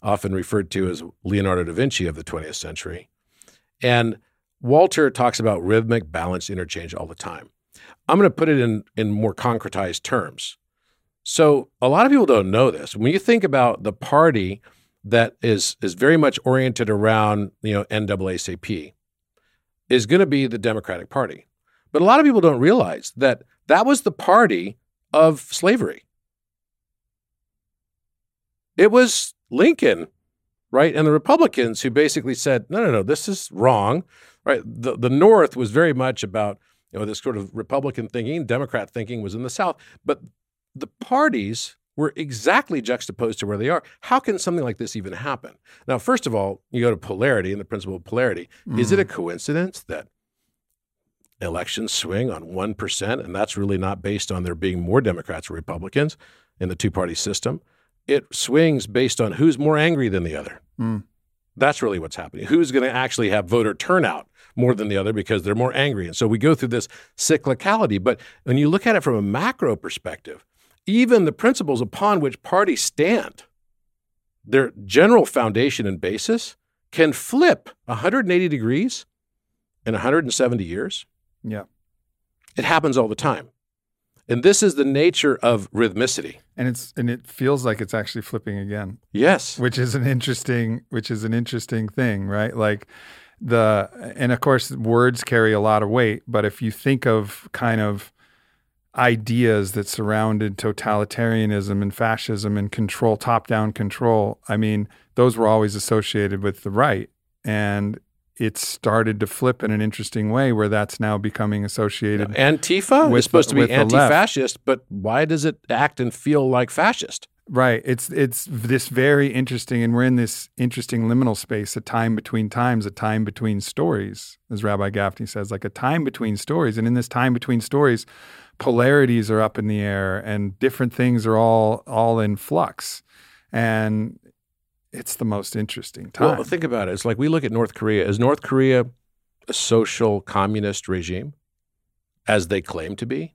often referred to as Leonardo da Vinci of the 20th century. And Walter talks about rhythmic balanced interchange all the time. I'm going to put it in, in more concretized terms. So, a lot of people don't know this. When you think about the party that is, is very much oriented around, you know, NAACP, is going to be the Democratic Party. But a lot of people don't realize that that was the party of slavery. It was Lincoln, right? And the Republicans who basically said, no, no, no, this is wrong, right? The, the North was very much about, you know, this sort of Republican thinking, Democrat thinking was in the South. But the parties were exactly juxtaposed to where they are. How can something like this even happen? Now, first of all, you go to polarity and the principle of polarity. Is it a coincidence that elections swing on 1%, and that's really not based on there being more Democrats or Republicans in the two party system? It swings based on who's more angry than the other. Mm. That's really what's happening. Who's going to actually have voter turnout more than the other because they're more angry? And so we go through this cyclicality. But when you look at it from a macro perspective, even the principles upon which parties stand, their general foundation and basis can flip 180 degrees in 170 years. Yeah. It happens all the time. And this is the nature of rhythmicity. And it's and it feels like it's actually flipping again. Yes. which is an interesting which is an interesting thing right like the and of course words carry a lot of weight but if you think of kind of ideas that surrounded totalitarianism and fascism and control top down control i mean those were always associated with the right and it started to flip in an interesting way where that's now becoming associated with Antifa With is supposed to be with anti-fascist, but why does it act and feel like fascist? Right. It's it's this very interesting, and we're in this interesting liminal space, a time between times, a time between stories, as Rabbi Gafni says, like a time between stories. And in this time between stories, polarities are up in the air, and different things are all all in flux, and it's the most interesting time. Well, think about it. It's like we look at North Korea. Is North Korea a social communist regime, as they claim to be?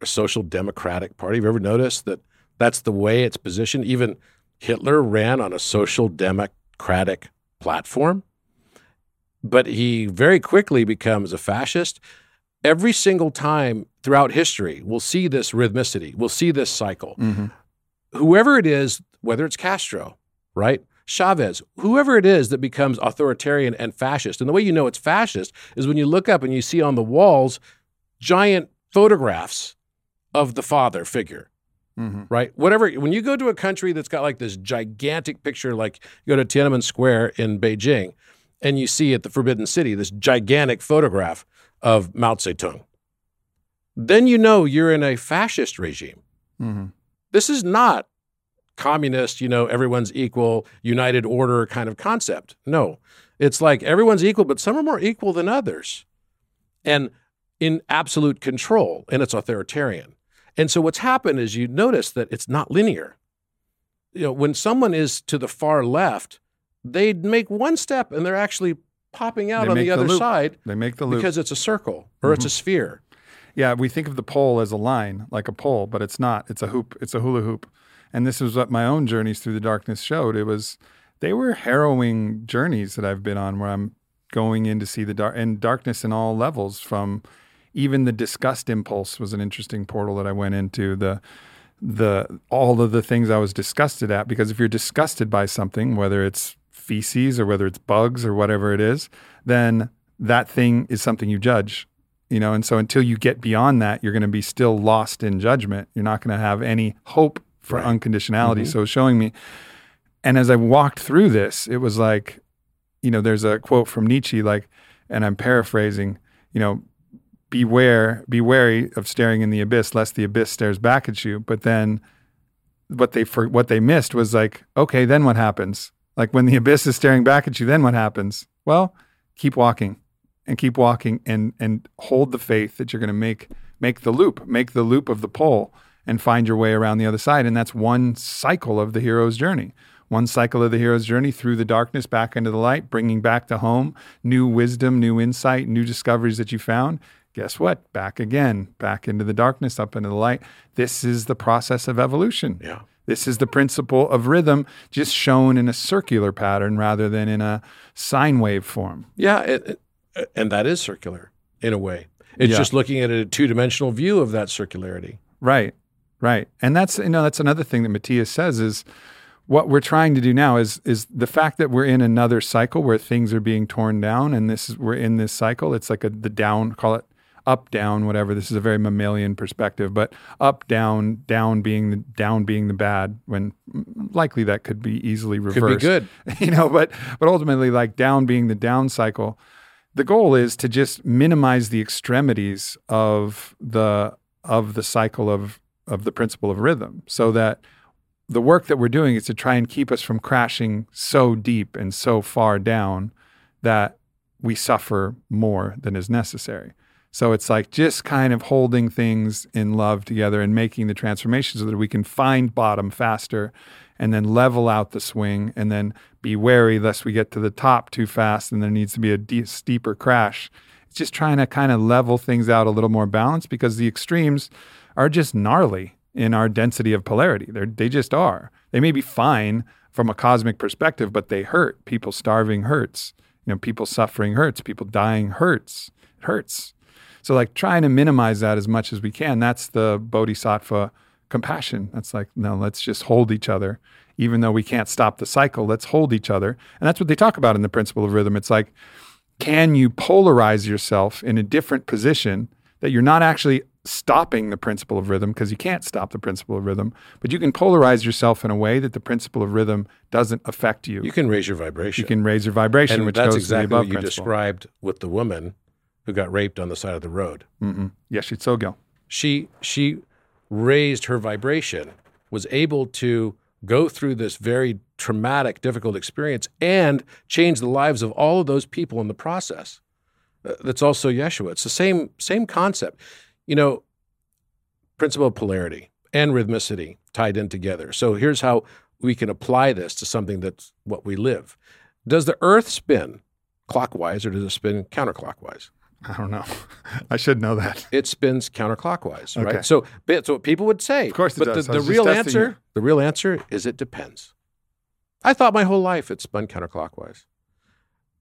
A social democratic party? Have you ever noticed that that's the way it's positioned? Even Hitler ran on a social democratic platform, but he very quickly becomes a fascist. Every single time throughout history, we'll see this rhythmicity, we'll see this cycle Mhm. whoever it is, whether it's Castro, right? Chavez, whoever it is that becomes authoritarian and fascist. And the way you know it's fascist is when you look up and you see on the walls giant photographs of the father figure, Mhm. right? Whatever, when you go to a country that's got like this gigantic picture, like you go to Tiananmen Square in Beijing and you see at the Forbidden City this gigantic photograph of Mao Zedong. then you know you're in a fascist regime. hmm This is not communist, you know, everyone's equal, united order kind of concept. No, it's like everyone's equal, but some are more equal than others and in absolute control, and it's authoritarian. And so what's happened is you notice that it's not linear. You know, when someone is to the far left, they make one step and they're actually popping out They on the the other loop. side They make the loop. because it's a circle or it's a mm-hmm. sphere. Yeah, we think of the pole as a line, like a pole, but it's not. It's a hoop. It's a hula hoop. And this is what my own journeys through the darkness showed. It was they were harrowing journeys that I've been on where I'm going in to see the dark and darkness in all levels from even the disgust impulse was an interesting portal that I went into the the all of the things I was disgusted at because if you're disgusted by something whether it's feces or whether it's bugs or whatever it is then that thing is something you judge you know? And so until you get beyond that you're going to be still lost in judgment. You're not going to have any hope for Right. unconditionality. Mm-hmm. So showing me and as i walked through this it was like you know there's a quote from nietzsche like and i'm paraphrasing you know beware be wary of staring in the abyss lest the abyss stares back at you. But then what they for what they missed was like okay then what happens like when the abyss is staring back at you then what happens? Well keep walking and keep walking and and hold the faith that you're going to make make the loop make the loop of the pole and find your way around the other side. And that's one cycle of the hero's journey. One cycle of the hero's journey through the darkness back into the light bringing back to home new wisdom new insight new discoveries that you found. Guess what? Back again back into the darkness up into the light. This is the process of evolution. Yeah. This is the principle of rhythm just shown in a circular pattern rather than in a sine wave form Yeah, it, it- and that is circular in a way. It's Yeah. just looking at a two-dimensional view of that circularity. Right, right, and that's you know that's another thing that Matías says is what we're trying to do now is is the fact that we're in another cycle where things are being torn down, and this is we're in this cycle. It's like a the down, call it up down, whatever. This is a very mammalian perspective, but up down, down being the down being the bad. When likely that could be easily reversed Could be good. you know, but but ultimately, like down being the down cycle, the goal is to just minimize the extremities of the of the cycle of of the principle of rhythm, so that the work that we're doing is to try and keep us from crashing so deep and so far down that we suffer more than is necessary. So it's like just kind of holding things in love together and making the transformation so that we can find bottom faster and then level out the swing and then be wary lest we get to the top too fast and there needs to be a steeper crash. It's just trying to kind of level things out a little more balanced because the extremes are just gnarly in our density of polarity. They're, they just are. They may be fine from a cosmic perspective, but they hurt. People starving hurts. You know, people suffering hurts. People dying hurts. It hurts. So like trying to minimize that as much as we can. That's the bodhisattva compassion. That's like, no, let's just hold each other. Even though we can't stop the cycle, let's hold each other. And that's what they talk about in the principle of rhythm. It's like, can you polarize yourself in a different position that you're not actually stopping the principle of rhythm because you can't stop the principle of rhythm, but you can polarize yourself in a way that the principle of rhythm doesn't affect you. You can raise your vibration. You can raise your vibration, and which that's goes exactly to the above what you principle. described with the woman who got raped on the side of the road. Mm-mm. Yeshe Tsogyal. She she raised her vibration, was able to go through this very traumatic, difficult experience and change the lives of all of those people in the process. Uh, That's also Yeshua. It's the same same concept. You know, principle of polarity and rhythmicity tied in together. So here's how we can apply this to something that's what we live. Does the earth spin clockwise or does it spin counterclockwise? I don't know. I should know that. It spins counterclockwise, Okay. right? So that's what people would say. Of course it but does. the, the real answer, you. the real answer is it depends. I thought my whole life it spun counterclockwise.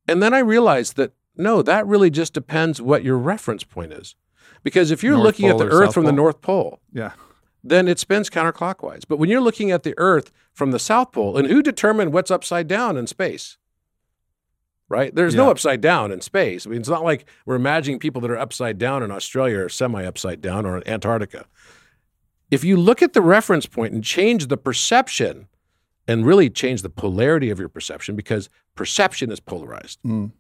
And then I realized that no, that really just depends what your reference point is. Because if you're North looking at the earth South from the North Pole, Yeah. then it spins counterclockwise. But when you're looking at the Earth from the South Pole, and who determined what's upside down in space? Right? There's no upside down in space. I mean, it's not like we're imagining people that are upside down in Australia or semi upside down or in Antarctica. If you look at the reference point and change the perception and really change the polarity of your perception, because perception is polarized. Mm.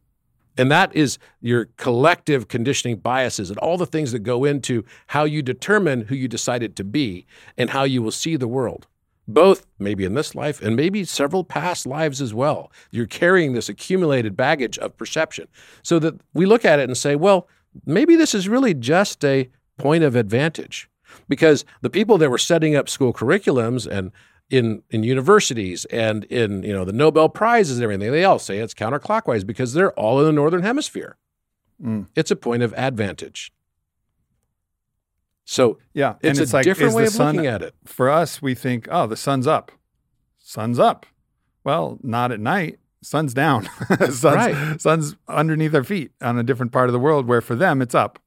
And that is your collective conditioning biases and all the things that go into how you determine who you decided to be and how you will see the world. Both maybe in this life and maybe several past lives as well. You're carrying this accumulated baggage of perception. So that we look at it and say, well, maybe this is really just a point of advantage because the people that were setting up school curriculums and in in universities and in you know the Nobel prizes and everything, they all say it's counterclockwise because they're all in the northern hemisphere. Mm. It's a point of advantage. So yeah, it's, and it's a like, different way of sun, looking at it. For us, we think, oh, the sun's up, sun's up. Well, not at night. Sun's down. sun's, right. sun's underneath our feet on a different part of the world. Where for them, it's up.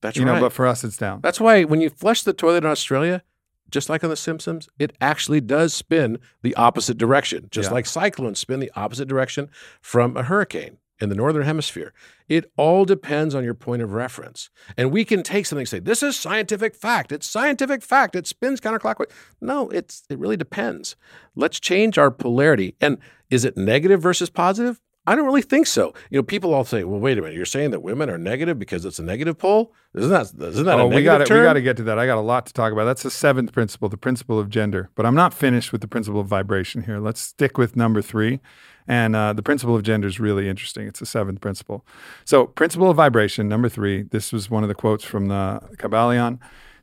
That's you right. know, but for us, it's down. That's why when you flush the toilet in Australia, just like on The Simpsons, it actually does spin the opposite direction, just Yeah. like cyclones spin the opposite direction from a hurricane in the northern hemisphere. It all depends on your point of reference. And we can take something and say, this is scientific fact. It's scientific fact. It spins counterclockwise. No, it's it really depends. Let's change our polarity. And is it negative versus positive? I don't really think so. You know, people all say, "Well, wait a minute. You're saying that women are negative because it's a negative pole? Isn't that isn't that a oh, negative we got to we got to get to that. I got a lot to talk about. That's the seventh principle, the principle of gender. But I'm not finished with the principle of vibration here. Let's stick with number three, and uh, the principle of gender is really interesting. It's the seventh principle. So, principle of vibration, number three. This was one of the quotes from the Kybalion.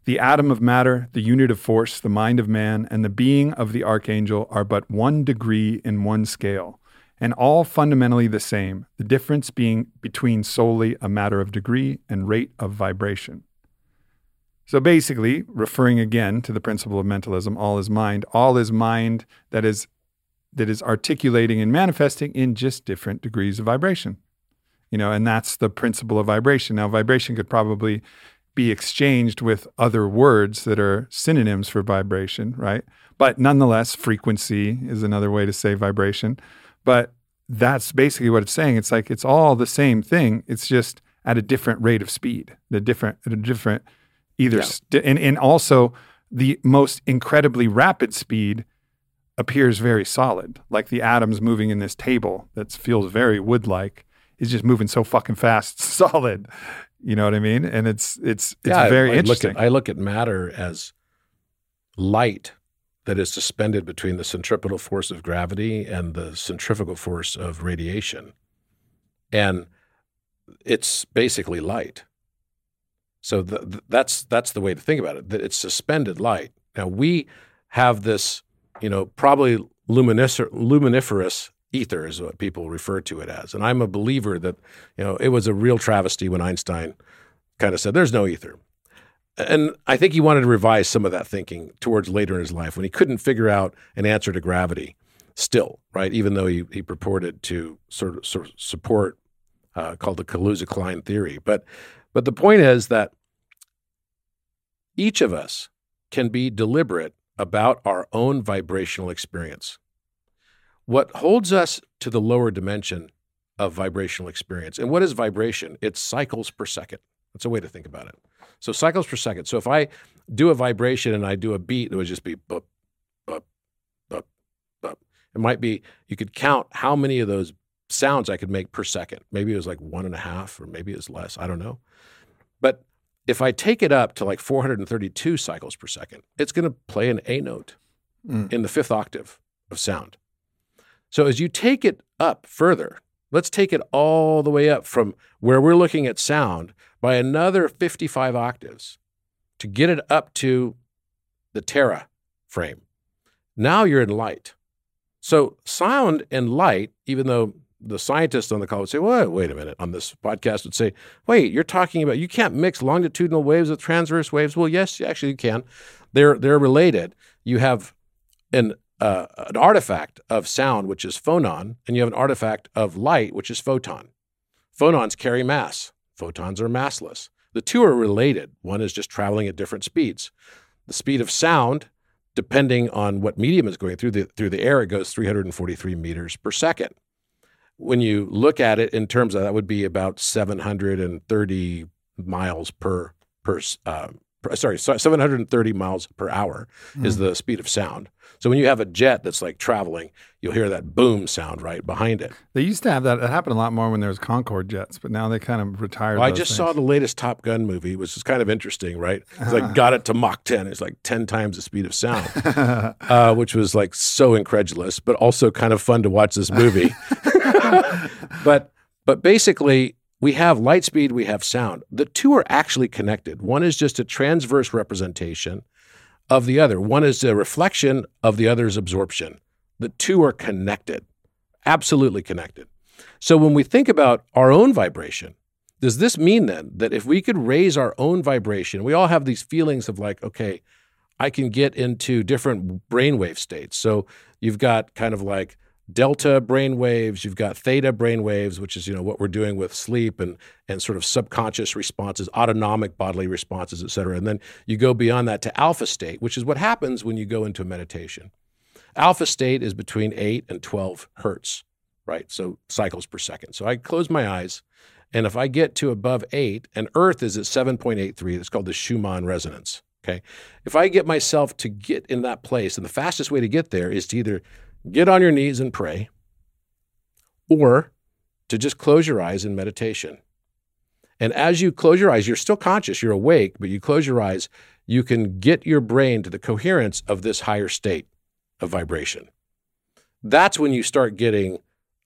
The atom of matter, the unit of force, the mind of man, and the being of the archangel are but one degree in one scale, and all fundamentally the same, the difference being between solely a matter of degree and rate of vibration. So basically, referring again to the principle of mentalism, all is mind, all is mind that is that is articulating and manifesting in just different degrees of vibration. You know, and that's the principle of vibration. Now, vibration could probably be exchanged with other words that are synonyms for vibration, right? But nonetheless, frequency is another way to say vibration. But that's basically what it's saying. It's like it's all the same thing. It's just at a different rate of speed, the different, at a different, either, Yeah. st- and, and also the most incredibly rapid speed appears very solid. Like the atoms moving in this table that feels very wood-like is just moving so fucking fast, solid. You know what I mean? And it's it's it's Yeah, I- very I, interesting. Look at, I look at matter as light that is suspended between the centripetal force of gravity and the centrifugal force of radiation. And it's basically light. So th- th- that's that's the way to think about it. That it's suspended light. Now we have this, you know, probably luminiferous ether is what people refer to it as. And I'm a believer that, you know, it was a real travesty when Einstein kind of said, "There's no ether." And I think he wanted to revise some of that thinking towards later in his life when he couldn't figure out an answer to gravity. Still, right? Even though he, he purported to sort of, sort of support uh, called the Kaluza-Klein theory, but but the point is that each of us can be deliberate about our own vibrational experience. What holds us to the lower dimension of vibrational experience, and what is vibration? It's cycles per second. That's a way to think about it. So cycles per second. So if I do a vibration and I do a beat, it would just be bup, bup, bup, bup. It might be you could count how many of those sounds I could make per second. Maybe it was like one and a half, or maybe it's less. I don't know. But if I take it up to like 432 cycles per second, it's going to play an A note Mm. in the fifth octave of sound. So as you take it up further, let's take it all the way up from where we're looking at sound by another 55 octaves to get it up to the Terra frame. Now you're in light. So sound and light, even though the scientists on the call would say, well, wait a minute, on this podcast would say, wait, you're talking about you can't mix longitudinal waves with transverse waves. Well, yes, actually you can. They're they're related. You have an uh, an artifact of sound, which is phonon, and you have an artifact of light, which is photon. Phonons carry mass. Photons are massless. The two are related. One is just traveling at different speeds. The speed of sound, depending on what medium is going through the through the air, it goes 343 meters per second. When you look at it in terms of that, would be about 730 miles per per uh, sorry, 730 miles per hour is the speed of sound. So when you have a jet that's like traveling, you'll hear that boom sound right behind it. They used to have that. It happened a lot more when there was Concorde jets, but now they kind of retired. Well, I just things. saw the latest Top Gun movie, which is kind of interesting, right? It's like got it to Mach 10. It's like 10 times the speed of sound, uh, which was like so incredulous, but also kind of fun to watch this movie. but but basically, we have light speed, we have sound. The two are actually connected. One is just a transverse representation of the other. One is a reflection of the other's absorption. The two are connected, absolutely connected. So when we think about our own vibration, does this mean then that if we could raise our own vibration, we all have these feelings of like, okay, I can get into different brainwave states. So you've got kind of like delta brain waves, you've got theta brain waves, which is you know what we're doing with sleep and and sort of subconscious responses, autonomic bodily responses, et cetera. And then you go beyond that to alpha state, which is what happens when you go into meditation. Alpha state is between 8 and 12 hertz, right? So cycles per second. So I close my eyes, and if I get to above 8, and Earth is at 7.83, it's called the Schumann resonance. Okay. If I get myself to get in that place, and the fastest way to get there is to either get on your knees and pray or to just close your eyes in meditation. And as you close your eyes, you're still conscious, you're awake, but you close your eyes, you can get your brain to the coherence of this higher state of vibration. That's when you start getting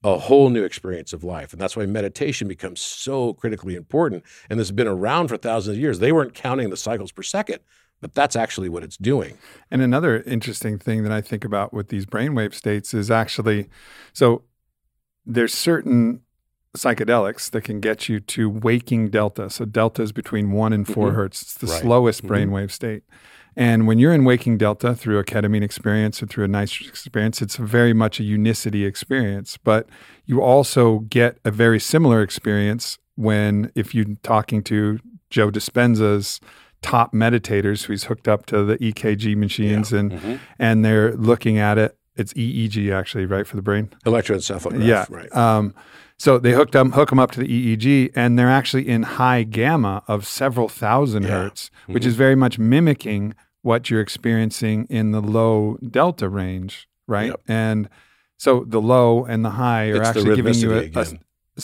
a whole new experience of life. And that's why meditation becomes so critically important. And this has been around for thousands of years. They weren't counting the cycles per second, but that's actually what it's doing. And another interesting thing that I think about with these brainwave states is actually so there's certain psychedelics that can get you to waking delta. So delta is between one and 4 Mhm. hertz. It's the Right. slowest Mhm. brainwave state. And when you're in waking delta through a ketamine experience or through a nitrous experience, it's very much a unicity experience. But you also get a very similar experience when if you're talking to Joe Dispenza's top meditators who's hooked up to the EKG machines and Mhm. and they're looking at it. It's EEG actually, right for the brain. Electroencephalograph, yeah. right. Um, so they hooked them, hook them up to the EEG, and they're actually in high gamma of several thousand Yeah. hertz, which Mhm. is very much mimicking what you're experiencing in the low delta range, right? Yep. And so the low and the high are It's actually giving you a, a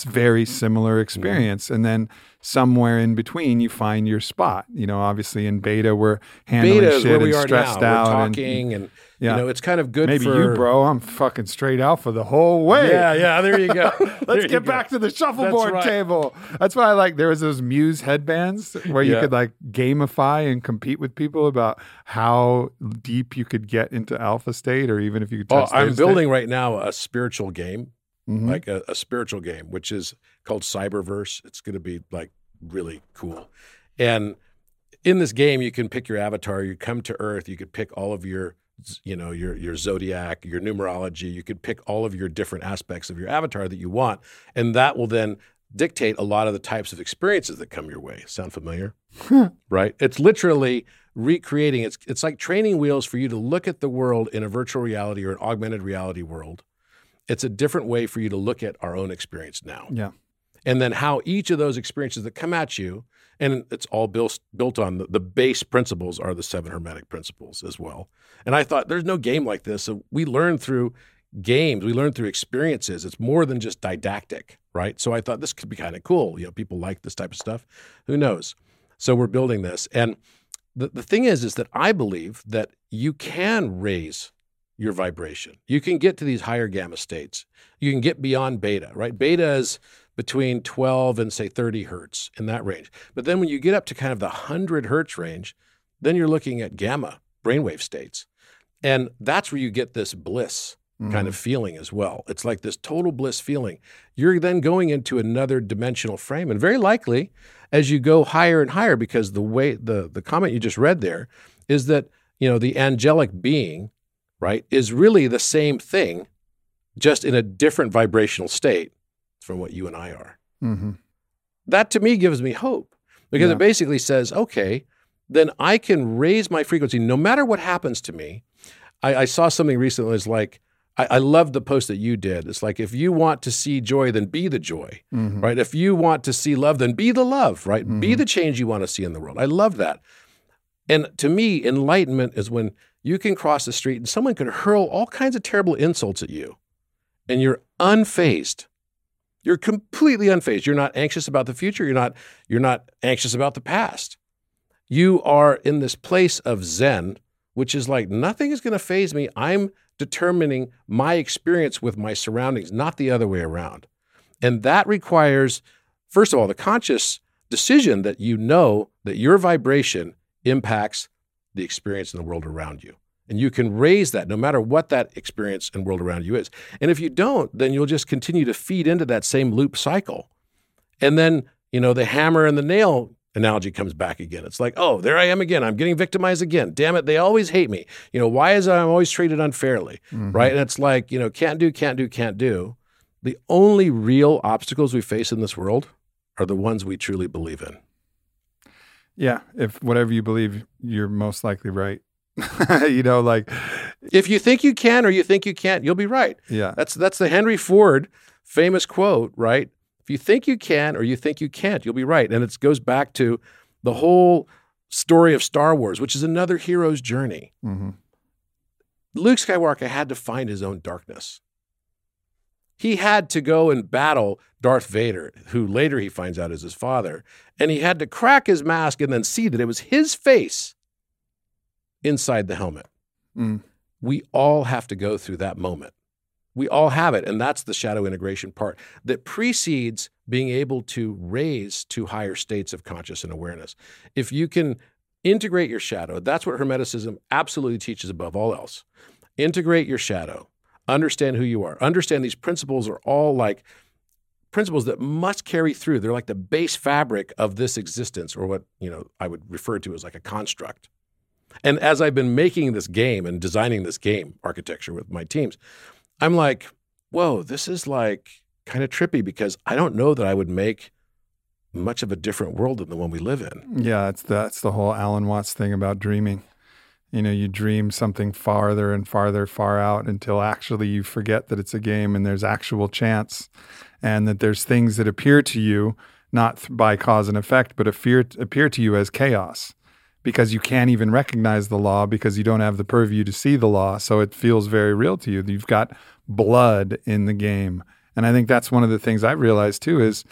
very mm-hmm. similar experience. And then somewhere in between, you find your spot. You know, obviously in beta, we're handling Beta shit and stressed now. out. We're and- talking, and, yeah. you know, it's kind of good Maybe for you, bro. I'm fucking straight alpha the whole way. Yeah, yeah. There you go. Let's you get go. back to the shuffleboard right. table. That's why I like there was those Muse headbands where you Yeah. could like gamify and compete with people about how deep you could get into alpha state or even if you could Oh, I'm their state. building right now a spiritual game, Mhm. like a, a spiritual game, which is called Cyberverse. It's going to be like really cool. And in this game, you can pick your avatar. You come to Earth. You could pick all of your, you know, your your zodiac, your numerology. You could pick all of your different aspects of your avatar that you want, and that will then dictate a lot of the types of experiences that come your way. Sound familiar? right? It's literally recreating. It's it's like training wheels for you to look at the world in a virtual reality or an augmented reality world. It's a different way for you to look at our own experience now Yeah. and then how each of those experiences that come at you, and it's all built built on the, the base principles are the seven hermetic principles as well. And I thought there's no game like this. So we learn through games, we learn through experiences. It's more than just didactic, right? So I thought this could be kind of cool. You know, people like this type of stuff. Who knows? So we're building this, and the, the thing is, is that I believe that you can raise your vibration. You can get to these higher gamma states. You can get beyond beta, right? Beta is between 12 and say 30 hertz in that range. But then when you get up to kind of the 100 hertz range, then you're looking at gamma brainwave states. And that's where you get this bliss kind of mm-hmm. feeling as well. It's like this total bliss feeling. You're then going into another dimensional frame. And very likely, as you go higher and higher, because the way the, the comment you just read there is that, you know, the angelic being, right, is really the same thing, just in a different vibrational state from what you and I are. hmm That to me gives me hope because Yeah. it basically says, okay, then I can raise my frequency no matter what happens to me. I, I saw something recently. It's like, I, I love the post that you did. It's like, if you want to see joy, then be the joy, hmm right? If you want to see love, then be the love, right? Be Mhm. the change you want to see in the world. I love that. And to me, enlightenment is when you can cross the street and someone could hurl all kinds of terrible insults at you and you're unfazed. You're completely unfazed. You're not anxious about the future. You're not, you're not anxious about the past. You are in this place of Zen, which is like nothing is going to phase me. I'm determining my experience with my surroundings, not the other way around. And that requires, first of all, the conscious decision that you know that your vibration impacts the experience in the world around you. And you can raise that no matter what that experience and world around you is. And if you don't, then you'll just continue to feed into that same loop cycle. And then, you know, the hammer and the nail analogy comes back again. It's like, oh, there I am again. I'm getting victimized again. Damn it, they always hate me. You know, why is I'm always treated unfairly? Mm-hmm. Right? And it's like, you know, can't do, can't do, can't do. The only real obstacles we face in this world are the ones we truly believe in. Yeah, if whatever you believe, you're most likely right. you know, like if you think you can or you think you can't, you'll be right. Yeah. That's that's the Henry Ford famous quote, right? If you think you can or you think you can't, you'll be right. And it goes back to the whole story of Star Wars, which is another hero's journey. Mm-hmm. Luke Skywalker had to find his own darkness. He had to go and battle Darth Vader, who later he finds out is his father. And he had to crack his mask and then see that it was his face inside the helmet. Mm. We all have to go through that moment. We all have it. And that's the shadow integration part that precedes being able to raise to higher states of conscious and awareness. If you can integrate your shadow, that's what Hermeticism absolutely teaches above all else. Integrate your shadow, understand who you are, understand these principles are all like principles that must carry through. They're like the base fabric of this existence, or what you know I would refer to as like a construct. And as I've been making this game and designing this game architecture with my teams, I'm like, whoa, this is like kind of trippy because I don't know that I would make much of a different world than the one we live in. Yeah, the, that's the whole Alan Watts thing about dreaming. You know, you dream something farther and farther, far out until actually you forget that it's a game and there's actual chance and that there's things that appear to you not by cause and effect, but appear, appear to you as chaos because you can't even recognize the law because you don't have the purview to see the law. So it feels very real to you. You've got blood in the game. And I think that's one of the things I've realized too is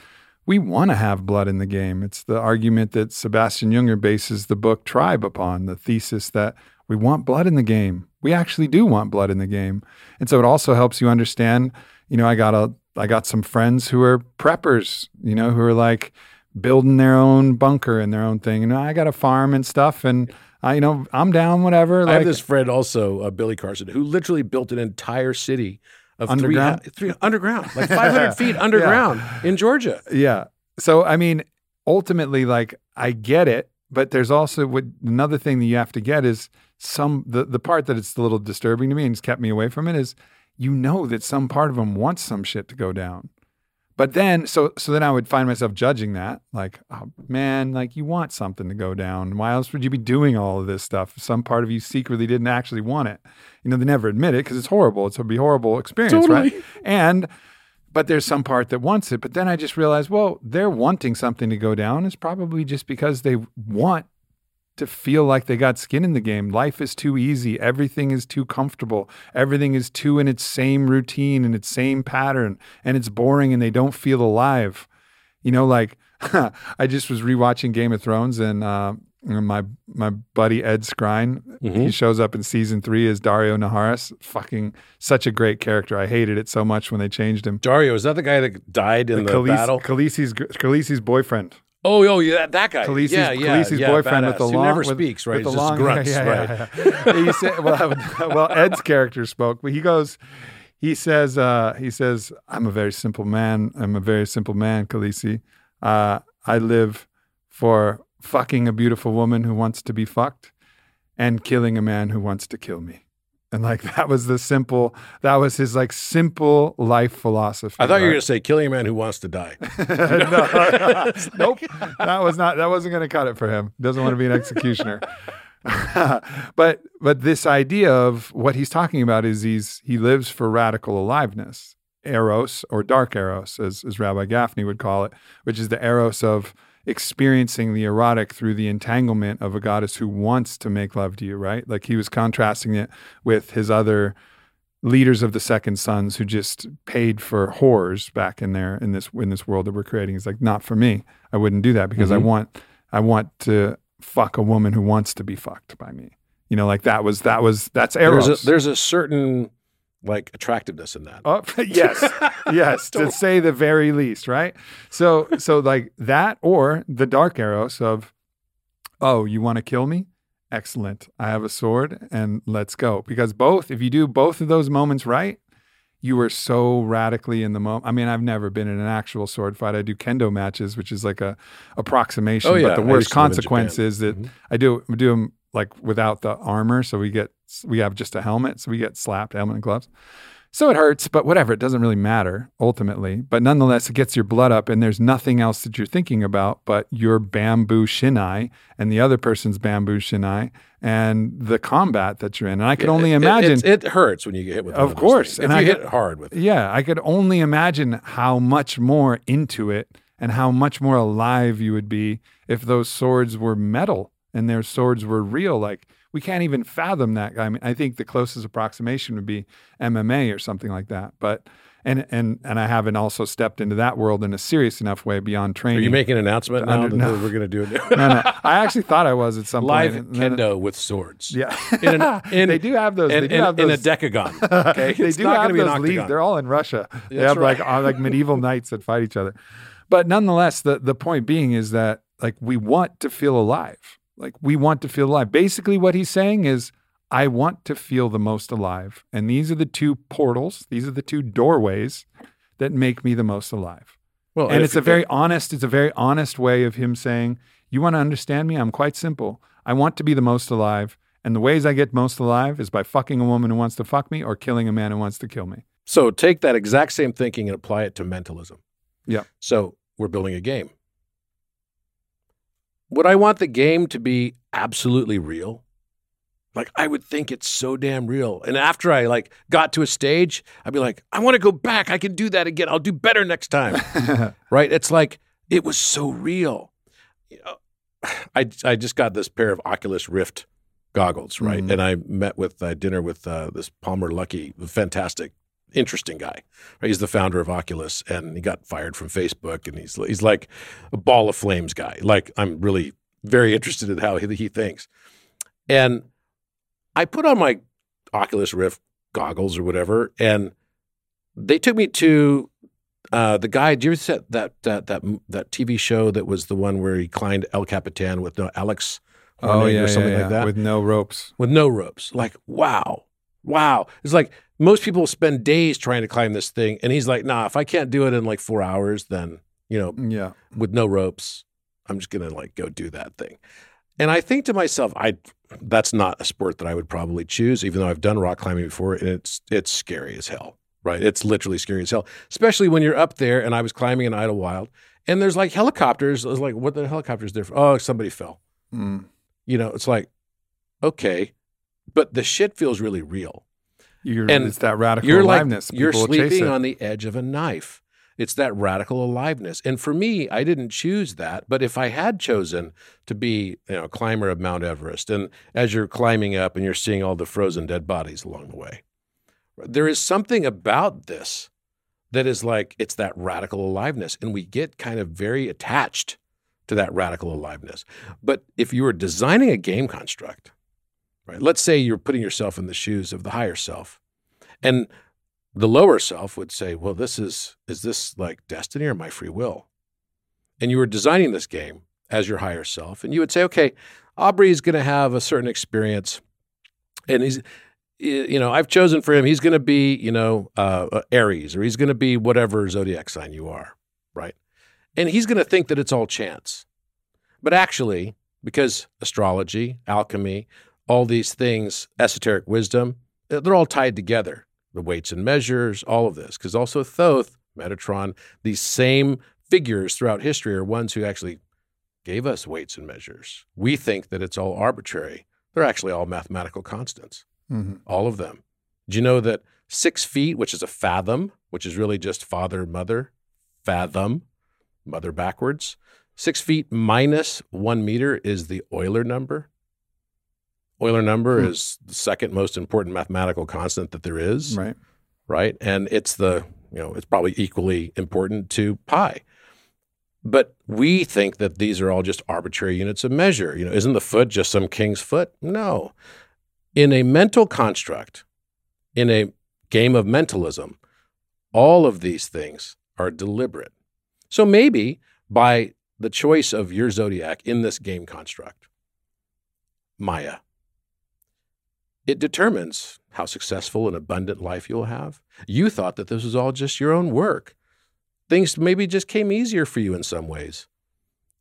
we want to have blood in the game. It's the argument that Sebastian Junger bases the book Tribe upon, the thesis that we want blood in the game. We actually do want blood in the game. And so it also helps you understand, you know, I got a I got some friends who are preppers, you know, who are like, building their own bunker and their own thing. And I got a farm and stuff, and I, you know, I'm down, whatever. Like, I have this friend also, uh, Billy Carson, who literally built an entire city of underground, three, three underground, like 500 feet underground yeah. in Georgia. Yeah. So I mean, ultimately, like I get it, but there's also what another thing that you have to get is some the the part that it's a little disturbing to me and has kept me away from it is you know that some part of them wants some shit to go down. But then, so so then I would find myself judging that, like, oh man, like you want something to go down. Why else would you be doing all of this stuff? Some part of you secretly didn't actually want it. You know, they never admit it because it's horrible. It's a be horrible experience, totally. right? And but there's some part that wants it. But then I just realized, well, they're wanting something to go down is probably just because they want to feel like they got skin in the game. Life is too easy. Everything is too comfortable. Everything is too in its same routine and its same pattern, and it's boring and they don't feel alive. You know, like I just was rewatching Game of Thrones and uh, my my buddy Ed Skrein, mm-hmm. he shows up in season three as Daario Naharis. Fucking such a great character. I hated it so much when they changed him. Daario is that the guy that died in the, the Khaleesi, battle? Khaleesi's Khaleesi's boyfriend. Oh, oh, yeah, that guy. Khaleesi's, yeah, yeah, Khaleesi's yeah, boyfriend with the long, Who never with, speaks, right? With the long, grunts, yeah, right? Yeah, yeah. he said, well, well, Ed's character spoke, but he goes, he says, uh, he says, I'm a very simple man. I'm a very simple man, Khaleesi. Uh, I live for fucking a beautiful woman who wants to be fucked and killing a man who wants to kill me. And like that was the simple, that was his like simple life philosophy. I thought right? you were going to say killing a man who wants to die. no, nope. That was not, that wasn't going to cut it for him. Doesn't want to be an executioner. but, but this idea of what he's talking about is he's, he lives for radical aliveness, eros or dark eros, as, as Rabbi Gafni would call it, which is the eros of experiencing the erotic through the entanglement of a goddess who wants to make love to you, right? Like he was contrasting it with his other leaders of the second sons who just paid for whores back in there in this in this world that we're creating. He's like, not for me. I wouldn't do that because I Mhm. want I want to fuck a woman who wants to be fucked by me. You know, like that was that was that's eros. There's a, there's a certain like attractiveness in that. Oh, yes, yes, to say the very least, right? So, so like that, or the dark eros of, oh, you want to kill me? Excellent. I have a sword, and let's go. Because both, if you do both of those moments right, you were so radically in the moment. I mean, I've never been in an actual sword fight. I do kendo matches, which is like a approximation. Oh, yeah. But the worst used to live in consequence is that Mhm. I do we do them like without the armor, so we get we have just a helmet, so we get slapped helmet and gloves. So it hurts, but whatever, it doesn't really matter ultimately. But nonetheless, it gets your blood up, and there's nothing else that you're thinking about but your bamboo shinai and the other person's bamboo shinai and the combat that you're in. And I can only It- it- imagine. it, it hurts when you get hit with. Of course, and if I hit hard with. it. Yeah, I could only imagine how much more into it and how much more alive you would be if those swords were metal and their swords were real. Like we can't even fathom that. I mean, I think the closest approximation would be MMA or something like that. But and and and I haven't also stepped into that world in a serious enough way beyond training. Are you making an announcement now Under- that no. we're going to do it? no, no. I actually thought I was at some Live point. kendo with swords. Yeah, In an- in- they do have those. In, they do in- have in a decagon. Okay, they It's do have gonna be an those leagues. They're all in Russia. They That's have like right. uh, like medieval knights that fight each other. But nonetheless, the the point being is that like we want to feel alive. Like we want to feel alive. Basically, what he's saying is, I want to feel the most alive, and these are the two portals. These are the two doorways that make me the most alive. Well, and it's a very honest. It's a very honest way of him saying, "You want to understand me? I'm quite simple. I want to be the most alive." And the ways I get most alive is by fucking a woman who wants to fuck me or killing a man who wants to kill me. So take that exact same thinking and apply it to mentalism. Yeah. So we're building a game. Would I want the game to be absolutely real? Like I would think it's so damn real. And after I like got to a stage, I'd be like, I want to go back. I can do that again. I'll do better next time. right? It's like it was so real. You know, I I just got this pair of Oculus Rift goggles, right? Mhm. And I met with uh, dinner with uh, this Palmer Luckey, fantastic, interesting guy. Right? He's the founder of Oculus, and he got fired from Facebook, and he's he's like a ball of flames guy. Like I'm really very interested in how he, he thinks, and I put on my Oculus Rift goggles or whatever, and they took me to uh, the guy. Do you ever see that that that that TV show that was the one where he climbed El Capitan with no Alex Hornig or something like that with no ropes. with no ropes? Like wow, wow. It's like most people spend days trying to climb this thing, and he's like, nah. If I can't do it in like four hours, then you know Yeah, with no ropes. I'm just gonna like go do that thing. And I think to myself, I that's not a sport that I would probably choose, even though I've done rock climbing before, and it's it's scary as hell. Right? It's literally scary as hell, especially when you're up there. And I was climbing in Idyllwild, and there's like helicopters. I was like, what the helicopters there for? Oh, somebody fell. Mm. You know, it's like, okay, but the shit feels really real. You're, And it's that radical You're like aliveness. you're will chase sleeping on the edge of a knife. It's that radical aliveness. And for me, I didn't choose that. But if I had chosen to be, you know, a climber of Mount Everest, and as you're climbing up and you're seeing all the frozen dead bodies along the way, there is something about this that is like it's that radical aliveness. And we get kind of very attached to that radical aliveness. But if you were designing a game construct, right? Let's say you're putting yourself in the shoes of the higher self. And the lower self would say, well, this is is this like destiny or my free will? And you were designing this game as your higher self, and you would say, okay, Aubrey is going to have a certain experience, and he's, you know, I've chosen for him. He's going to be, you know, uh, uh, Aries, or he's going to be whatever zodiac sign you are, right? And he's going to think that it's all chance, but actually, because astrology, alchemy, all these things, esoteric wisdom, they're all tied together the weights and measures, all of this. Because also Thoth, Metatron, these same figures throughout history are ones who actually gave us weights and measures. We think that it's all arbitrary. They're actually all mathematical constants, Mhm. all of them. Do you know that six feet, which is a fathom, which is really just father, mother, fathom, mother backwards, Six feet minus one meter is the Euler number. Euler number Hmm. is the second most important mathematical constant that there is, Right. right? And it's the, you know, it's probably equally important to pi. But we think that these are all just arbitrary units of measure. You know, isn't the foot just some king's foot? No. In a mental construct, in a game of mentalism, all of these things are deliberate. So maybe by the choice of your zodiac in this game construct, Maya, it determines how successful and abundant life you'll have. You thought that this was all just your own work. Things maybe just came easier for you in some ways.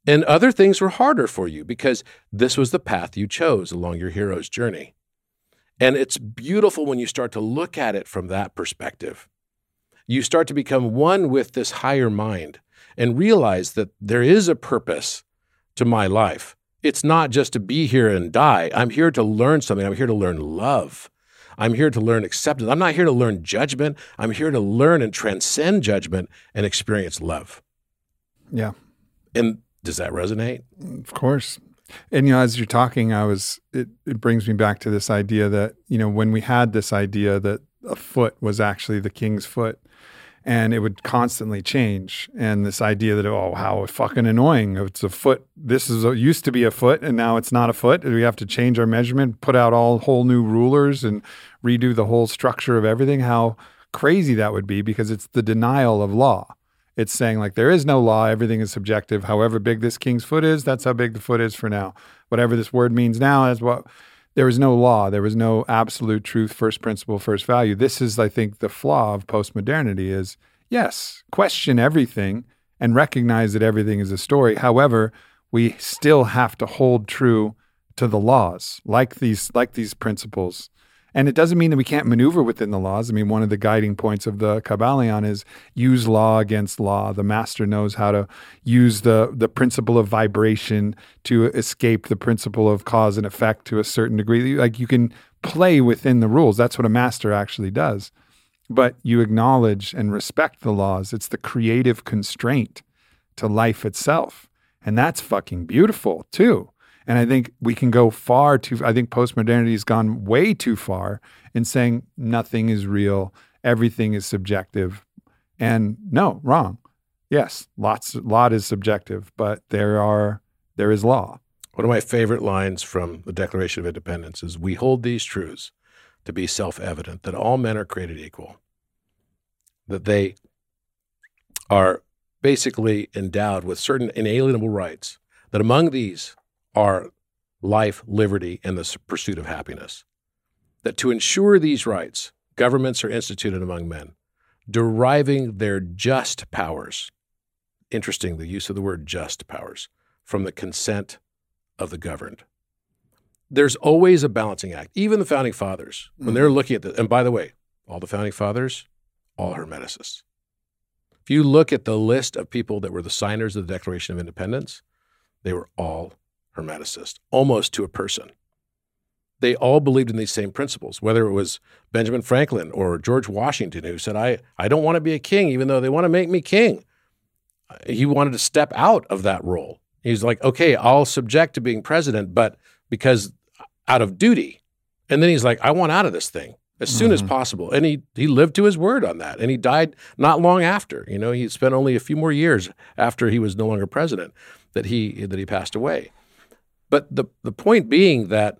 And other things were harder for you because this was the path you chose along your hero's journey. And it's beautiful when you start to look at it from that perspective. You start to become one with this higher mind and realize that there is a purpose to my life. It's not just to be here and die. I'm here to learn something. I'm here to learn love. I'm here to learn acceptance. I'm not here to learn judgment. I'm here to learn and transcend judgment and experience love. Yeah. And does that resonate? Of course. And you know, as you're talking, I was it, it brings me back to this idea that, you know, when we had this idea that a foot was actually the king's foot and it would constantly change. And this idea that, oh, how fucking annoying. It's a foot. This is a, used to be a foot and now it's not a foot. We have to change our measurement, put out all whole new rulers and redo the whole structure of everything. How crazy that would be because it's the denial of law. It's saying like there is no law, everything is subjective. However big this king's foot is, that's how big the foot is for now. Whatever this word means now, that's what there was no law. There was no absolute truth, first principle, first value. This is, I think, the flaw of postmodernity is yes, question everything and recognize that everything is a story. However, we still have to hold true to the laws, like these, like these principles. And it doesn't mean that we can't maneuver within the laws. I mean, one of the guiding points of the Kybalion is use law against law. The master knows how to use the, the principle of vibration to escape the principle of cause and effect to a certain degree. Like you can play within the rules. That's what a master actually does. But you acknowledge and respect the laws. It's the creative constraint to life itself. And that's fucking beautiful too. And I think we can go far too. I think postmodernity has gone way too far in saying nothing is real, everything is subjective. And no, wrong. Yes, lots, lot is subjective, but there are there is law. One of my favorite lines from the Declaration of Independence is We hold these truths to be self evident that all men are created equal, that they are basically endowed with certain inalienable rights, that among these are life, liberty, and the pursuit of happiness. That to ensure these rights, governments are instituted among men, deriving their just powers. Interesting, the use of the word just powers from the consent of the governed. There's always a balancing act. Even the founding fathers, when they're mm-hmm. looking at this, and by the way, all the founding fathers, all Hermeticists. If you look at the list of people that were the signers of the Declaration of Independence, they were all Hermeticist, almost to a person. They all believed in these same principles, whether it was Benjamin Franklin or George Washington, who said, I, I don't want to be a king, even though they want to make me king. He wanted to step out of that role. He's like, okay, I'll subject to being president, but because uh, out of duty. And then he's like, I want out of this thing as soon as mm-hmm. possible. And he he lived to his word on that. And he died not long after. You know, he spent only a few more years after he was no longer president that he that he passed away. But the the point being that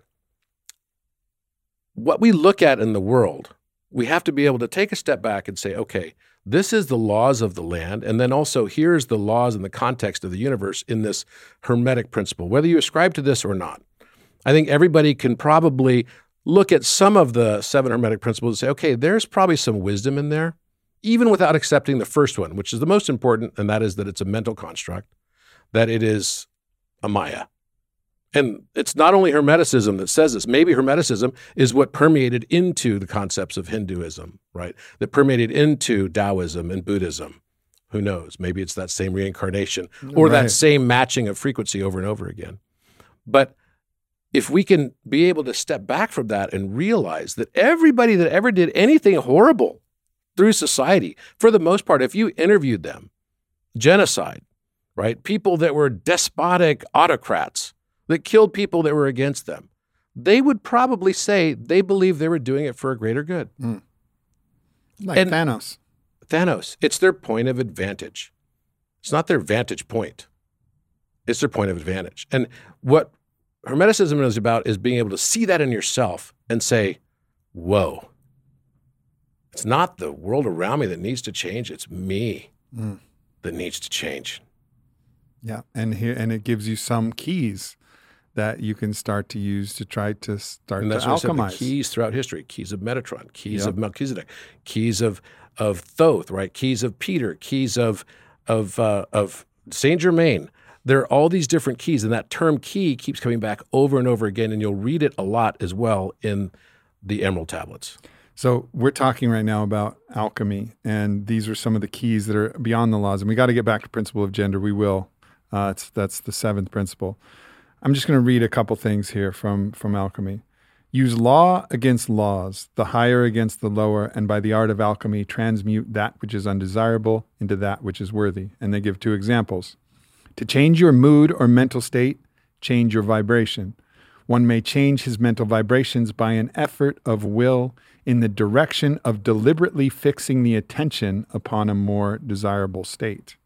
what we look at in the world, we have to be able to take a step back and say, okay, this is the laws of the land, and then also here's the laws in the context of the universe in this hermetic principle, whether you ascribe to this or not. I think everybody can probably look at some of the seven hermetic principles and say, okay, there's probably some wisdom in there, even without accepting the first one, which is the most important, and that is that it's a mental construct, that it is a Maya. And it's not only Hermeticism that says this. Maybe Hermeticism is what permeated into the concepts of Hinduism, right? That permeated into Taoism and Buddhism. Who knows? Maybe it's that same reincarnation or Right. that same matching of frequency over and over again. But if we can be able to step back from that and realize that everybody that ever did anything horrible through society, for the most part, if you interviewed them, genocide, right? People that were despotic autocrats that killed people that were against them. They would probably say they believe they were doing it for a greater good. Like And- Thanos. Thanos, it's their point of advantage. It's not their vantage point. It's their point of advantage. And what Hermeticism is about is being able to see that in yourself and say, whoa, it's not the world around me that needs to change. It's me Mm. that needs to change. Yeah, and here and it gives you some keys that you can start to use to try to start And to that's what I said, the alchemize. keys throughout history, keys of Metatron, keys Yep. of Melchizedek, keys of of Thoth, right? Keys of Peter, keys of of uh, of Saint Germain. There are all these different keys, and that term key keeps coming back over and over again, and you'll read it a lot as well in the Emerald Tablets. So we're talking right now about alchemy, and these are some of the keys that are beyond the laws. And we got to get back to principle of gender. We will. Uh, it's, that's the seventh principle. I'm just going to read a couple things here from from alchemy. Use law against laws, the higher against the lower, and by the art of alchemy, transmute that which is undesirable into that which is worthy. And they give two examples. To change your mood or mental state, change your vibration. One may change his mental vibrations by an effort of will in the direction of deliberately fixing the attention upon a more desirable state.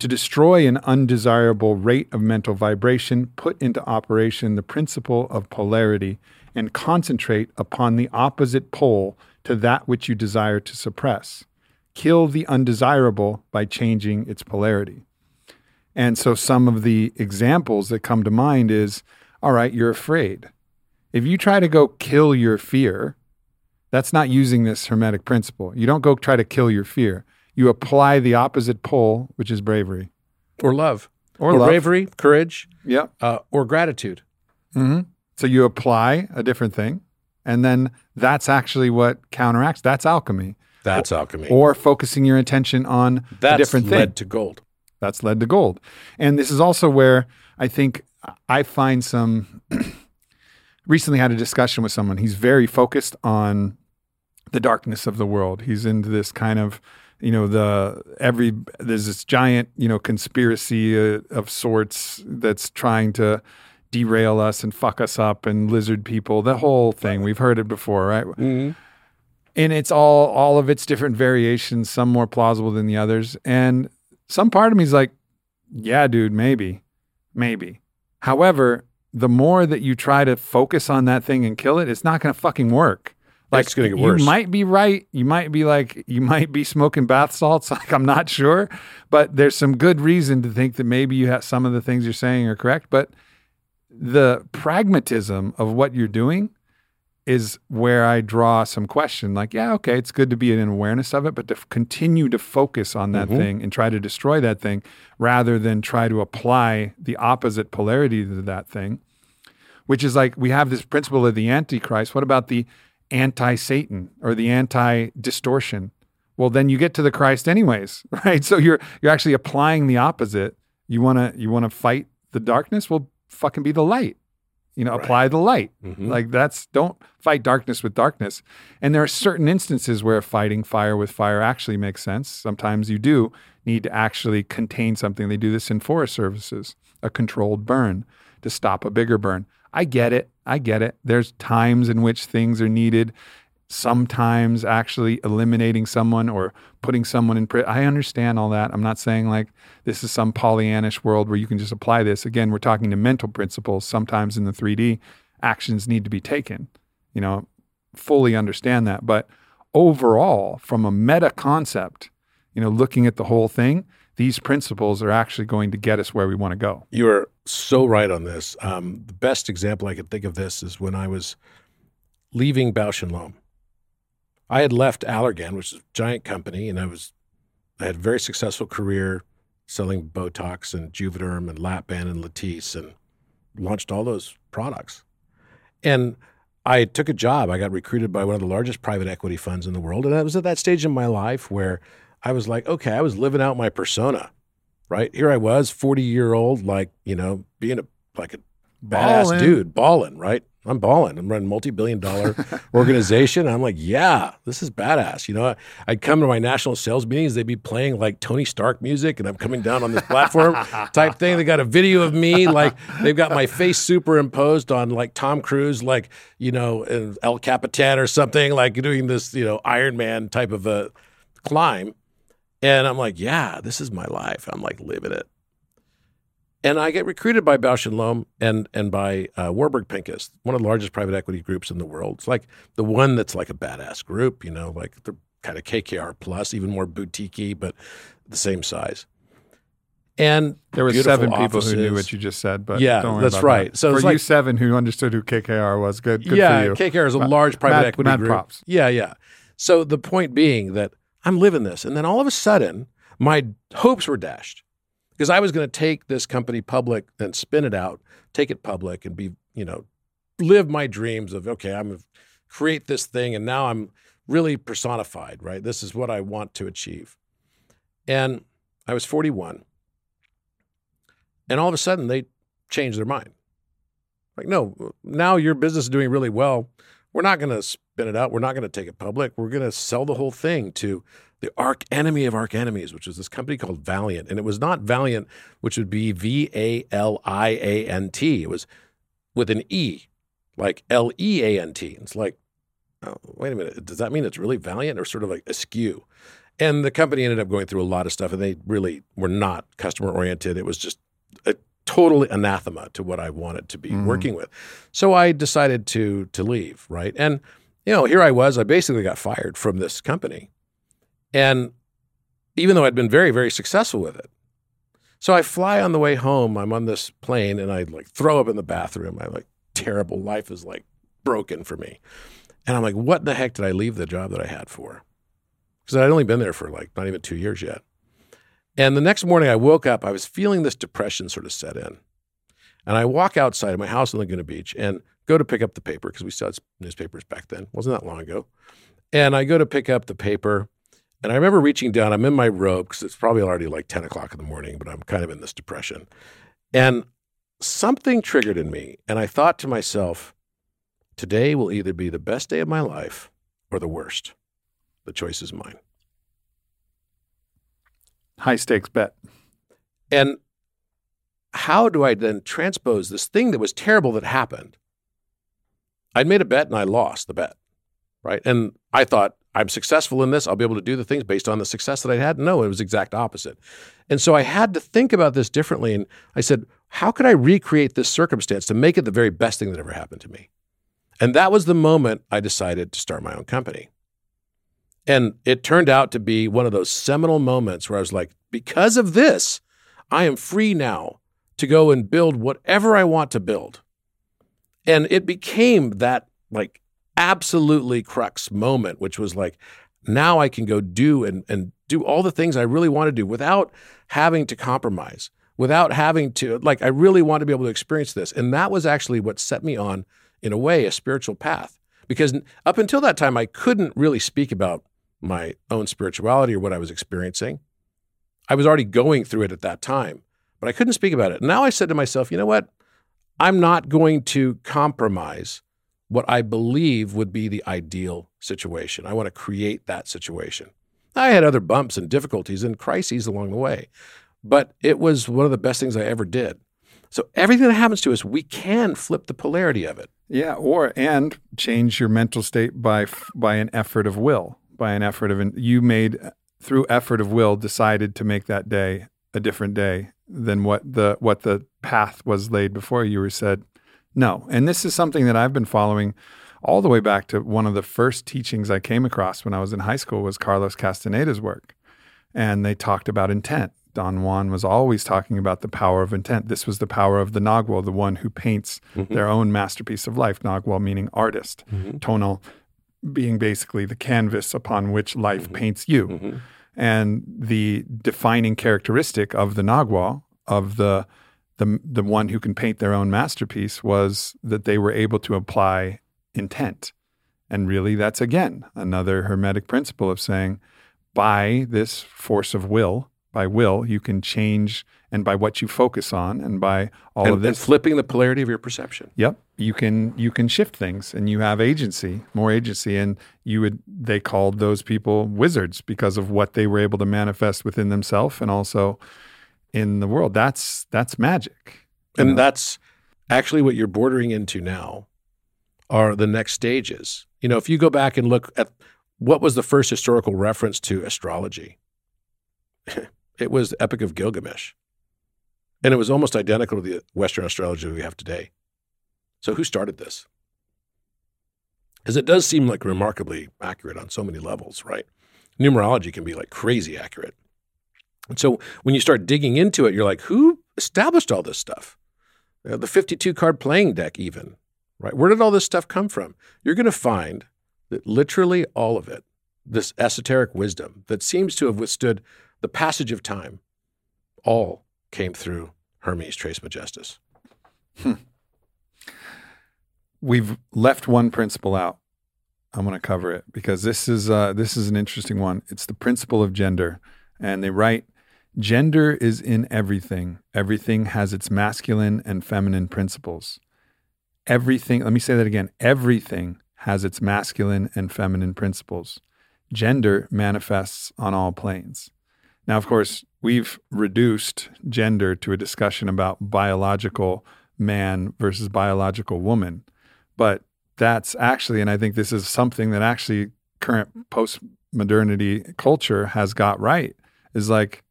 To destroy an undesirable rate of mental vibration, put into operation the principle of polarity and concentrate upon the opposite pole to that which you desire to suppress. Kill the undesirable by changing its polarity. And so some of the examples that come to mind is all right, you're afraid. If you try to go kill your fear, that's not using this hermetic principle. You don't go try to kill your fear. You apply the opposite pole, which is bravery. Or love. Or love. bravery, courage, Yep. uh, or gratitude. hmm So you apply a different thing, and then that's actually what counteracts. That's alchemy. That's alchemy. Or focusing your attention on That's a different thing. led to gold. that's led to gold. And this is also where I think I find some. recently had a discussion with someone. He's very focused on the darkness of the world. He's into this kind of, you know, the every there's this giant, you know, conspiracy uh, of sorts that's trying to derail us and fuck us up and lizard people. The whole thing. We've heard it before, right? Mhm. and it's all all of its different variations some more plausible than the others and some part of me is like yeah dude maybe maybe however the more that you try to focus on that thing and kill it it's not going to fucking work like It's gonna get you might be right you might be like you might be smoking bath salts like i'm not sure but there's some good reason to think that maybe you have some of the things you're saying are correct but the pragmatism of what you're doing is where I draw some question. Like, yeah, okay, it's good to be in awareness of it, but to f- continue to focus on that Mhm. thing and try to destroy that thing rather than try to apply the opposite polarity to that thing, which is like we have this principle of the Antichrist. What about the anti Satan or the anti distortion? Well, then you get to the Christ anyways, right? So you're you're actually applying the opposite. You wanna you wanna fight the darkness? Well, fucking be the light. You know, Right. apply the light. Mhm. Like that's don't fight darkness with darkness. And there are certain instances where fighting fire with fire actually makes sense. Sometimes you do need to actually contain something. They do this in forest services, a controlled burn to stop a bigger burn. I get it. I get it. There's times in which things are needed. Sometimes actually eliminating someone or putting someone in prison. I understand all that. I'm not saying like this is some Pollyannish world where you can just apply this. Again, we're talking to mental principles. Sometimes in the 3D, actions need to be taken. You know, fully understand that. But overall, from a meta concept, you know, looking at the whole thing, these principles are actually going to get us where we want to go. You are so right on this. Um, the best example I could think of this is when I was leaving Bausch and Lomb. I had left Allergan, which is a giant company, and I was I had a very successful career selling Botox and Juvederm and Lapband and Latisse and launched all those products. And I took a job. I got recruited by one of the largest private equity funds in the world. And I was at that stage in my life where I was like, okay, I was living out my persona, right? Here I was, 40 year old, like, you know, being a like a badass Ballin'. dude, balling, right? I'm balling. I'm running multi-billion dollar organization. I'm like, yeah, this is badass. You know, I, I'd come to my national sales meetings. They'd be playing like Tony Stark music, and I'm coming down on this platform type thing. They got a video of me, like they've got my face superimposed on like Tom Cruise, like you know, in El Capitan or something, like doing this, you know, Iron Man type of a climb. And I'm like, yeah, this is my life. I'm like living it. And I get recruited by Bausch and Lomb and and by uh, Warburg Pincus, one of the largest private equity groups in the world. It's like the one that's like a badass group, you know, like they're kind of KKR plus, even more boutiquey, but the same size. And There were seven people who knew what you just said, but Yeah, that's right. that. So for it's you like- seven who understood who KKR was, good, good yeah, for you. KKR is a large private mad- equity mad group. props. Yeah, yeah. So the point being that I'm living this, and then all of a sudden, my hopes were dashed because I was going to take this company public and spin it out, take it public, and be you know live my dreams of okay, I'm gonna create this thing, and now I'm really personified. Right, this is what I want to achieve, and I was 41, and all of a sudden they changed their mind. Like, no, now your business is doing really well. We're not going to spin it out. We're not going to take it public. We're going to sell the whole thing to the arch enemy of arch enemies, which was this company called Valeant. And it was not Valiant, which would be V A L I A N T. It was with an E, like L E A N T. It's like, oh, wait a minute. Does that mean it's really Valiant or sort of like askew? And the company ended up going through a lot of stuff, and they really were not customer oriented. It was just a total anathema to what I wanted to be Mhm. working with. So I decided to to leave, right? And you know, here I was, I basically got fired from this company. And even though I'd been very very successful with it. So I fly on the way home, I'm on this plane and I like throw up in the bathroom. I like terrible life is like broken for me. And I'm like, what the heck did I leave the job that I had for? Because I'd only been there for like not even 2 years yet. And the next morning I woke up, I was feeling this depression sort of set in. And I walk outside of my house in Laguna Beach and go to pick up the paper because we still had newspapers back then. wasn't that long ago. And I go to pick up the paper. And I remember reaching down, I'm in my robe because it's probably already like 10 o'clock in the morning, but I'm kind of in this depression. And something triggered in me. And I thought to myself, today will either be the best day of my life or the worst. The choice is mine. High stakes bet. And how do I then transpose this thing that was terrible that happened? I'd made a bet and I lost the bet, right? And I thought I'm successful in this. I'll be able to do the things based on the success that I had. No, it was exact opposite. And so I had to think about this differently. And I said, how could I recreate this circumstance to make it the very best thing that ever happened to me? And that was the moment I decided to start my own company. And it turned out to be one of those seminal moments where I was like, because of this, I am free now to go and build whatever I want to build. And it became that like absolutely crux moment, which was like, now I can go do and, and do all the things I really want to do without having to compromise, without having to, like, I really want to be able to experience this. And that was actually what set me on, in a way, a spiritual path. Because up until that time, I couldn't really speak about my own spirituality or what I was experiencing. I was already going through it at that time, but I couldn't speak about it. Now I said to myself, you know what? I'm not going to compromise what I believe would be the ideal situation. I want to create that situation. I had other bumps and difficulties and crises along the way, but it was one of the best things I ever did. So everything that happens to us, we can flip the polarity of it. Yeah, or and change your mental state by by an effort of will, by an effort of an, you made through effort of will decided to make that day a different day than what the what the path was laid before you were said no. And this is something that I've been following all the way back to one of the first teachings I came across when I was in high school was Carlos Castaneda's work. And they talked about intent. Don Juan was always talking about the power of intent. This was the power of the Nagual, the one who paints mm-hmm. their own masterpiece of life. Nagual meaning artist, mm-hmm. tonal being basically the canvas upon which life mm-hmm. paints you. Mm-hmm. And the defining characteristic of the Nagual, of the, the the one who can paint their own masterpiece, was that they were able to apply intent. And really, that's again another hermetic principle of saying, by this force of will, by will. You can change, and by what you focus on, and by all and, of this. and flipping the polarity of your perception. Yep, you can you can shift things, and you have agency, more agency, and you would they called those people wizards because of what they were able to manifest within themselves and also in the world. That's that's magic, And know? that's actually what you're bordering into now are the next stages. You know, if you go back and look at what was the first historical reference to astrology, it was the Epic of Gilgamesh. And it was almost identical to the Western astrology we have today. So who started this? Because it does seem like remarkably accurate on so many levels, right? Numerology can be like crazy accurate. And so when you start digging into it, you're like, who established all this stuff? Uh, the 52 card playing deck, even, right? Where did all this stuff come from? You're going to find that literally all of it, this esoteric wisdom that seems to have withstood the passage of time, all came through Hermes trace Trismegistus. we've left one principle out. I'm going to cover it because this is uh, this is an interesting one. It's the principle of gender, and they write, "Gender is in everything. Everything has its masculine and feminine principles. Everything. Let me say that again. Everything has its masculine and feminine principles. Gender manifests on all planes. Now, of course, we've reduced gender to a discussion about biological man versus biological woman." but that's actually and i think this is something that actually current post-modernity culture has got right is like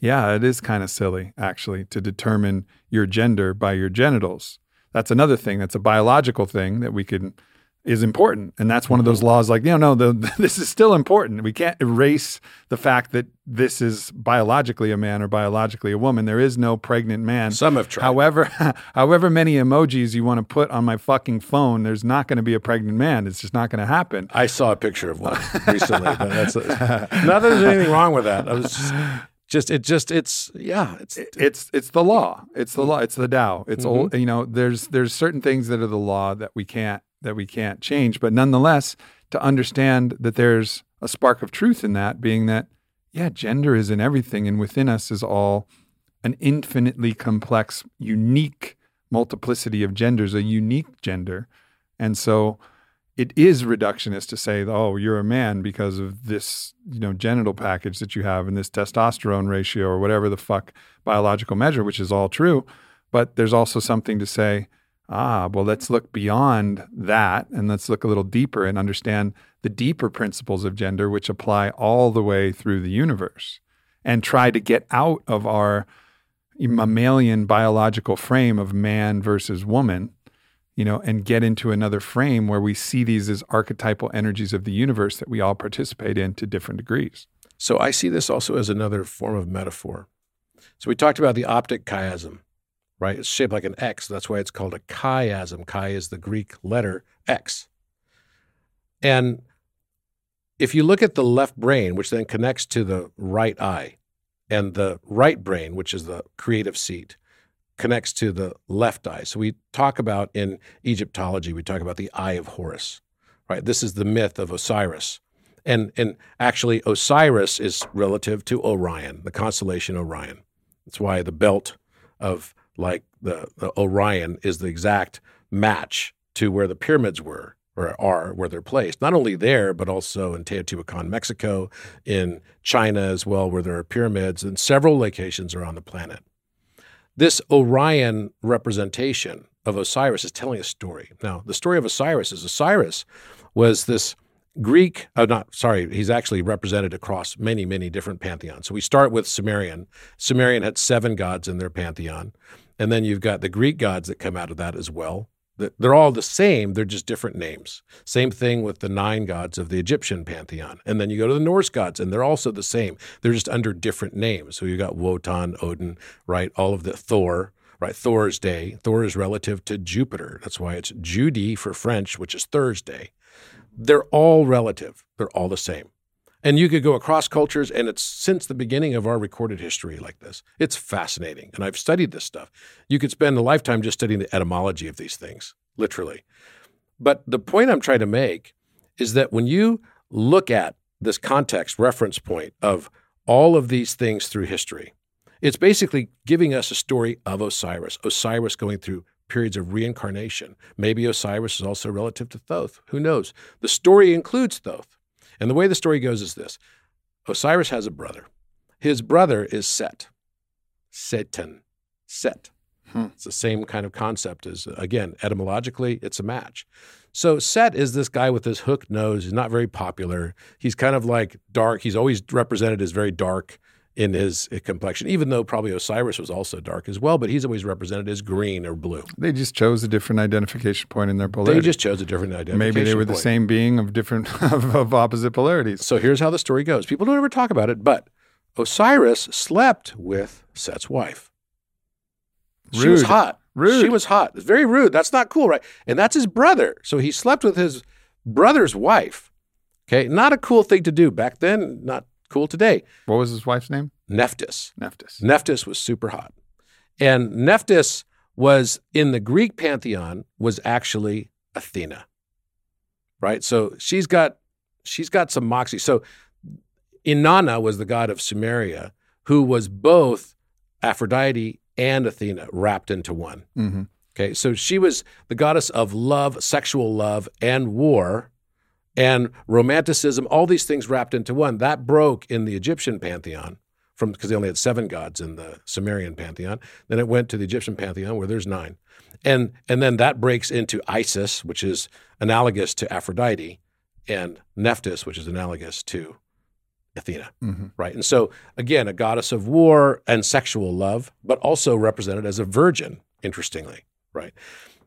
yeah it is kind of silly actually to determine your gender by your genitals that's another thing that's a biological thing that we can is important and that's one of those laws like you know no the, this is still important we can't erase the fact that this is biologically a man or biologically a woman there is no pregnant man Some have tried. However, however many emojis you want to put on my fucking phone, there's not going to be a pregnant man. It's just not going to happen. I saw a picture of one recently. but that's not that there's anything wrong with that. I was just, just it just it's yeah it's It's it's the law. It's the law. It's the Tao. It's Mm-hmm. old. You know, there's there's certain things that are the law that we can't that we can't change. But nonetheless, to understand that there's a spark of truth in that, being that yeah, gender is in everything, and within us is all an infinitely complex, unique multiplicity of genders, a unique gender. And so it is reductionist to say, oh, you're a man because of this, you know, genital package that you have and this testosterone ratio or whatever the fuck biological measure, which is all true. But there's also something to say, ah, well, let's look beyond that and let's look a little deeper and understand the deeper principles of gender, which apply all the way through the universe and try to get out of our mammalian biological frame of man versus woman, you know, and get into another frame where we see these as archetypal energies of the universe that we all participate in to different degrees. So I see this also as another form of metaphor. So we talked about the optic chiasm, right? It's shaped like an X. That's why it's called a chiasm. Chi is the Greek letter X. And if you look at the left brain, which then connects to the right eye, and the right brain, which is the creative seat, connects to the left eye. So we talk about in Egyptology, we talk about the eye of Horus, right? This is the myth of Osiris. And, and actually, Osiris is relative to Orion, the constellation Orion. That's why the belt of like the, the Orion is the exact match to where the pyramids were or are where they're placed. Not only there, but also in Teotihuacan, Mexico, in China as well, where there are pyramids, and several locations around the planet. This Orion representation of Osiris is telling a story. Now, the story of Osiris is Osiris was this Greek, uh, not sorry, he's actually represented across many, many different pantheons. So we start with Sumerian. Sumerian had seven gods in their pantheon. And then you've got the Greek gods that come out of that as well. They're all the same, they're just different names. Same thing with the nine gods of the Egyptian pantheon. And then you go to the Norse gods, and they're also the same. They're just under different names. So you got Wotan, Odin, right? All of the Thor, right? Thor's day. Thor is relative to Jupiter. That's why it's jeudi for French, which is Thursday. They're all relative, they're all the same. And you could go across cultures, and it's since the beginning of our recorded history like this. It's fascinating. And I've studied this stuff. You could spend a lifetime just studying the etymology of these things, literally. But the point I'm trying to make is that when you look at this context reference point of all of these things through history. It's basically giving us a story of Osiris, Osiris going through periods of reincarnation. Maybe Osiris is also relative to Thoth. Who knows? The story includes Thoth. And the way the story goes is this Osiris has a brother. His brother is Set. Satan. Set. Hmm. It's the same kind of concept as, again, etymologically, it's a match. So Set is this guy with this hooked nose. He's not very popular. He's kind of like dark. He's always represented as very dark in his uh, complexion, even though probably Osiris was also dark as well, but he's always represented as green or blue. They just chose a different identification point in their polarity. They just chose a different identification Maybe they were point. the same being of different of, of opposite polarities. So here's how the story goes. People don't ever talk about it, but Osiris slept with Set's wife. She was hot. Rude. She was hot. It's very rude. That's not cool, right? And that's his brother. So he slept with his brother's wife. Okay. Not a cool thing to do back then, not cool today. What was his wife's name? Nephthys. Nephthys. Nephthys was super hot. And Nephthys was in the Greek pantheon was actually Athena. Right? So she's got she's got some moxie. So Inanna was the god of Sumeria who was both Aphrodite and Athena wrapped into one. Mm-hmm. Okay, so she was the goddess of love, sexual love, and war, and romanticism, all these things wrapped into one. That broke in the Egyptian pantheon from because they only had seven gods in the Sumerian pantheon. Then it went to the Egyptian pantheon where there's nine. And and then that breaks into Isis, which is analogous to Aphrodite, and Nephthys, which is analogous to Athena Mm-hmm. right? And so, again, a goddess of war and sexual love, but also represented as a virgin, interestingly, right?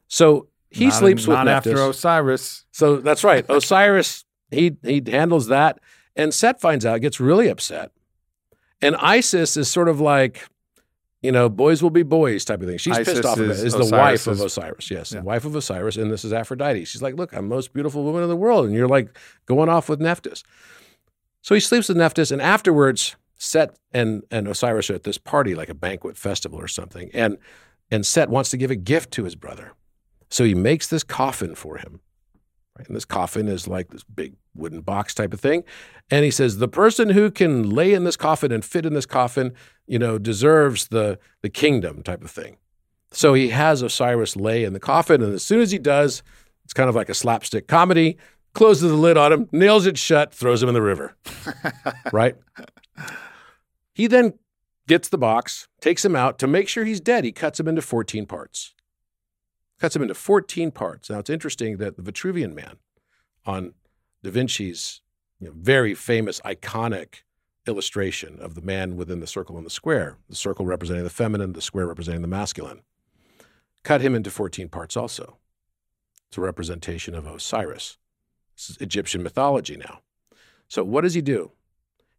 So he not, sleeps with not after Osiris. so that's right. Osiris, he he handles that, and Set finds out, gets really upset, and Isis is sort of like. You know, boys will be boys type of thing. She's Isis pissed off of it. is Is the wife of Osiris. Yes, Yeah. the wife of Osiris. And this is Aphrodite. She's like, look, I'm the most beautiful woman in the world. And you're like going off with Nephthys. So he sleeps with Nephthys, and afterwards, Set and, and Osiris are at this party, like a banquet festival or something. And, and Set wants to give a gift to his brother. So he makes this coffin for him. Right? And this coffin is like this big wooden box type of thing. And he says, the person who can lay in this coffin and fit in this coffin, you know, deserves the, the kingdom type of thing. So he has Osiris lay in the coffin. And as soon as he does, it's kind of like a slapstick comedy, closes the lid on him, nails it shut, throws him in the river. right? He then gets the box, takes him out to make sure he's dead. He cuts him into 14 parts. Cuts him into 14 parts. Now, it's interesting that the Vitruvian Man on Da Vinci's you know, very famous, iconic illustration of the man within the circle and the square, the circle representing the feminine, the square representing the masculine, cut him into 14 parts also. It's a representation of Osiris. This is Egyptian mythology now. So, what does he do?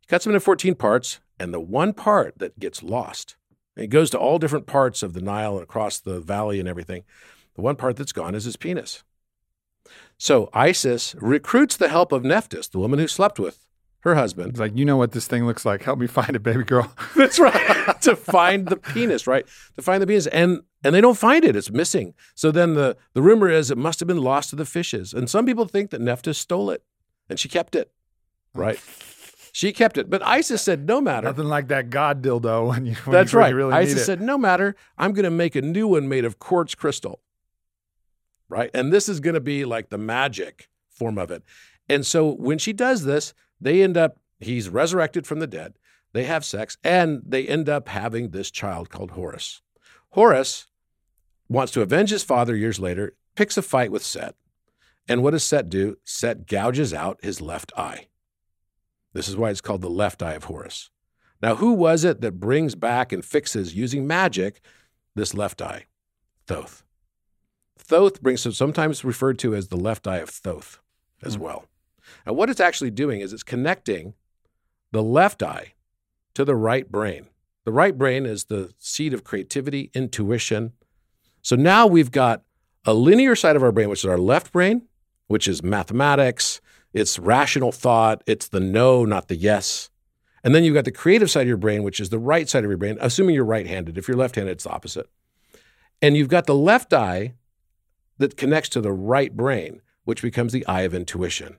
He cuts him into 14 parts, and the one part that gets lost, and he goes to all different parts of the Nile and across the valley and everything. The one part that's gone is his penis. So Isis recruits the help of Nephthys, the woman who slept with her husband. It's like, you know what this thing looks like. Help me find it, baby girl. That's right. to find the penis, right? To find the penis. And and they don't find it. It's missing. So then the, the rumor is it must have been lost to the fishes. And some people think that Nephthys stole it and she kept it. Right? She kept it. But Isis said, no matter. Nothing like that god dildo when you, when That's you, right. you really Isis said, no matter, I'm going to make a new one made of quartz crystal. Right. And this is going to be like the magic form of it. And so when she does this, they end up, he's resurrected from the dead. They have sex and they end up having this child called Horus. Horus wants to avenge his father years later, picks a fight with Set. And what does Set do? Set gouges out his left eye. This is why it's called the left eye of Horus. Now, who was it that brings back and fixes using magic this left eye? Thoth. Thoth brings sometimes referred to as the left eye of Thoth as hmm. well. And what it's actually doing is it's connecting the left eye to the right brain. The right brain is the seat of creativity, intuition. So now we've got a linear side of our brain, which is our left brain, which is mathematics, it's rational thought, it's the no, not the yes. And then you've got the creative side of your brain, which is the right side of your brain, assuming you're right handed. If you're left handed, it's the opposite. And you've got the left eye that connects to the right brain, which becomes the eye of intuition.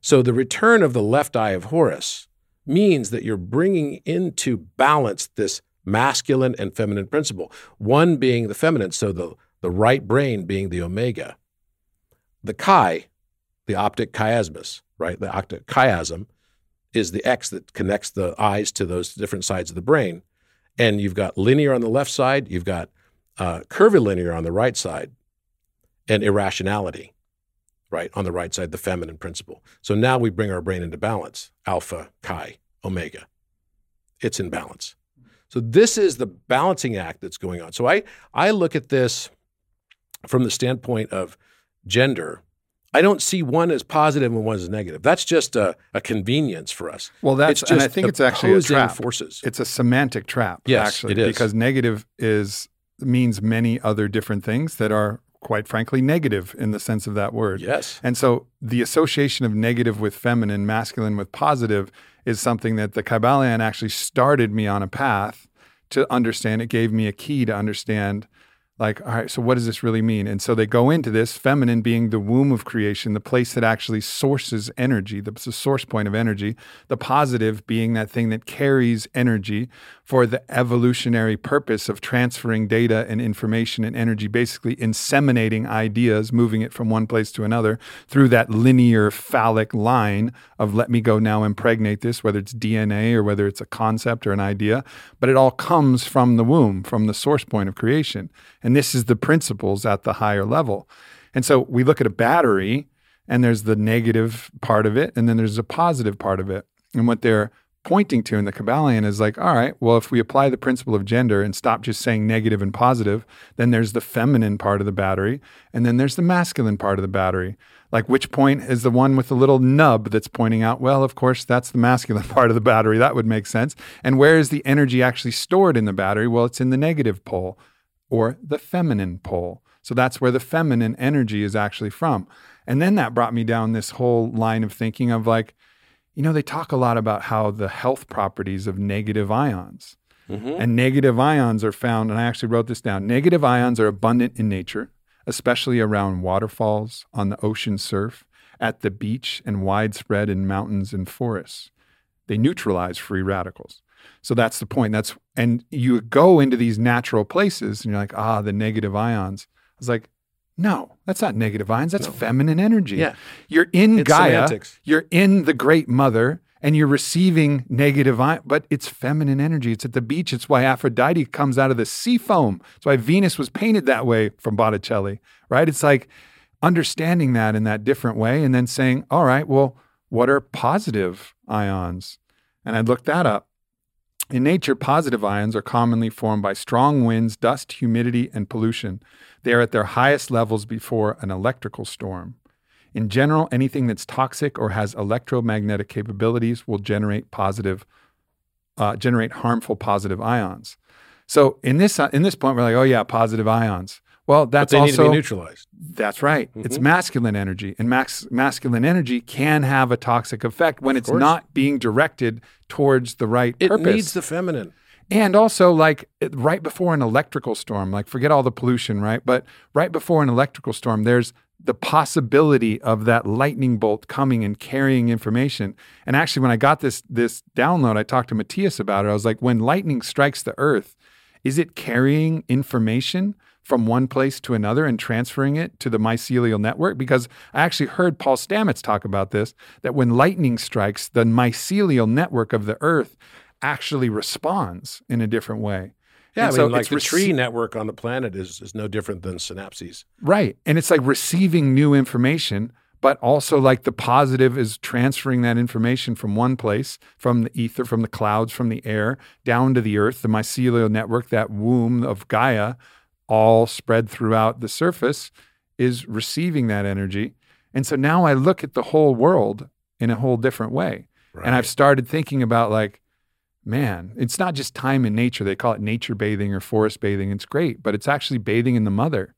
So the return of the left eye of Horus means that you're bringing into balance this masculine and feminine principle, one being the feminine, so the, the right brain being the omega. The chi, the optic chiasmus, right? The optic chiasm is the X that connects the eyes to those different sides of the brain. And you've got linear on the left side, you've got uh, curvilinear on the right side, and irrationality, right, on the right side, the feminine principle. So now we bring our brain into balance alpha, chi, omega. It's in balance. So this is the balancing act that's going on. So I, I look at this from the standpoint of gender I don't see one as positive and one as negative. That's just a, a convenience for us. Well, that's and I think it's actually a trap. Forces. It's a semantic trap. Yes, actually, it is. because negative is means many other different things that are quite frankly negative in the sense of that word. Yes. And so the association of negative with feminine, masculine with positive is something that the Kybalion actually started me on a path to understand. It gave me a key to understand like, all right, so what does this really mean? And so they go into this feminine being the womb of creation, the place that actually sources energy, the, the source point of energy, the positive being that thing that carries energy for the evolutionary purpose of transferring data and information and energy, basically inseminating ideas, moving it from one place to another through that linear phallic line of let me go now impregnate this, whether it's DNA or whether it's a concept or an idea. But it all comes from the womb, from the source point of creation. And this is the principles at the higher level. And so we look at a battery and there's the negative part of it and then there's a positive part of it. And what they're pointing to in the Kybalion is like, all right, well, if we apply the principle of gender and stop just saying negative and positive, then there's the feminine part of the battery, and then there's the masculine part of the battery. Like, which point is the one with the little nub that's pointing out, well, of course, that's the masculine part of the battery. That would make sense. And where is the energy actually stored in the battery? Well, it's in the negative pole or the feminine pole. So that's where the feminine energy is actually from. And then that brought me down this whole line of thinking of like, you know, they talk a lot about how the health properties of negative ions. Mm-hmm. And negative ions are found, and I actually wrote this down. Negative ions are abundant in nature, especially around waterfalls, on the ocean surf, at the beach, and widespread in mountains and forests. They neutralize free radicals. So that's the point. That's and you go into these natural places and you're like, ah, the negative ions. I was like, no, that's not negative ions. That's no. feminine energy. Yeah. You're in it's Gaia. Semantics. You're in the great mother and you're receiving negative ion, but it's feminine energy. It's at the beach. It's why Aphrodite comes out of the sea foam. It's why Venus was painted that way from Botticelli, right? It's like understanding that in that different way and then saying, all right, well, what are positive ions? And I looked that up. In nature, positive ions are commonly formed by strong winds, dust, humidity, and pollution. They are at their highest levels before an electrical storm. In general, anything that's toxic or has electromagnetic capabilities will generate positive, uh, generate harmful positive ions. So in this uh, in this point, we're like, oh yeah, positive ions. Well, that's but they also need to be neutralized. That's right. Mm-hmm. It's masculine energy, and max, masculine energy can have a toxic effect when of it's course. not being directed towards the right it purpose. It needs the feminine. And also, like right before an electrical storm, like forget all the pollution, right? But right before an electrical storm, there's the possibility of that lightning bolt coming and carrying information. And actually, when I got this this download, I talked to Matías about it. I was like, when lightning strikes the earth, is it carrying information from one place to another and transferring it to the mycelial network? Because I actually heard Paul Stamets talk about this that when lightning strikes, the mycelial network of the earth actually responds in a different way. Yeah, and I so mean, like the rec- tree network on the planet is is no different than synapses. Right. And it's like receiving new information, but also like the positive is transferring that information from one place, from the ether, from the clouds, from the air, down to the earth, the mycelial network, that womb of Gaia, all spread throughout the surface, is receiving that energy. And so now I look at the whole world in a whole different way. Right. And I've started thinking about like, man, it's not just time in nature. They call it nature bathing or forest bathing. It's great, but it's actually bathing in the mother.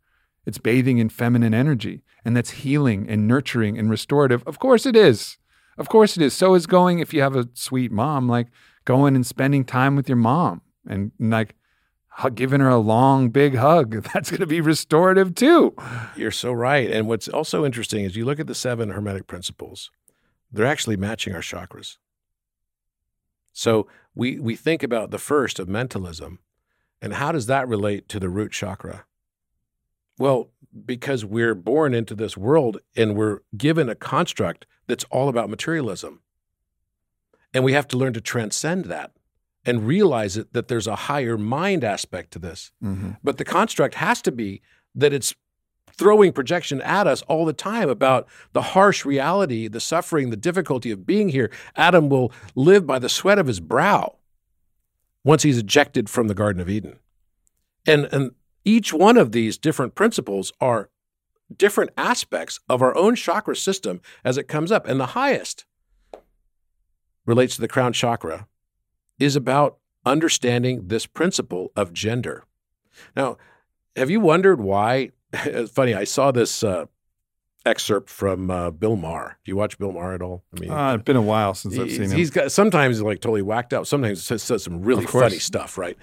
It's bathing in feminine energy, and that's healing and nurturing and restorative. Of course it is. Of course it is. So is going if you have a sweet mom, like going and spending time with your mom and, and like giving her a long, big hug. That's going to be restorative too. You're so right. And what's also interesting is you look at the seven hermetic principles, they're actually matching our chakras. So we we think about the first of mentalism, and how does that relate to the root chakra? Well, because we're born into this world and we're given a construct that's all about materialism. And we have to learn to transcend that and realize it that there's a higher mind aspect to this. Mm-hmm. But the construct has to be that it's throwing projection at us all the time about the harsh reality, the suffering, the difficulty of being here. Adam will live by the sweat of his brow once he's ejected from the Garden of Eden. And, and each one of these different principles are different aspects of our own chakra system as it comes up. And the highest relates to the crown chakra is about understanding this principle of gender. Now, have you wondered why? It's funny, I saw this uh, excerpt from uh, Bill Maher. Do you watch Bill Maher at all? I mean, Uh, it's been a while since I've seen him. He's got sometimes like totally whacked out. Sometimes he says, says some really funny stuff, right?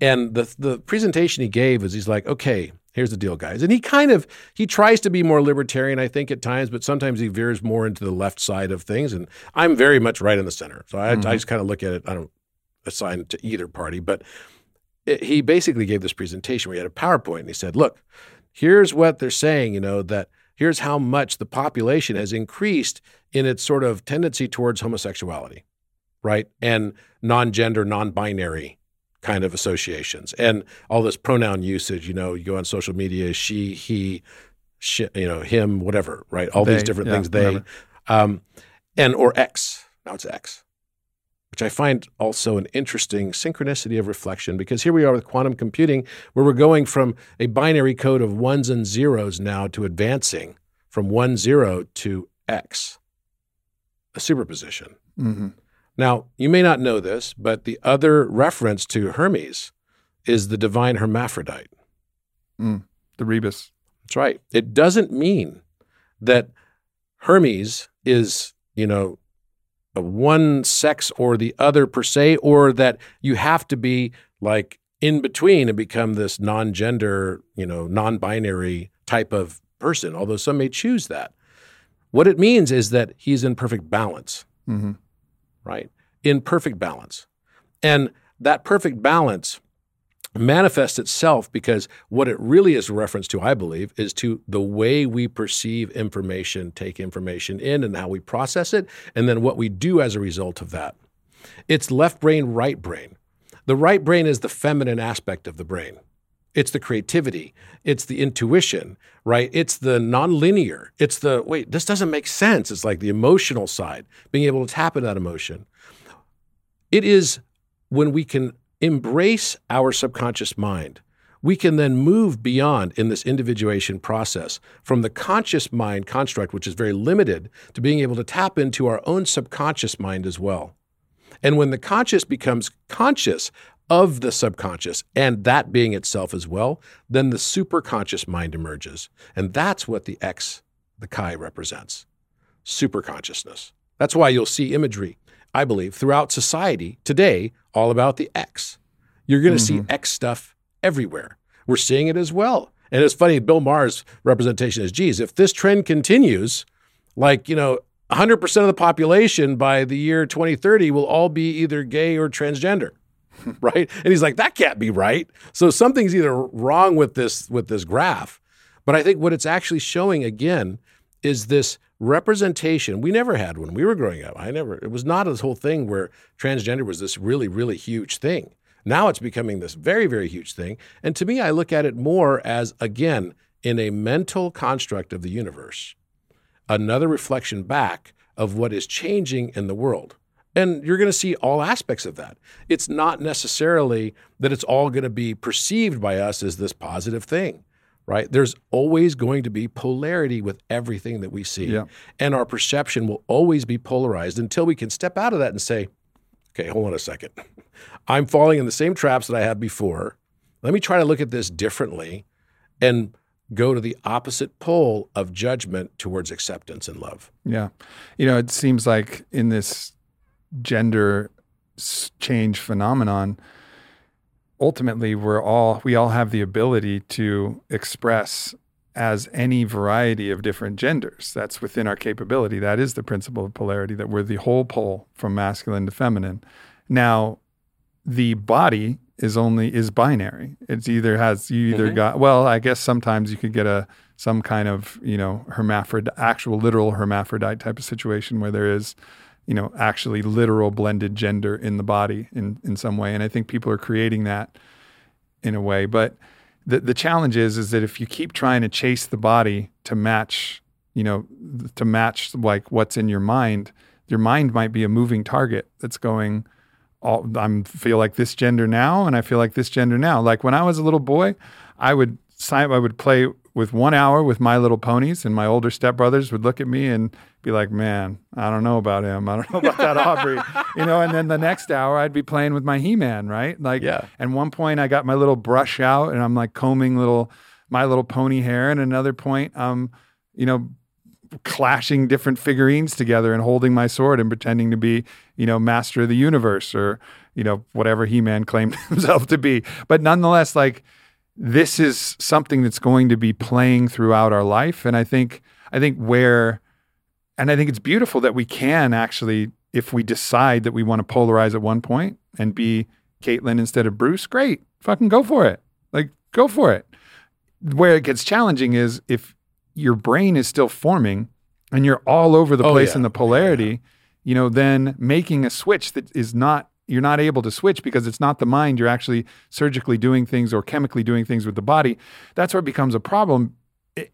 And the the presentation he gave is he's like, okay, here's the deal, guys. And he kind of he tries to be more libertarian, I think, at times, but sometimes he veers more into the left side of things. And I'm very much right in the center, so I, Mm-hmm. I just kind of look at it. I don't assign it to either party, but it, he basically gave this presentation where he had a PowerPoint and he said, look, here's what they're saying, you know, that here's how much the population has increased in its sort of tendency towards homosexuality, right? And non gender, non binary kind of associations and all this pronoun usage. You know, you go on social media, she, he, she, you know, him, whatever, right? All these different yeah, things, they, um, and or X. Now it's X which I find also an interesting synchronicity of reflection because here we are with quantum computing, where we're going from a binary code of ones and zeros now to advancing from one zero to X, a superposition. Mhm. Now, you may not know this, but the other reference to Hermes is the divine hermaphrodite. The Rebis. That's right. It doesn't mean that Hermes is, you know, one sex or the other per se, or that you have to be like in between and become this non gender, you know, non binary type of person, although some may choose that. What it means is that he's in perfect balance hmm right? In perfect balance. And that perfect balance manifests itself because what it really is a reference to, I believe, is to the way we perceive information, take information in, and how we process it, and then what we do as a result of that. It's left brain, right brain. The right brain is the feminine aspect of the brain. It's the creativity. It's the intuition, right? It's the nonlinear. It's the, wait, this doesn't make sense. It's like the emotional side, being able to tap into that emotion. It is when we can embrace our subconscious mind, we can then move beyond in this individuation process from the conscious mind construct, which is very limited, to being able to tap into our own subconscious mind as well. And when the conscious becomes conscious of the subconscious and that being itself as well, then the superconscious mind emerges. And that's what the X, the Chi, represents superconsciousness. That's why you'll see imagery, I believe, throughout society today all about the X. You're going to see mm-hmm. X stuff everywhere. We're seeing it as well. And it's funny, Bill Maher's representation is geez, if this trend continues, like, you know, 100% of the population by the year 2030 will all be either gay or transgender. right? And he's like, that can't be right. So something's either wrong with this with this graph. But I think what it's actually showing again is this representation. We never had when we were growing up. I never, it was not this whole thing where transgender was this really, really huge thing. Now it's becoming this very, very huge thing. And to me, I look at it more as, again, in a mental construct of the universe, another reflection back of what is changing in the world. And you're going to see all aspects of that. It's not necessarily that it's all going to be perceived by us as this positive thing, right? There's always going to be polarity with everything that we see. Yeah. And our perception will always be polarized until we can step out of that and say, okay, hold on a second. I'm falling in the same traps that I have before. Let me try to look at this differently and go to the opposite pole of judgment towards acceptance and love. Yeah. You know, it seems like in this gender change phenomenon, ultimately we're all we all have the ability to express as any variety of different genders. That's within our capability. That is the principle of polarity that we're the whole pole from masculine to feminine. Now, the body is only is binary. It's either has you either Mhm. got well, I guess sometimes you could get a some kind of, you know, hermaphrodite actual literal hermaphrodite type of situation where there is, you know, actually literal blended gender in the body in in some way. And I think people are creating that in a way. But the the challenge is is that if you keep trying to chase the body to match, you know, to match like what's in your mind, your mind might be a moving target that's going all I'm feel like this gender now and I feel like this gender now. Like when I was a little boy, I would sign I would play with one hour with my little ponies and my older stepbrothers would look at me and be like, Man, I don't know about him. I don't know about that Aubrey. You know, and then the next hour I'd be playing with my He-Man, right? Like Yeah. and one point I got my little brush out and I'm like combing little my little pony hair and another point um, you know, clashing different figurines together and holding my sword and pretending to be, you know, master of the universe or, you know, whatever He-Man claimed himself to be. But nonetheless, like this is something that's going to be playing throughout our life. And I think I think where and I think it's beautiful that we can actually, if we decide that we want to polarize at one point and be Caitlyn instead of Bruce, great. Fucking go for it. Like go for it. Where it gets challenging is if your brain is still forming and you're all over the Oh, place yeah. in the polarity, you know, then making a switch that is not you're not able to switch because it's not the mind. You're actually surgically doing things or chemically doing things with the body. That's where it becomes a problem.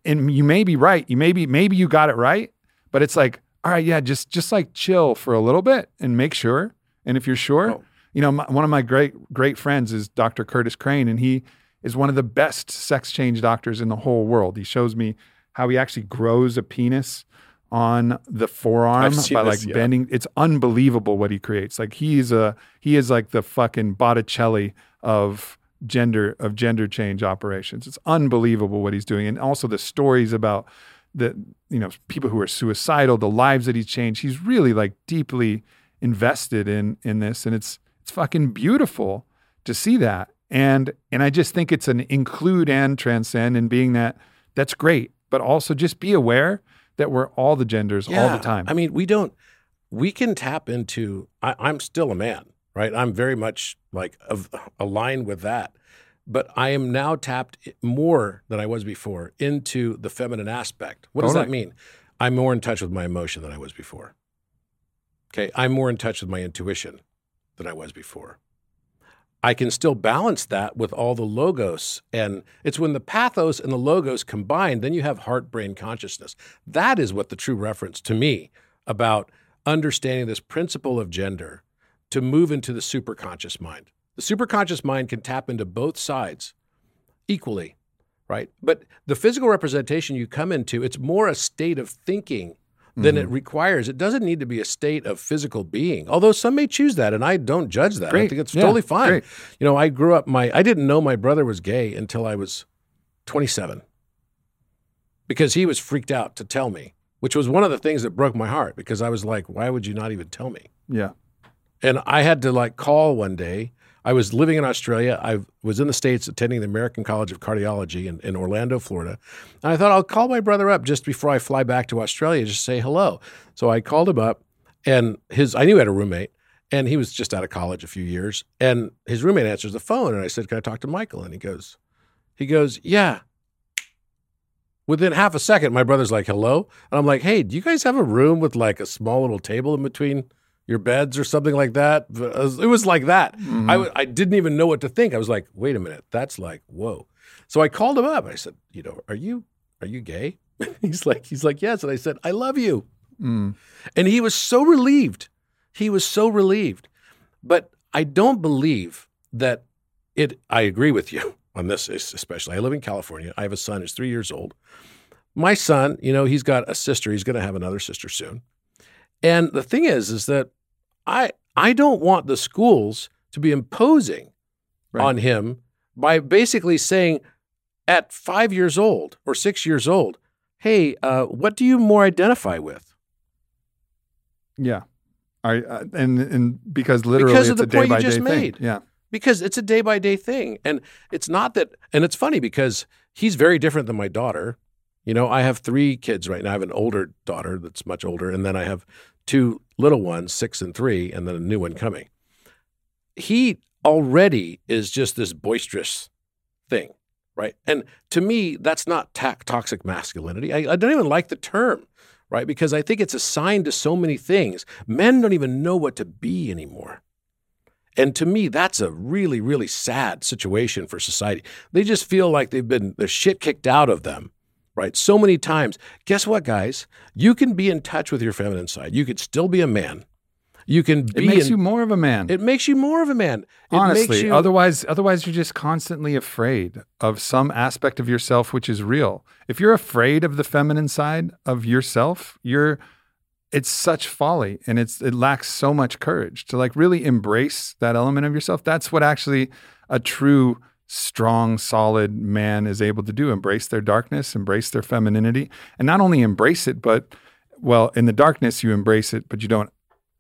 And you may be right. You may be maybe you got it right, but it's like, all right, yeah, just just like chill for a little bit and make sure. And if you're sure, Oh. you know, my, one of my great great friends is Dr. Curtis Crane, and he is one of the best sex change doctors in the whole world. He shows me how he actually grows a penis on the forearm by this, like yeah. bending. It's unbelievable what he creates. Like he's a he is like the fucking Botticelli of gender of gender change operations. It's unbelievable what he's doing, and also the stories about the you know people who are suicidal, the lives that he's changed. He's really like deeply invested in in this, and it's it's fucking beautiful to see that. And and I just think it's an include and transcend, and being that that's great, but also just be aware that we're all the genders all the time. I mean, we don't. We can tap into. I, I'm still a man, right? I'm very much like of, aligned with that, but I am now tapped more than I was before into the feminine aspect. What does that mean? I'm more in touch with my emotion than I was before. Okay, I'm more in touch with my intuition than I was before. I can still balance that with all the logos. And it's when the pathos and the logos combine, then you have heart brain consciousness. That is what the true reference to me about understanding this principle of gender to move into the superconscious mind. The superconscious mind can tap into both sides equally, right? But the physical representation you come into, it's more a state of thinking than it mm-hmm. requires. It doesn't need to be a state of physical being, although some may choose that, and I don't judge that. I think it's Yeah, totally fine. great. You know, I grew up my I didn't know my brother was gay until I was 27. Because he was freaked out to tell me, which was one of the things that broke my heart because I was like, why would you not even tell me? yeah. And I had to like call one day. I was living in Australia. I was in the States attending the American College of Cardiology in, in Orlando, Florida. And I thought I'll call my brother up just before I fly back to Australia, just say hello. So I called him up and his I knew he had a roommate and he was just out of college a few years. And his roommate answers the phone and I said, Can I talk to Michael? And he goes, he goes, Yeah. Within half a second, my brother's like, hello. And I'm like, hey, do you guys have a room with like a small little table in between your beds or something like that? It was, like that. Mm-hmm. I w- I didn't even know what to think. I was like, wait a minute, that's like, whoa. So I called him up. I said, you know, are you are you gay? he's like, he's like, yes. And I said, I love you. Mm. And he was so relieved. He was so relieved. But I don't believe that it, I agree with you on this, especially. I live in California. I have a son who's three years old. My son, you know, he's got a sister. He's going to have another sister soon. And the thing is, is that I, I don't want the schools to be imposing Right. on him by basically saying at five years old or six years old, hey, uh, what do you more identify with? Yeah. I, uh, and and because literally Because of the point day you just day made. thing. Yeah. because it's a day by day thing. And it's not that, and it's funny because he's very different than my daughter. You know, I have three kids right now. I have an older daughter that's much older, and then I have two little ones, six and three, and then a new one coming. he already is just this boisterous thing, right? And to me, that's not ta- toxic masculinity. I, I don't even like the term, right? Because I think it's assigned to so many things. Men don't even know what to be anymore. And to me, that's a really, really sad situation for society. They just feel like they've been their shit kicked out of them, right? So many times. Guess what, guys? You can be in touch with your feminine side. You could still be a man. You can be It makes in- you more of a man. it makes you more of a man. It Honestly, makes you, otherwise, otherwise you're just constantly afraid of some aspect of yourself which is real. If you're afraid of the feminine side of yourself, you're it's such folly and it's it lacks so much courage to like really embrace that element of yourself. That's what actually a true strong solid man is able to do embrace their darkness embrace their femininity and not only embrace it but well in the darkness you embrace it but you don't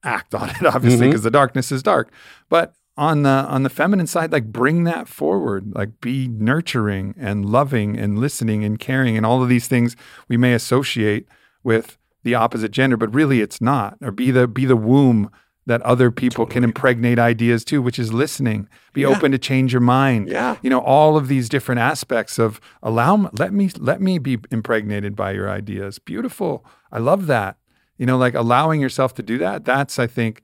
act on it obviously mm-hmm. because the darkness is dark. But on the on the feminine side like bring that forward like be nurturing and loving and listening and caring and all of these things we may associate with the opposite gender but really it's not or be the be the womb that other people can impregnate ideas to which is listening. Be Yeah. open to change your mind. Yeah. you know all of these different aspects of allow let me let me be impregnated by your ideas. Beautiful. I love that. You know like allowing yourself to do that that's i think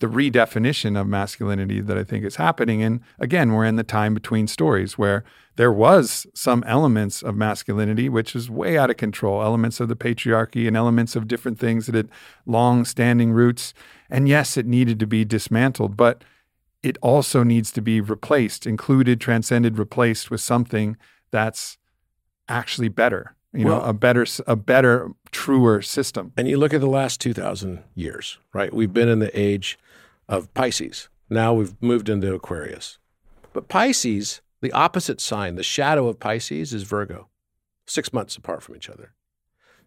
the redefinition of masculinity that i think is happening. And again we're in the time between stories where there was some elements of masculinity which is way out of control elements of the patriarchy and elements of different things that had long standing roots and yes it needed to be dismantled but it also needs to be replaced, included, transcended, replaced with something that's actually better. You know, Well- a better, a better, truer system. And you look at the last 2,000 years, right? We've been in the age of Pisces. Now we've moved into Aquarius. But Pisces, the opposite sign, the shadow of Pisces is Virgo, six months apart from each other.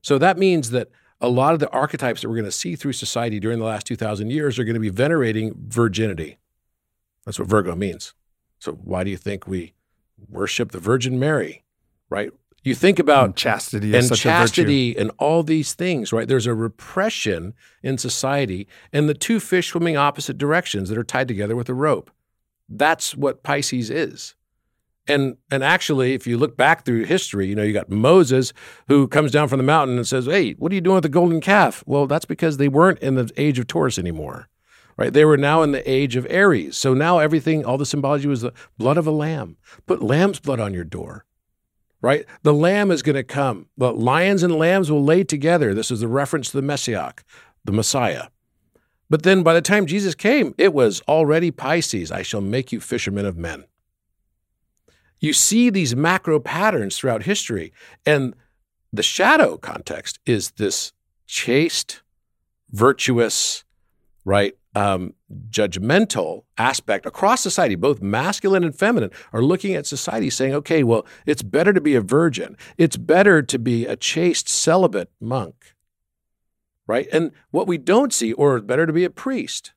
So that means that a lot of the archetypes that we're going to see through society during the last 2,000 years are going to be venerating virginity. That's what Virgo means. So why do you think we worship the Virgin Mary, right? You think about And chastity and such a virtue. chastity and all these things, right? There's a repression in society and the two fish swimming opposite directions that are tied together with a rope. That's what Pisces is. And and actually, if you look back through history, you know, you got Moses who comes down from the mountain and says, Hey, what are you doing with the golden calf? Well, that's because they weren't in the age of Taurus anymore. Right? They were now in the age of Aries. So now everything, all the symbology was the blood of a lamb. Put lamb's blood on your door right? The lamb is going to come. The lions and lambs will lay together. This is the reference to the Messiah, the Messiah. But then by the time Jesus came, it was already Pisces. I shall make you fishermen of men. You see these macro patterns throughout history. And the shadow context is this chaste, virtuous, right? Um, judgmental aspect across society, both masculine and feminine, are looking at society saying, okay, well, it's better to be a virgin. It's better to be a chaste celibate monk, right? And what we don't see, or better to be a priest.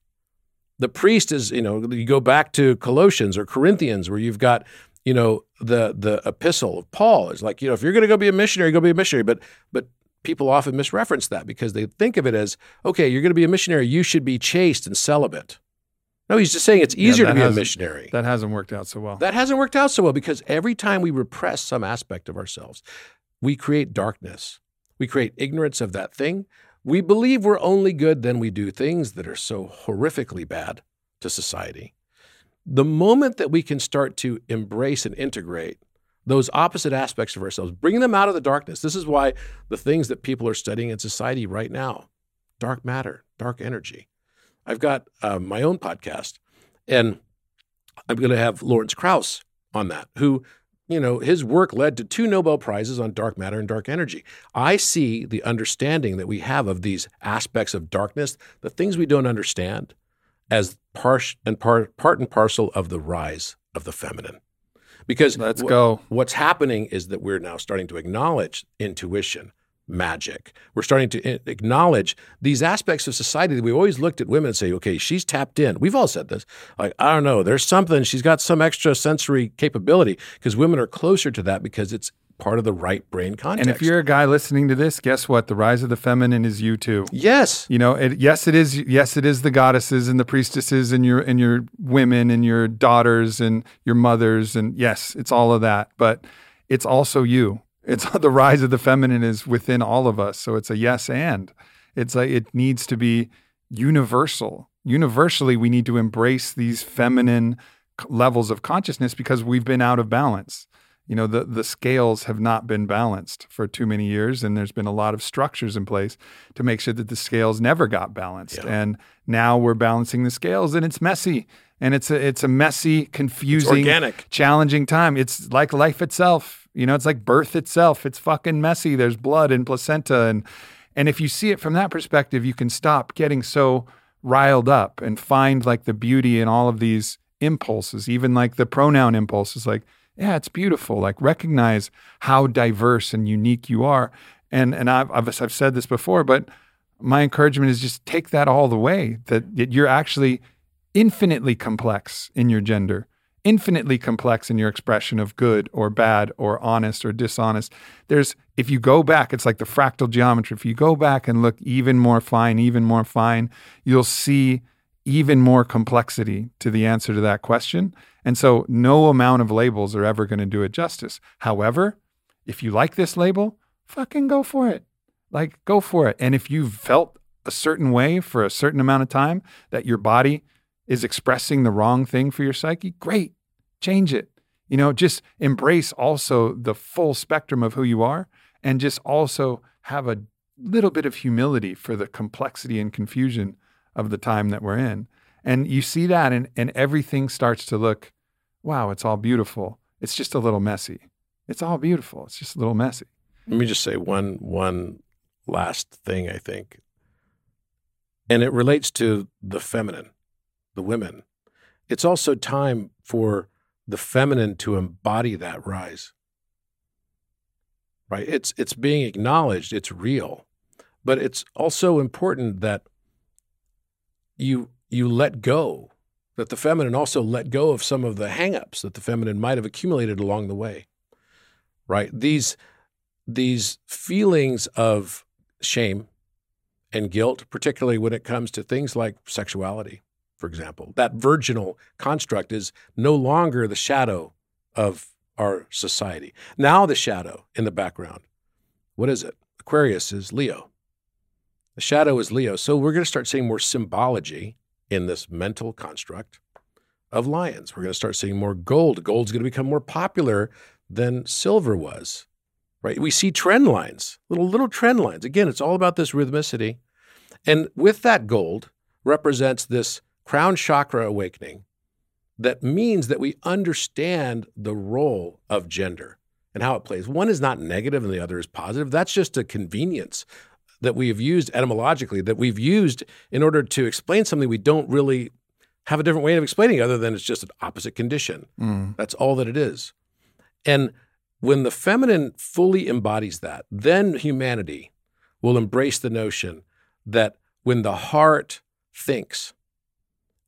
The priest is, you know, you go back to Colossians or Corinthians where you've got, you know, the the epistle of Paul is like, you know, if you're going to go be a missionary, go be a missionary. But but people often misreference that because they think of it as, okay, you're going to be a missionary, you should be chaste and celibate. No, he's just saying it's easier that to be a missionary. That hasn't worked out so well. That hasn't worked out so well because every time we repress some aspect of ourselves, we create darkness. We create ignorance of that thing. We believe we're only good, then we do things that are so horrifically bad to society. The moment that we can start to embrace and integrate those opposite aspects of ourselves, bring them out of the darkness. This is why the things that people are studying in society right now dark matter, dark energy. I've got uh, my own podcast, and I'm going to have Lawrence Krauss on that, who, you know, his work led to two Nobel Prizes on dark matter and dark energy. I see the understanding that we have of these aspects of darkness, the things we don't understand, as part and part, part and parcel of the rise of the feminine. Because Let's go. what's happening is that we're now starting to acknowledge intuition, magic. We're starting to i- acknowledge these aspects of society that we always looked at women and say, okay, she's tapped in. We've all said this. Like, I don't know, there's something, she's got some extra sensory capability because women are closer to that because it's part of the right brain context. And if you're a guy listening to this, guess what? The rise of the feminine is you too. yes, You know, it, yes, it is. Yes, it is the goddesses and the priestesses and your and your women and your daughters and your mothers and yes, it's all of that. But it's also you. It's the rise of the feminine is within all of us. So it's a yes and. It's like it needs to be universal. Universally, we need to embrace these feminine levels of consciousness because we've been out of balance. You know, the, the scales have not been balanced for too many years, and there's been a lot of structures in place to make sure that the scales never got balanced. Yeah. And now we're balancing the scales, and it's messy, and it's a it's a messy, confusing, organic. challenging time. It's like life itself. You know, it's like birth itself. It's fucking messy. There's blood and placenta and and if you see it from that perspective, you can stop getting so riled up and find like the beauty in all of these impulses, even like the pronoun impulses like yeah, it's beautiful. Like recognize how diverse and unique you are. And and I've I've, I've said this before, but my encouragement is just take that all the way that, that you're actually infinitely complex in your gender, infinitely complex in your expression of good or bad or honest or dishonest. There's, if you go back, it's like the fractal geometry. If you go back and look even more fine, even more fine, you'll see even more complexity to the answer to that question. And so no amount of labels are ever going to do it justice. However, if you like this label, fucking go for it. Like, go for it. And if you've felt a certain way for a certain amount of time that your body is expressing the wrong thing for your psyche, great, change it. You know, just embrace also the full spectrum of who you are and just also have a little bit of humility for the complexity and confusion of the time that we're in. And you see that, and, and everything starts to look, wow, it's all beautiful. It's just a little messy. It's all beautiful. It's just a little messy. Let me just say one one last thing I think. And it relates to the feminine, the women. It's also time for the feminine to embody that rise. Right? It's it's being acknowledged, it's real. But it's also important that you you let go that the feminine also let go of some of the hangups that the feminine might have accumulated along the way. Right? These these feelings of shame and guilt, particularly when it comes to things like sexuality, for example. That virginal construct is no longer the shadow of our society. Now, the shadow in the background. What is it? Aquarius is Leo. The shadow is Leo. So we're going to start seeing more symbology in this mental construct of lions. We're going to start seeing more gold. Gold's going to become more popular than silver was right? We see trend lines, little little trend lines. Again, it's all about this rhythmicity. And with that gold represents this crown chakra awakening that means that we understand the role of gender and how it plays. One is not negative and the other is positive. That's just a convenience that we have used etymologically, that we've used in order to explain something we don't really have a different way of explaining other than it's just an opposite condition. That's all that it is. And when the feminine fully embodies that, then humanity will embrace the notion that when the heart thinks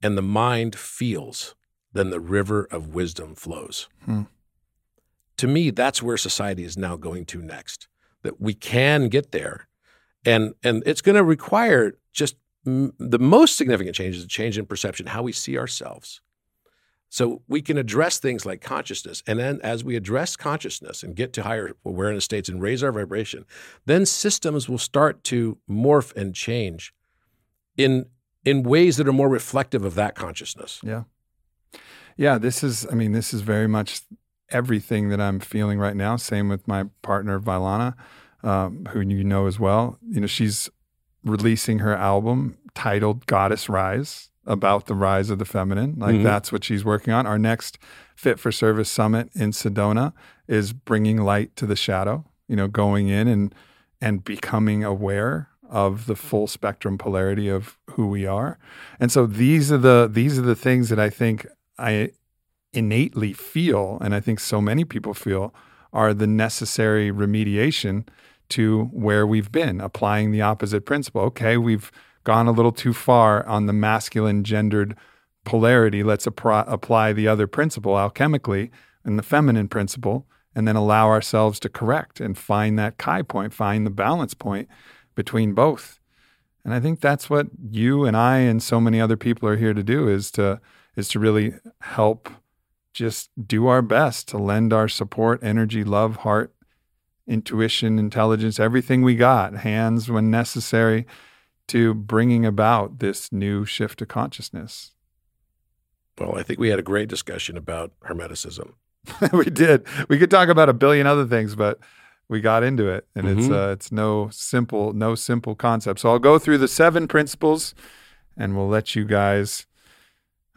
and the mind feels, then the river of wisdom flows. Hmm. To me, that's where society is now going to next. That we can get there, and and it's going to require just m- the most significant change is a change in perception, how we see ourselves. So we can address things like consciousness. And then as we address consciousness and get to higher awareness states and raise our vibration, then systems will start to morph and change in in ways that are more reflective of that consciousness. Yeah. Yeah, this is, I mean, this is very much everything that I'm feeling right now. Same with my partner, Vylana, um, who you know as well. You know, she's releasing her album titled Goddess Rise about the rise of the feminine. Like Mhm. that's what she's working on. Our next Fit for Service Summit in Sedona is bringing light to the shadow, you know, going in and and becoming aware of the full spectrum polarity of who we are. And so these are the these are the things that I think I innately feel and I think so many people feel are the necessary remediation to where we've been applying the opposite principle. Okay, we've gone a little too far on the masculine gendered polarity. Let's apply the other principle alchemically and the feminine principle and then allow ourselves to correct and find that chi point, find the balance point between both. And I think that's what you and I and so many other people are here to do is to is to really help just do our best to lend our support, energy, love, heart, intuition, intelligence, everything we got, hands when necessary to bringing about this new shift to consciousness. Well, I think we had a great discussion about Hermeticism. we did. We could talk about a billion other things, but we got into it, and Mm-hmm. it's uh, it's no simple no simple concept. So I'll go through the seven principles, and we'll let you guys,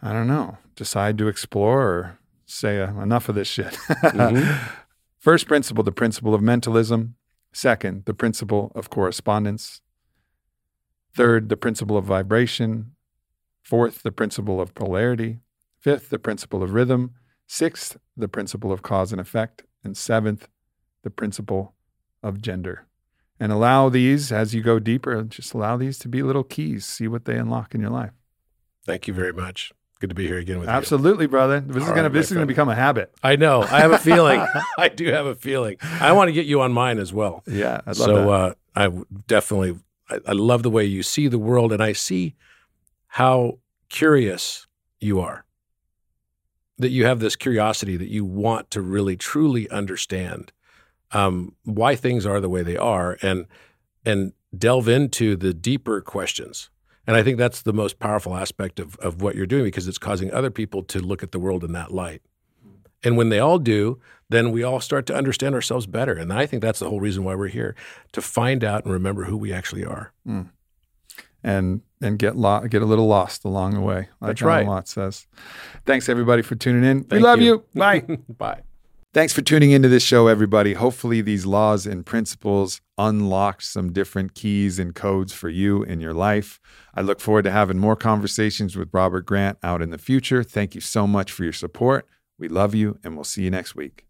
I don't know, decide to explore or say uh, enough of this shit. Mhm. First principle, the principle of mentalism. Second, the principle of correspondence. Third, the principle of vibration. Fourth, the principle of polarity. Fifth, the principle of rhythm. Sixth, the principle of cause and effect. And seventh, the principle of gender. And allow these, as you go deeper, just allow these to be little keys. See what they unlock in your life. Thank you very much. Good to be here again with you. Absolutely, brother. This is All gonna right, this is gonna become a habit. I know. I have a feeling. I do have a feeling. I want to get you on mine as well. Yeah, I'd love so uh, I definitely, I, I love the way you see the world, and I see how curious you are. That you have this curiosity that you want to really truly understand um, why things are the way they are, and and delve into the deeper questions. And I think that's the most powerful aspect of of what you're doing because it's causing other people to look at the world in that light. And when they all do, then we all start to understand ourselves better. And I think that's the whole reason why we're here to find out and remember who we actually are. Mm. and and get lo- get a little lost along the way. Like That's Alan right. Watts says. Thanks everybody for tuning in. we love you. you. Bye. Bye. Thanks for tuning into this show, everybody. Hopefully, these laws and principles unlocked some different keys and codes for you in your life. I look forward to having more conversations with Robert Grant out in the future. Thank you so much for your support. We love you, and we'll see you next week.